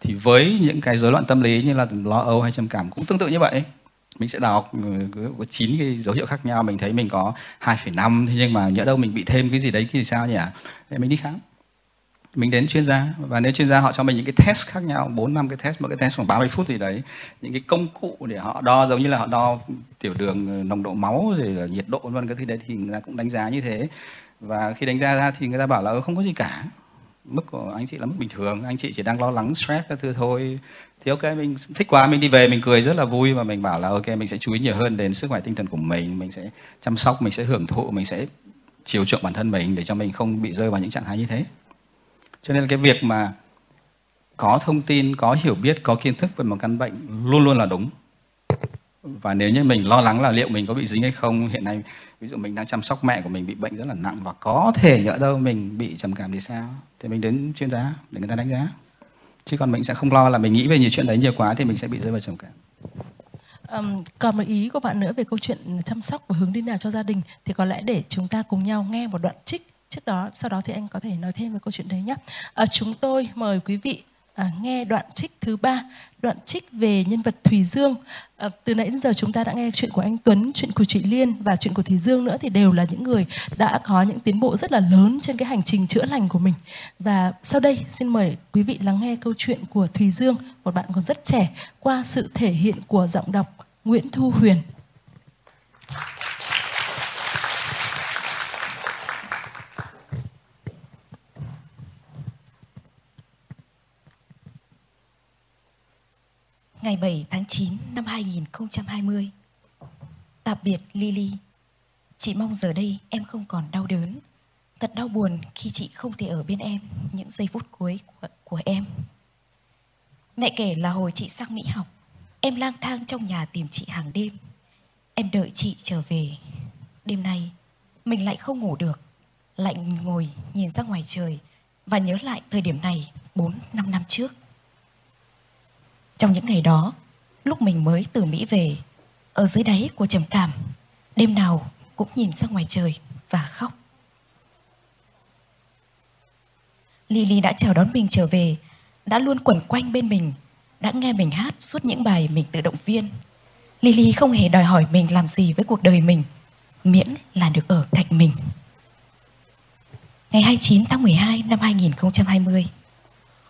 D: thì với những cái rối loạn tâm lý như là lo âu hay trầm cảm cũng tương tự như vậy mình sẽ đọc ừ, có chín cái dấu hiệu khác nhau mình thấy mình có 2,5 thế nhưng mà nhỡ đâu mình bị thêm cái gì đấy cái gì sao nhỉ? Để mình đi khám. Mình đến chuyên gia và nếu chuyên gia họ cho mình những cái test khác nhau bốn năm cái test một cái test khoảng 30 phút gì đấy những cái công cụ để họ đo giống như là họ đo tiểu đường ừ, nồng độ máu rồi là nhiệt độ vân vân cái thứ đấy thì người ta cũng đánh giá như thế. Và khi đánh giá ra thì người ta bảo là ừ, không có gì cả mức của anh chị là mức bình thường. Anh chị chỉ đang lo lắng stress các thứ thôi. Thì ok, mình thích quá, mình đi về, mình cười rất là vui và mình bảo là ok, mình sẽ chú ý nhiều hơn đến sức khỏe tinh thần của mình. Mình sẽ chăm sóc, mình sẽ hưởng thụ, mình sẽ chiều chuộng bản thân mình để cho mình không bị rơi vào những trạng thái như thế. Cho nên là cái việc mà có thông tin, có hiểu biết, có kiến thức về một căn bệnh luôn luôn là đúng. Và nếu như mình lo lắng là liệu mình có bị dính hay không, hiện nay ví dụ mình đang chăm sóc mẹ của mình bị bệnh rất là nặng và có thể nhỡ đâu mình bị trầm cảm thì sao? Thì mình đến chuyên gia để người ta đánh giá. Chứ còn mình sẽ không lo là mình nghĩ về nhiều chuyện đấy nhiều quá thì mình sẽ bị rơi vào trầm cảm.
C: Um, còn một ý của bạn nữa về câu chuyện chăm sóc và hướng đi nào cho gia đình thì có lẽ để chúng ta cùng nhau nghe một đoạn trích trước đó sau đó thì anh có thể nói thêm về câu chuyện đấy nhé. À, chúng tôi mời quý vị à, nghe đoạn trích thứ ba đoạn trích về nhân vật Thùy Dương. À, từ nãy đến giờ chúng ta đã nghe chuyện của anh Tuấn chuyện của chị Liên và chuyện của Thùy Dương nữa thì đều là những người đã có những tiến bộ rất là lớn trên cái hành trình chữa lành của mình. Và sau đây xin mời quý vị lắng nghe câu chuyện của Thùy Dương một bạn còn rất trẻ qua sự thể hiện của giọng đọc Nguyễn Thu Huyền.
J: Ngày 7 tháng 9 năm 2020. Tạm biệt Lily. Chị mong giờ đây em không còn đau đớn. Thật đau buồn khi chị không thể ở bên em những giây phút cuối của, của em. Mẹ kể là hồi chị sang Mỹ học, em lang thang trong nhà tìm chị hàng đêm. Em đợi chị trở về. Đêm nay, mình lại không ngủ được. Lại ngồi nhìn ra ngoài trời và nhớ lại thời điểm này 4 năm năm trước. Trong những ngày đó, lúc mình mới từ Mỹ về, ở dưới đáy của trầm cảm, đêm nào cũng nhìn ra ngoài trời và khóc. Lily đã chào đón mình trở về, đã luôn quẩn quanh bên mình, đã nghe mình hát suốt những bài mình tự động viên. Lily không hề đòi hỏi mình làm gì với cuộc đời mình, miễn là được ở cạnh mình. Ngày 29 tháng 12 năm 2020,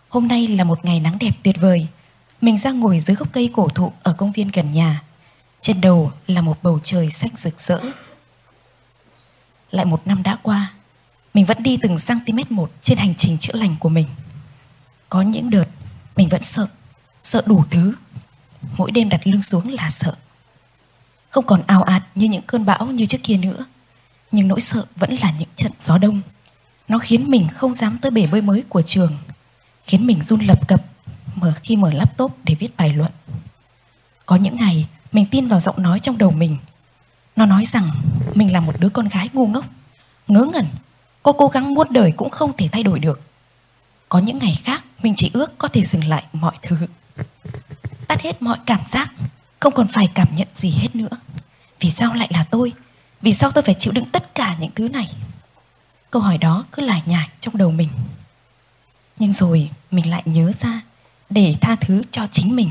J: hôm nay là một ngày nắng đẹp tuyệt vời – mình ra ngồi dưới gốc cây cổ thụ ở công viên gần nhà. Trên đầu là một bầu trời xanh rực rỡ. Lại một năm đã qua, mình vẫn đi từng cm một trên hành trình chữa lành của mình. Có những đợt mình vẫn sợ, sợ đủ thứ. Mỗi đêm đặt lưng xuống là sợ. Không còn ào ạt như những cơn bão như trước kia nữa. Nhưng nỗi sợ vẫn là những trận gió đông. Nó khiến mình không dám tới bể bơi mới của trường, khiến mình run lập cập mở khi mở laptop để viết bài luận. Có những ngày mình tin vào giọng nói trong đầu mình. Nó nói rằng mình là một đứa con gái ngu ngốc, ngớ ngẩn, có cố gắng muôn đời cũng không thể thay đổi được. Có những ngày khác mình chỉ ước có thể dừng lại mọi thứ. Tắt hết mọi cảm giác, không còn phải cảm nhận gì hết nữa. Vì sao lại là tôi? Vì sao tôi phải chịu đựng tất cả những thứ này? Câu hỏi đó cứ lải nhải trong đầu mình. Nhưng rồi mình lại nhớ ra để tha thứ cho chính mình.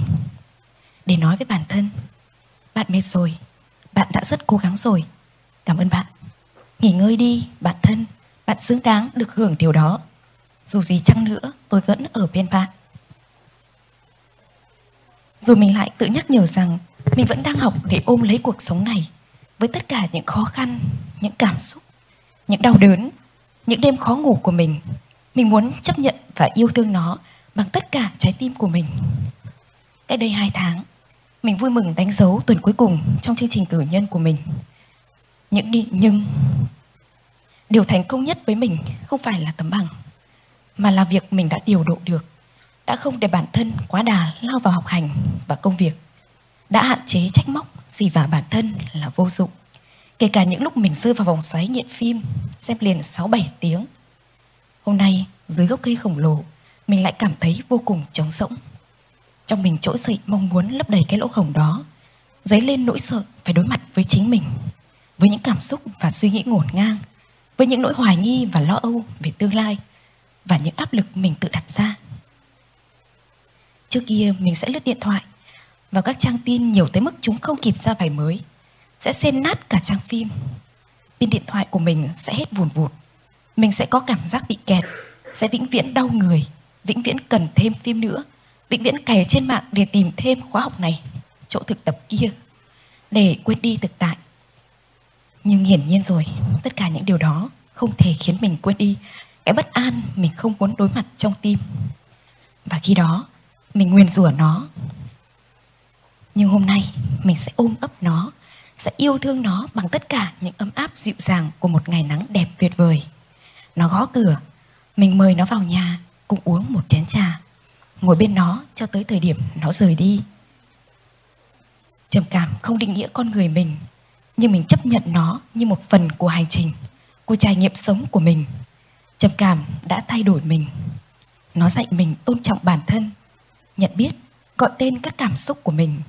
J: Để nói với bản thân, bạn mệt rồi, bạn đã rất cố gắng rồi. Cảm ơn bạn. Nghỉ ngơi đi, bạn thân. Bạn xứng đáng được hưởng điều đó. Dù gì chăng nữa, tôi vẫn ở bên bạn. Rồi mình lại tự nhắc nhở rằng mình vẫn đang học để ôm lấy cuộc sống này, với tất cả những khó khăn, những cảm xúc, những đau đớn, những đêm khó ngủ của mình mình muốn chấp nhận và yêu thương nó bằng tất cả trái tim của mình. Cách đây 2 tháng, mình vui mừng đánh dấu tuần cuối cùng trong chương trình cử nhân của mình. Những đi, nhưng điều thành công nhất với mình không phải là tấm bằng, mà là việc mình đã điều độ được, đã không để bản thân quá đà lao vào học hành và công việc, đã hạn chế trách móc gì vả bản thân là vô dụng. Kể cả những lúc mình rơi vào vòng xoáy nghiện phim, xem liền 6-7 tiếng. Hôm nay, dưới gốc cây khổng lồ, mình lại cảm thấy vô cùng trống rỗng. Trong mình trỗi dậy mong muốn lấp đầy cái lỗ hổng đó, dấy lên nỗi sợ phải đối mặt với chính mình, với những cảm xúc và suy nghĩ ngổn ngang, với những nỗi hoài nghi và lo âu về tương lai và những áp lực mình tự đặt ra. Trước kia mình sẽ lướt điện thoại vào các trang tin nhiều tới mức chúng không kịp ra bài mới, sẽ xem nát cả trang phim. Pin điện thoại của mình sẽ hết vùn vụt, mình sẽ có cảm giác bị kẹt, sẽ vĩnh viễn đau người vĩnh viễn cần thêm phim nữa, vĩnh viễn cày trên mạng để tìm thêm khóa học này, chỗ thực tập kia, để quên đi thực tại. Nhưng hiển nhiên rồi, tất cả những điều đó không thể khiến mình quên đi cái bất an mình không muốn đối mặt trong tim. Và khi đó, mình nguyền rủa nó. Nhưng hôm nay, mình sẽ ôm ấp nó, sẽ yêu thương nó bằng tất cả những ấm áp dịu dàng của một ngày nắng đẹp tuyệt vời. Nó gõ cửa, mình mời nó vào nhà cũng uống một chén trà. Ngồi bên nó cho tới thời điểm nó rời đi. Trầm cảm không định nghĩa con người mình, nhưng mình chấp nhận nó như một phần của hành trình, của trải nghiệm sống của mình. Trầm cảm đã thay đổi mình. Nó dạy mình tôn trọng bản thân, nhận biết, gọi tên các cảm xúc của mình.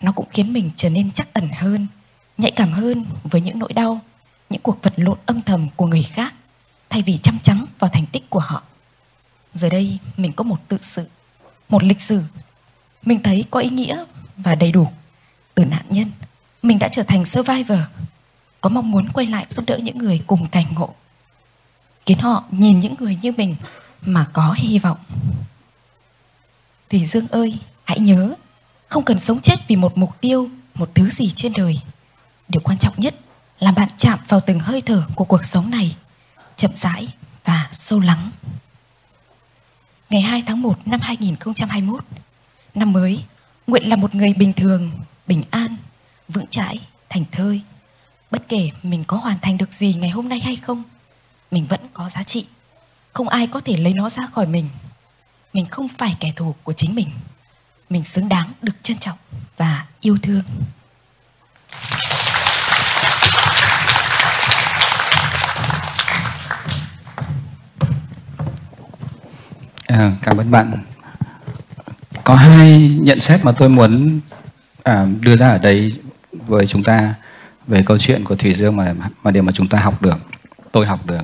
J: Nó cũng khiến mình trở nên chắc ẩn hơn, nhạy cảm hơn với những nỗi đau, những cuộc vật lộn âm thầm của người khác, thay vì chăm trắng vào thành tích của họ giờ đây mình có một tự sự, một lịch sử. Mình thấy có ý nghĩa và đầy đủ. Từ nạn nhân, mình đã trở thành survivor. Có mong muốn quay lại giúp đỡ những người cùng cảnh ngộ. Khiến họ nhìn những người như mình mà có hy vọng. Thủy dương ơi, hãy nhớ, không cần sống chết vì một mục tiêu, một thứ gì trên đời. Điều quan trọng nhất là bạn chạm vào từng hơi thở của cuộc sống này, chậm rãi và sâu lắng ngày 2 tháng 1 năm 2021 năm mới, nguyện là một người bình thường, bình an, vững chãi, thành thơi. Bất kể mình có hoàn thành được gì ngày hôm nay hay không, mình vẫn có giá trị. Không ai có thể lấy nó ra khỏi mình. Mình không phải kẻ thù của chính mình. Mình xứng đáng được trân trọng và yêu thương.
D: À, cảm ơn bạn. Có hai nhận xét mà tôi muốn à, đưa ra ở đây với chúng ta về câu chuyện của thủy dương mà mà điều mà chúng ta học được tôi học được.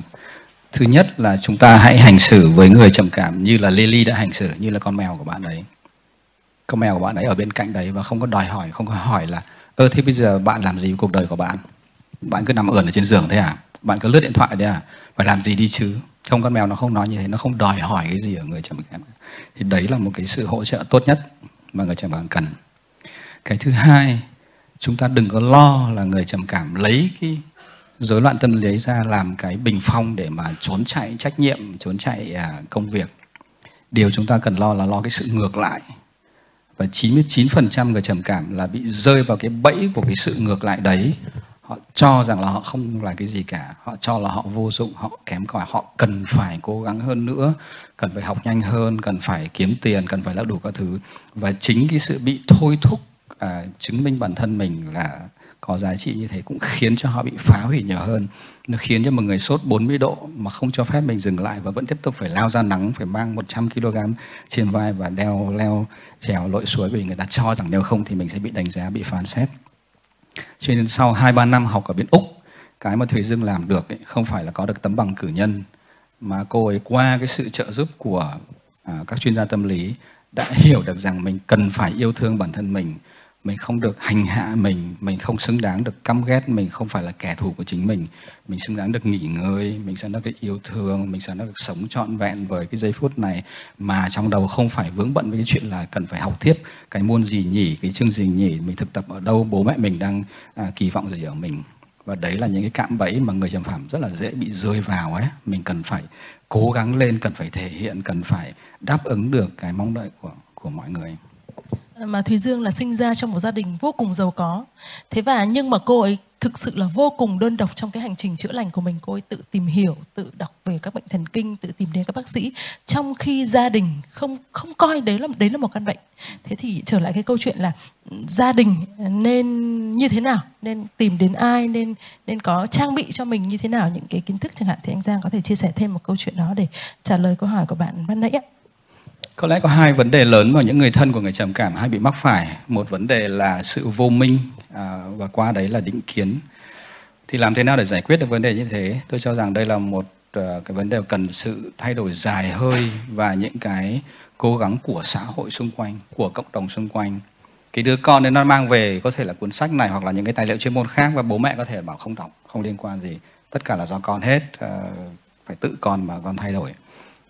D: Thứ nhất là chúng ta hãy hành xử với người trầm cảm như là Lily đã hành xử như là con mèo của bạn ấy. Con mèo của bạn ấy ở bên cạnh đấy và không có đòi hỏi không có hỏi là ơ thế bây giờ bạn làm gì với cuộc đời của bạn? Bạn cứ nằm ườn ở trên giường thế à? Bạn cứ lướt điện thoại đấy à? Phải làm gì đi chứ? Không, con mèo nó không nói như thế, nó không đòi hỏi cái gì ở người trầm cảm thì đấy là một cái sự hỗ trợ tốt nhất mà người trầm cảm cần. Cái thứ hai, chúng ta đừng có lo là người trầm cảm lấy cái rối loạn tâm lý ra làm cái bình phong để mà trốn chạy trách nhiệm, trốn chạy à, công việc. Điều chúng ta cần lo là lo cái sự ngược lại. Và 99% người trầm cảm là bị rơi vào cái bẫy của cái sự ngược lại đấy họ cho rằng là họ không là cái gì cả họ cho là họ vô dụng họ kém cỏi họ cần phải cố gắng hơn nữa cần phải học nhanh hơn cần phải kiếm tiền cần phải là đủ các thứ. Và chính cái sự bị thôi thúc à, chứng minh bản thân mình là có giá trị như thế cũng khiến cho họ bị phá hủy nhiều hơn. Nó khiến cho một người sốt 40 độ mà không cho phép mình dừng lại và vẫn tiếp tục phải lao ra nắng phải mang 100 kg trên vai và đeo leo trèo lội suối vì người ta cho rằng nếu không thì mình sẽ bị đánh giá bị phán xét cho nên sau 2-3 năm học ở bên Úc cái mà Thùy Dương làm được ấy, không phải là có được tấm bằng cử nhân mà cô ấy qua cái sự trợ giúp của à, các chuyên gia tâm lý đã hiểu được rằng mình cần phải yêu thương bản thân mình mình không được hành hạ mình mình không xứng đáng được căm ghét mình không phải là kẻ thù của chính mình. Mình xứng đáng được nghỉ ngơi mình xứng đáng được yêu thương mình xứng đáng được sống trọn vẹn với cái giây phút này. Mà trong đầu không phải vướng bận với cái chuyện là cần phải học tiếp cái môn gì nhỉ cái chương gì nhỉ mình thực tập ở đâu bố mẹ mình đang à, kỳ vọng gì ở mình. Và đấy là những cái cạm bẫy mà người trầm cảm rất là dễ bị rơi vào ấy. Mình cần phải cố gắng lên cần phải thể hiện cần phải đáp ứng được cái mong đợi của của mọi người
C: mà Thùy Dương là sinh ra trong một gia đình vô cùng giàu có. Thế và nhưng mà cô ấy thực sự là vô cùng đơn độc trong cái hành trình chữa lành của mình. Cô ấy tự tìm hiểu, tự đọc về các bệnh thần kinh, tự tìm đến các bác sĩ trong khi gia đình không không coi đấy là đấy là một căn bệnh. Thế thì trở lại cái câu chuyện là ừ, gia đình nên như thế nào, nên tìm đến ai, nên nên có trang bị cho mình như thế nào những cái kiến thức chẳng hạn thì anh Giang có thể chia sẻ thêm một câu chuyện đó để trả lời câu hỏi của bạn ban nãy ạ
D: có lẽ có hai vấn đề lớn mà những người thân của người trầm cảm hay bị mắc phải. Một vấn đề là sự vô minh à, và qua đấy là định kiến. Thì làm thế nào để giải quyết được vấn đề như thế? Tôi cho rằng đây là một uh, cái vấn đề cần sự thay đổi dài hơi và những cái cố gắng của xã hội xung quanh của cộng đồng xung quanh. Cái đứa con nên nó mang về có thể là cuốn sách này hoặc là những cái tài liệu chuyên môn khác và bố mẹ có thể bảo không đọc không liên quan gì. Tất cả là do con hết à, phải tự con mà con thay đổi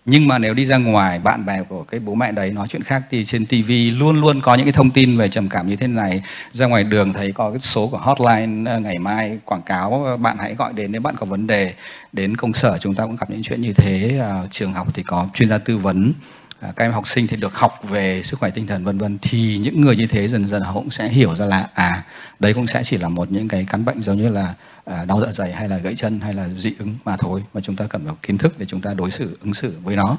D: nhưng mà nếu đi ra ngoài bạn bè của cái bố mẹ đấy nói chuyện khác thì trên TV luôn luôn có những cái thông tin về trầm cảm như thế này. Ra ngoài đường thấy có cái số của hotline ờ, ngày mai quảng cáo ờ, bạn hãy gọi đến nếu bạn có vấn đề đến công sở chúng ta cũng gặp những chuyện như thế. À, trường học thì có chuyên gia tư vấn à, các em học sinh thì được học về sức khỏe tinh thần vân vân. Thì những người như thế dần dần họ cũng sẽ hiểu ra là à đấy cũng sẽ chỉ là một những cái căn bệnh giống như là à, đau dạ dày hay là gãy chân hay là dị ứng mà thôi mà chúng ta cần phải kiến thức để chúng ta đối xử ứng xử với nó.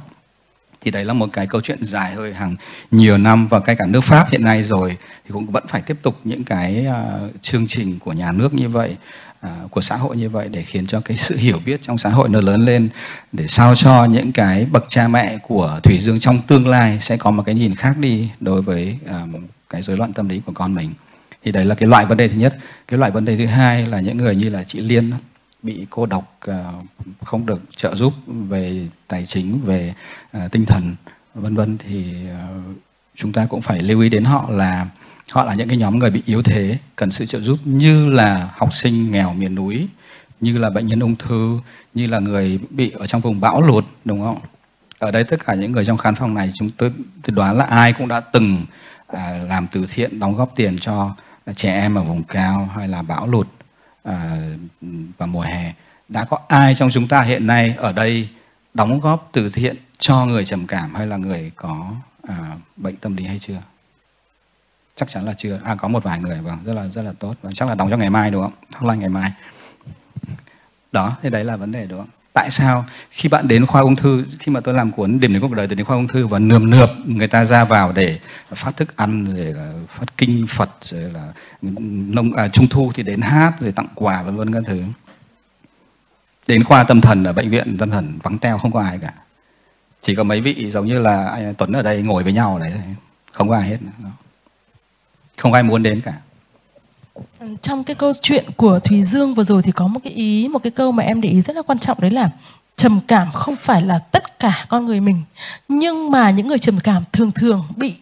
D: Thì đấy là một cái câu chuyện dài hơi hàng nhiều năm và cái cả nước Pháp hiện nay rồi thì cũng vẫn phải tiếp tục những cái uh, chương trình của nhà nước như vậy uh, của xã hội như vậy để khiến cho cái sự hiểu biết trong xã hội nó lớn lên để sao cho những cái bậc cha mẹ của Thủy Dương trong tương lai sẽ có một cái nhìn khác đi đối với uh, cái rối loạn tâm lý của con mình thì đấy là cái loại vấn đề thứ nhất. Cái loại vấn đề thứ hai là những người như là chị liên bị cô độc ờ, không được trợ giúp về tài chính về ờ, tinh thần vân vân. Thì ờ, chúng ta cũng phải lưu ý đến họ là họ là những cái nhóm người bị yếu thế cần sự trợ giúp như là học sinh nghèo miền núi như là bệnh nhân ung thư như là người bị ở trong vùng bão lụt đúng không? Ở đây tất cả những người trong khán phòng này chúng tôi, tôi đoán là ai cũng đã từng à, làm từ thiện đóng góp tiền cho trẻ em ở vùng cao hay là bão lụt à, vào mùa hè đã có ai trong chúng ta hiện nay ở đây đóng góp từ thiện cho người trầm cảm hay là người có à, bệnh tâm lý hay chưa? Chắc chắn là chưa. À có một vài người vâng rất là rất là tốt. Và chắc là đóng cho ngày mai đúng không? Hoặc là ngày mai. Đó thế đấy là vấn đề đúng không? Tại sao? Khi bạn đến khoa ung thư khi mà tôi làm cuốn điểm đến cuộc đời tôi đến khoa ung thư và nườm nượp người ta ra vào để phát thức ăn rồi là phát kinh phật rồi là nông à, trung thu thì đến hát rồi tặng quà vân vân các thứ. Đến khoa tâm thần ở bệnh viện tâm thần vắng teo không có ai cả. Chỉ có mấy vị giống như là anh Tuấn ở đây ngồi với nhau đấy không có ai hết. Không ai muốn đến cả.
C: Ừ, trong cái câu chuyện của Thùy Dương vừa rồi thì có một cái ý, một cái câu mà em để ý rất là quan trọng, đấy là trầm cảm không phải là tất cả con người mình, nhưng mà những người trầm cảm thường thường bị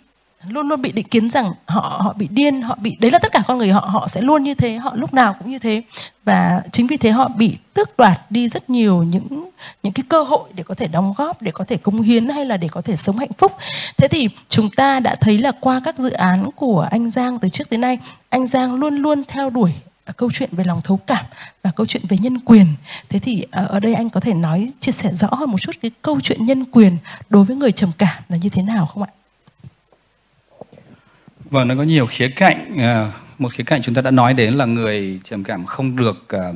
C: luôn luôn bị định kiến rằng họ họ bị điên, họ bị, đấy là tất cả con người họ họ sẽ luôn như thế, họ lúc nào cũng như thế. Và chính vì thế họ bị tước đoạt đi rất nhiều những những cái cơ hội để có thể đóng góp, để có thể cống hiến hay là để có thể sống hạnh phúc. Thế thì chúng ta đã thấy là qua các dự án của anh Giang từ trước tới nay, anh Giang luôn luôn theo đuổi à, câu chuyện về lòng thấu cảm và câu chuyện về nhân quyền. Thế thì à, ở đây anh có thể nói, chia sẻ rõ hơn một chút cái câu chuyện nhân quyền đối với người trầm cảm là như thế nào không ạ?
D: Vâng, nó có nhiều khía cạnh. À, một khía cạnh chúng ta đã nói đến là người trầm cảm không được à,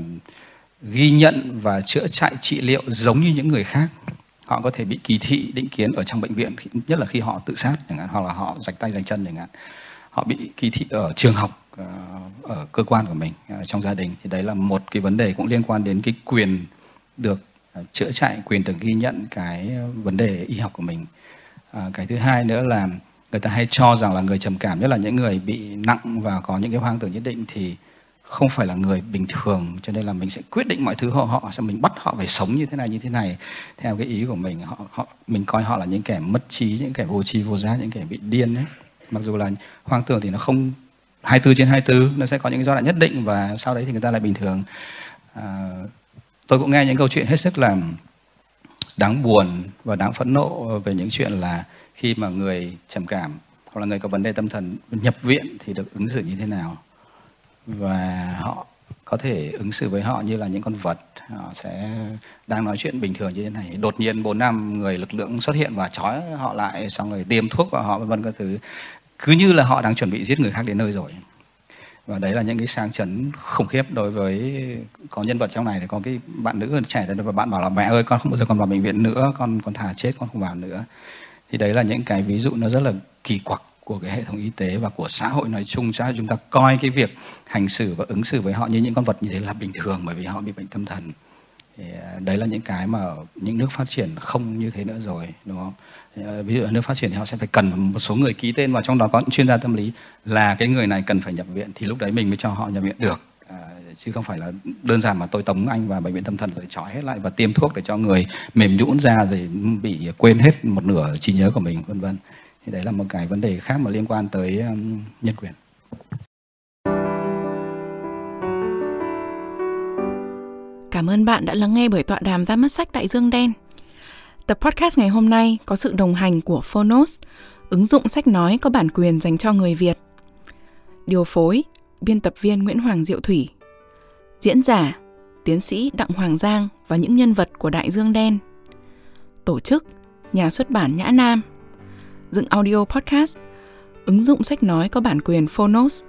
D: ghi nhận và chữa chạy trị liệu giống như những người khác. Họ có thể bị kỳ thị, định kiến ở trong bệnh viện, nhất là khi họ tự sát chẳng hạn, hoặc là họ rạch tay rạch chân chẳng hạn. Họ bị kỳ thị ở trường học, à, ở cơ quan của mình, trong gia đình. Thì đấy là một cái vấn đề cũng liên quan đến cái quyền được chữa chạy, quyền được ghi nhận cái vấn đề y học của mình. Cái thứ hai nữa là người ta hay cho rằng là người trầm cảm nhất là những người bị nặng và có những cái hoang tưởng nhất định thì không phải là người bình thường. Cho nên là mình sẽ quyết định mọi thứ họ họ sẽ mình bắt họ phải sống như thế này như thế này. Theo cái ý của mình họ họ mình coi họ là những kẻ mất trí những kẻ vô tri vô giác những kẻ bị điên ấy. Mặc dù là hoang tưởng thì nó không 24 trên 24 nó sẽ có những giai đoạn nhất định và sau đấy thì người ta lại bình thường. À, tôi cũng nghe những câu chuyện hết sức là đáng buồn và đáng phẫn nộ về những chuyện là khi mà người trầm cảm hoặc là người có vấn đề tâm thần nhập viện thì được ứng xử như thế nào. Và họ có thể ứng xử với họ như là những con vật. Họ sẽ đang nói chuyện bình thường như thế này. Đột nhiên bốn năm người lực lượng xuất hiện và trói họ lại, xong rồi tiêm thuốc vào họ, vân vân các thứ. Cứ như là họ đang chuẩn bị giết người khác đến nơi rồi. Và đấy là những cái sang chấn khủng khiếp đối với có nhân vật trong này. Thì có cái bạn nữ trẻ đấy và bạn bảo là, mẹ ơi, con không bao giờ còn vào bệnh viện nữa. Con con thả chết, con không vào nữa thì đấy là những cái ví dụ nó rất là kỳ quặc của cái hệ thống y tế và của xã hội nói chung. Xã hội chúng ta coi cái việc hành xử và ứng xử với họ như những con vật như thế là bình thường bởi vì họ bị bệnh tâm thần. Thì à, đấy là những cái mà những nước phát triển không như thế nữa rồi, đúng không? À, ví dụ ở nước phát triển thì họ sẽ phải cần một số người ký tên vào, trong đó có những chuyên gia tâm lý là cái người này cần phải nhập viện thì lúc đấy mình mới cho họ nhập viện được chứ không phải là đơn giản mà tôi tống anh vào bệnh viện tâm thần rồi trói hết lại và tiêm thuốc để cho người mềm nhũn ra rồi bị quên hết một nửa trí nhớ của mình vân vân thì đấy là một cái vấn đề khác mà liên quan tới um, nhân quyền
A: Cảm ơn bạn đã lắng nghe buổi tọa đàm ra mắt sách Đại Dương Đen. Tập podcast ngày hôm nay có sự đồng hành của Phonos, ứng dụng sách nói có bản quyền dành cho người Việt. Điều phối, biên tập viên Nguyễn Hoàng Diệu Thủy. Diễn giả, tiến sĩ Đặng Hoàng Giang và những nhân vật của Đại Dương Đen. Tổ chức, nhà xuất bản Nhã Nam. Dựng audio podcast, ứng dụng sách nói có bản quyền Phonos.